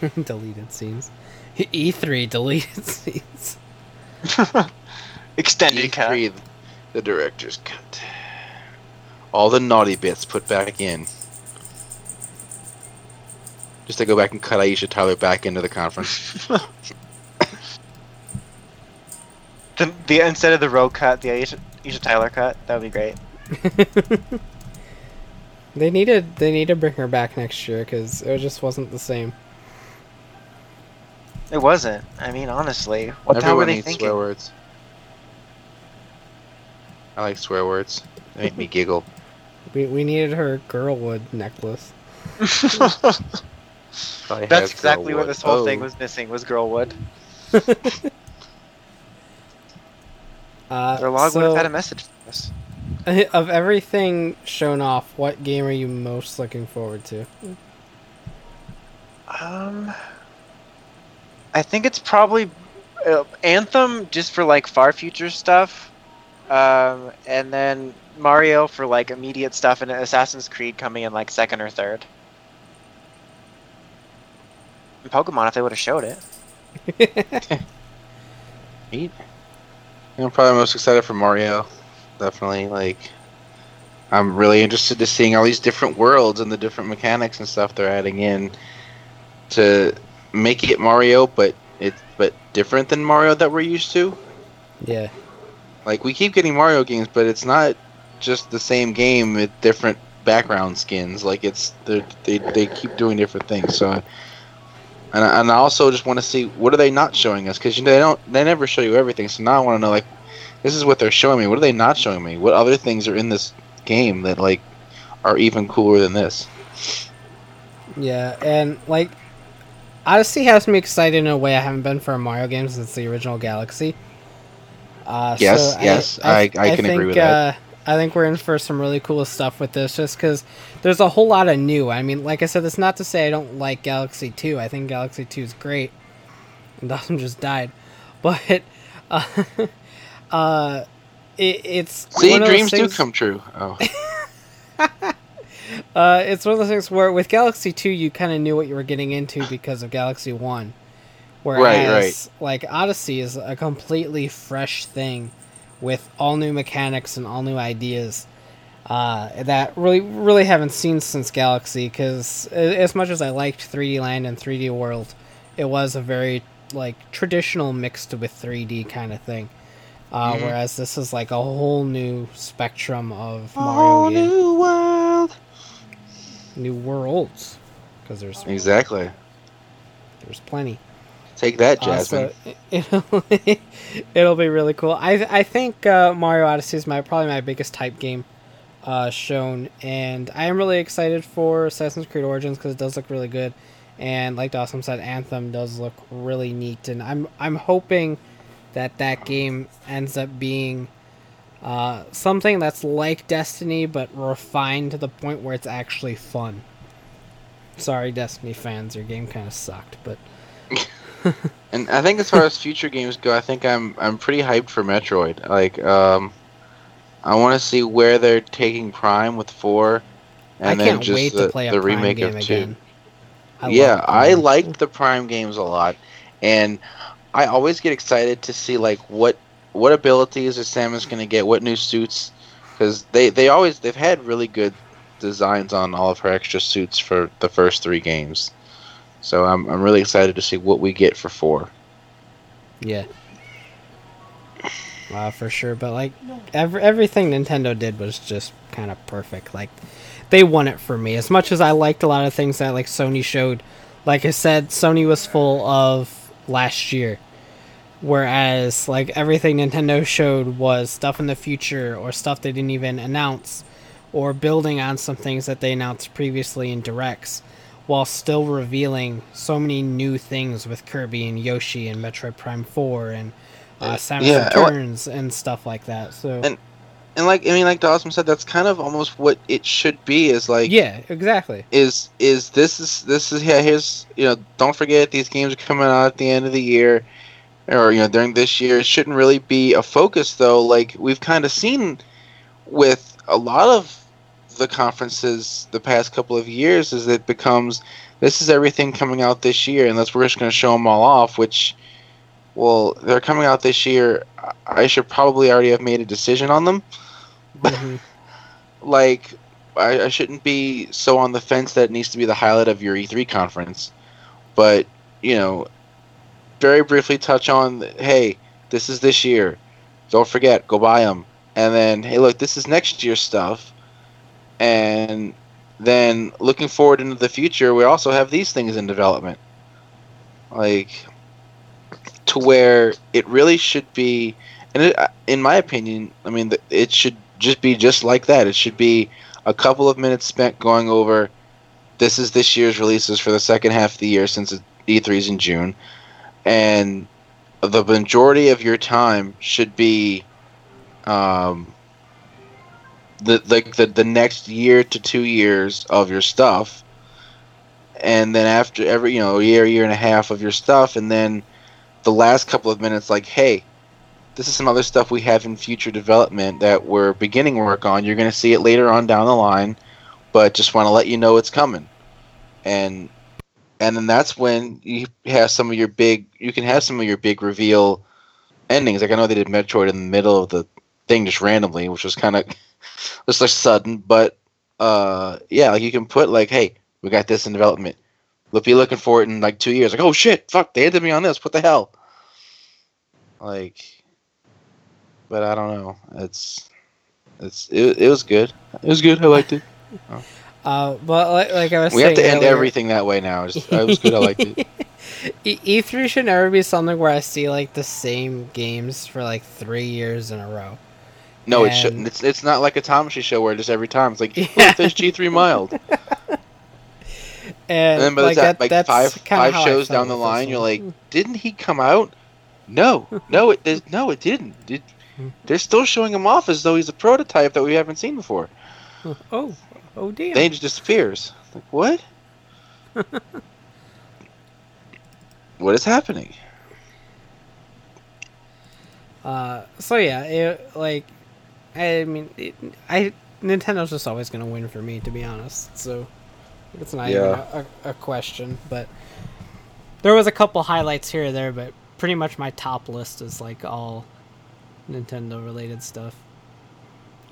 deleted scenes. E3 deleted scenes. Extended cut. E3, the director's cut. All the naughty bits put back in. Just to go back and cut Aisha Tyler back into the conference. the instead of the road cut, the Aisha, Aisha Tyler cut. That would be great. they needed they need to bring her back next year because it just wasn't the same. It wasn't. I mean, honestly, what the hell were Everyone they needs thinking? swear words. I like swear words. They make me giggle. We we needed her girlwood necklace. Probably That's has exactly what this whole Oh. thing was missing. Was Girlwood. Uh, Their log would have had a message for us. of everything shown off, what game are you most looking forward to? Um, I think it's probably uh, Anthem just for like far future stuff, um, and then Mario for like immediate stuff, and Assassin's Creed coming in like second or third. And Pokemon if they would have showed it. Neat. I'm probably most excited for Mario. Definitely, like, I'm really interested to seeing all these different worlds and the different mechanics and stuff they're adding in to make it Mario, but it but different than Mario that we're used to. Yeah. Like we keep getting Mario games, but it's not just the same game with different background skins. Like it's they they keep doing different things. So, and I, and I also just want to see what are they not showing us because you know they don't they never show you everything. So now I want to know like this is what they're showing me. What are they not showing me? What other things are in this game that like are even cooler than this? Yeah, and like Odyssey has me excited in a way I haven't been for a Mario game since the original Galaxy. Uh, Yes, so yes, I- I can agree with that. Uh, I think we're in for some really cool stuff with this, just because there's a whole lot of new. I mean, like I said, it's not to say I don't like Galaxy Two. I think Galaxy Two is great, and Dawson just died, but uh, uh, it, it's See, one of those dreams do come true. Oh, uh, it's one of those things where with Galaxy Two, you kind of knew what you were getting into because of Galaxy One. Whereas, Right, right. like Odyssey is a completely fresh thing, with all new mechanics and all new ideas uh, that really, really haven't seen since Galaxy. Because as much as I liked 3D Land and 3D World, it was a very like traditional mixed with 3D kind of thing. Uh, Mhm. Whereas this is like a whole new spectrum of Mario game new world. new worlds because there's Exactly. there's plenty. Take that, Uh, Jasmine. so it'll, it'll be really cool. I I think uh, Mario Odyssey is my probably my biggest type game uh, shown, and I am really excited for Assassin's Creed Origins because it does look really good, and like Dawson said, Anthem does look really neat, and I'm I'm hoping that that game ends up being. Uh, something that's like Destiny but refined to the point where it's actually fun. Sorry, Destiny fans, your game kind of sucked, but And I think as far as future games go, I think I'm I'm pretty hyped for Metroid. Like, um, I want to see where they're taking Prime with four, and I then just the, to play a the remake of two. again. I yeah, I liked the Prime games a lot, and I always get excited to see like what what abilities is Samus going to get, what new suits, because they they always they've had really good designs on all of her extra suits for the first three games. So I'm I'm really excited to see what we get for four. Yeah. Uh, for sure, but like every, everything Nintendo did was just kind of perfect. Like they won it for me. As much as I liked a lot of things that like Sony showed, like I said, Sony was full of last year. Whereas like everything Nintendo showed was stuff in the future or stuff they didn't even announce or building on some things that they announced previously in directs while still revealing so many new things with Kirby and Yoshi and Metroid Prime 4 and uh, Samus Yeah, I wa- Returns and stuff like that. So And- And like I mean, like Dawson said, that's kind of almost what it should be. Is like yeah, exactly. is is this is this is yeah here's you know don't forget these games are coming out at the end of the year or you know during this year it shouldn't really be a focus though like we've kind of seen with a lot of the conferences the past couple of years is it becomes this is everything coming out this year unless we're just going to show them all off which well they're coming out this year I- should probably already have made a decision on them Mhm. like I, I shouldn't be so on the fence that it needs to be the highlight of your E3 conference, but you know, very briefly touch on hey, this is this year. Don't forget, go buy them. And then, hey, look, this is next year's stuff. And then looking forward into the future, we also have these things in development. Like, to where it really should be, and it, in my opinion, I mean, it should just be just like that. It should be a couple of minutes spent going over this is this year's releases for the second half of the year since E3's in June, and the majority of your time should be um, the like the, the next year to two years of your stuff. And then after every you know year year and a half of your stuff and then the last couple of minutes like hey this is some other stuff we have in future development that we're beginning work on. You're going to see it later on down the line but just want to let you know it's coming. And and then that's when you have some of your big you can have some of your big reveal endings. Like i know they did metroid in the middle of the thing just randomly which was kind of just like sudden but uh yeah like you can put like hey we got this in development. We'll be looking for it in like two years. Like oh shit fuck they ended me on this. What the hell? Like but i don't know. It's it's it, it was good. It was good. I liked it. Uh, but like, like I was we saying, have to end earlier, everything that way now. Just- it was good. I liked it. E- E3 should never be something where I see like the same games for like three years in a row. No, it shouldn't. It's it's not like a Thomasy show where just every time it's like Yeah. there's G three mild, And, and then by the like, time that, like five five shows down the line, you're like, didn't he come out? No, no, it no, it didn't. It, they're still showing him off as though he's a prototype that we haven't seen before. oh, oh damn. Then he just disappears. Like what? what is happening? Uh, so yeah, it, like, I mean, it, I Nintendo's just always gonna win for me, to be honest. So it's not even Yeah. a, a, a question. But there was a couple highlights here or there, but pretty much my top list is like all Nintendo related stuff.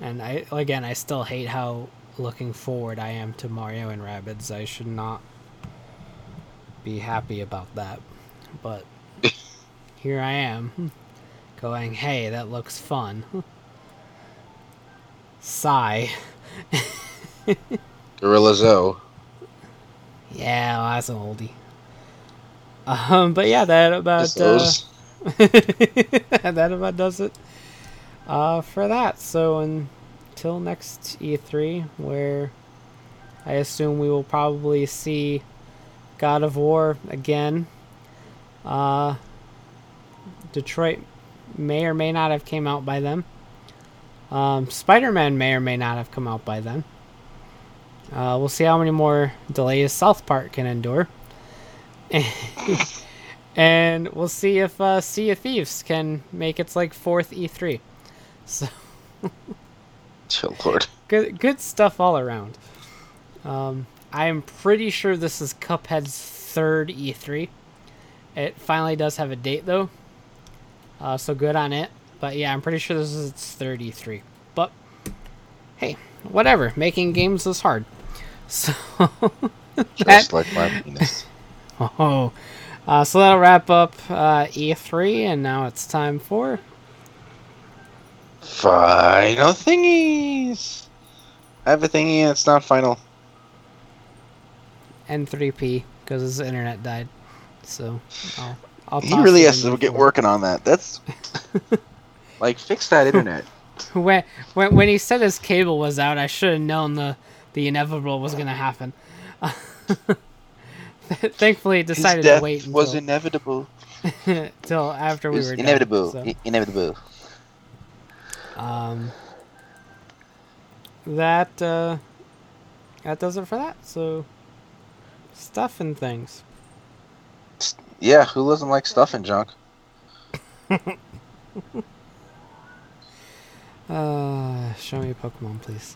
And I again, I still hate how looking forward I am to Mario and Rabbids. I should not be happy about that, but here I am going, hey, that looks fun. Sigh. Gorilla Zoe. Yeah, well, that's an oldie. Um, but yeah, that about uh, that about does it uh, for that. So until next E3, where I assume we will probably see God of War again. Uh, Detroit may or may not have came out by then. Um, Spider-Man may or may not have come out by then. Uh, we'll see how many more delays South Park can endure. and we'll see if uh, Sea of Thieves can make its like fourth E3. So Oh, Lord. good, good stuff all around. Um, I'm pretty sure this is Cuphead's third E3. It finally does have a date though, uh, so good on it. But yeah, I'm pretty sure this is its third E3. But hey, whatever. Making games is hard. So Just like my penis. Oh, uh, so that'll wrap up uh, E3, and now it's time for Final thingies. I have a thingy and it's not final. N3P because his internet died. So I'll, I'll He really has to get working on that. That's like fix that internet. When, when when he said his cable was out, I should have known the the inevitable was gonna happen. Thankfully, decided to wait was inevitable. until after It we were done, inevitable. so. I- Inevitable. Um, that uh, that does it for that. So stuff and things. Yeah, who doesn't like stuff and junk? Uh, show me a Pokemon, please.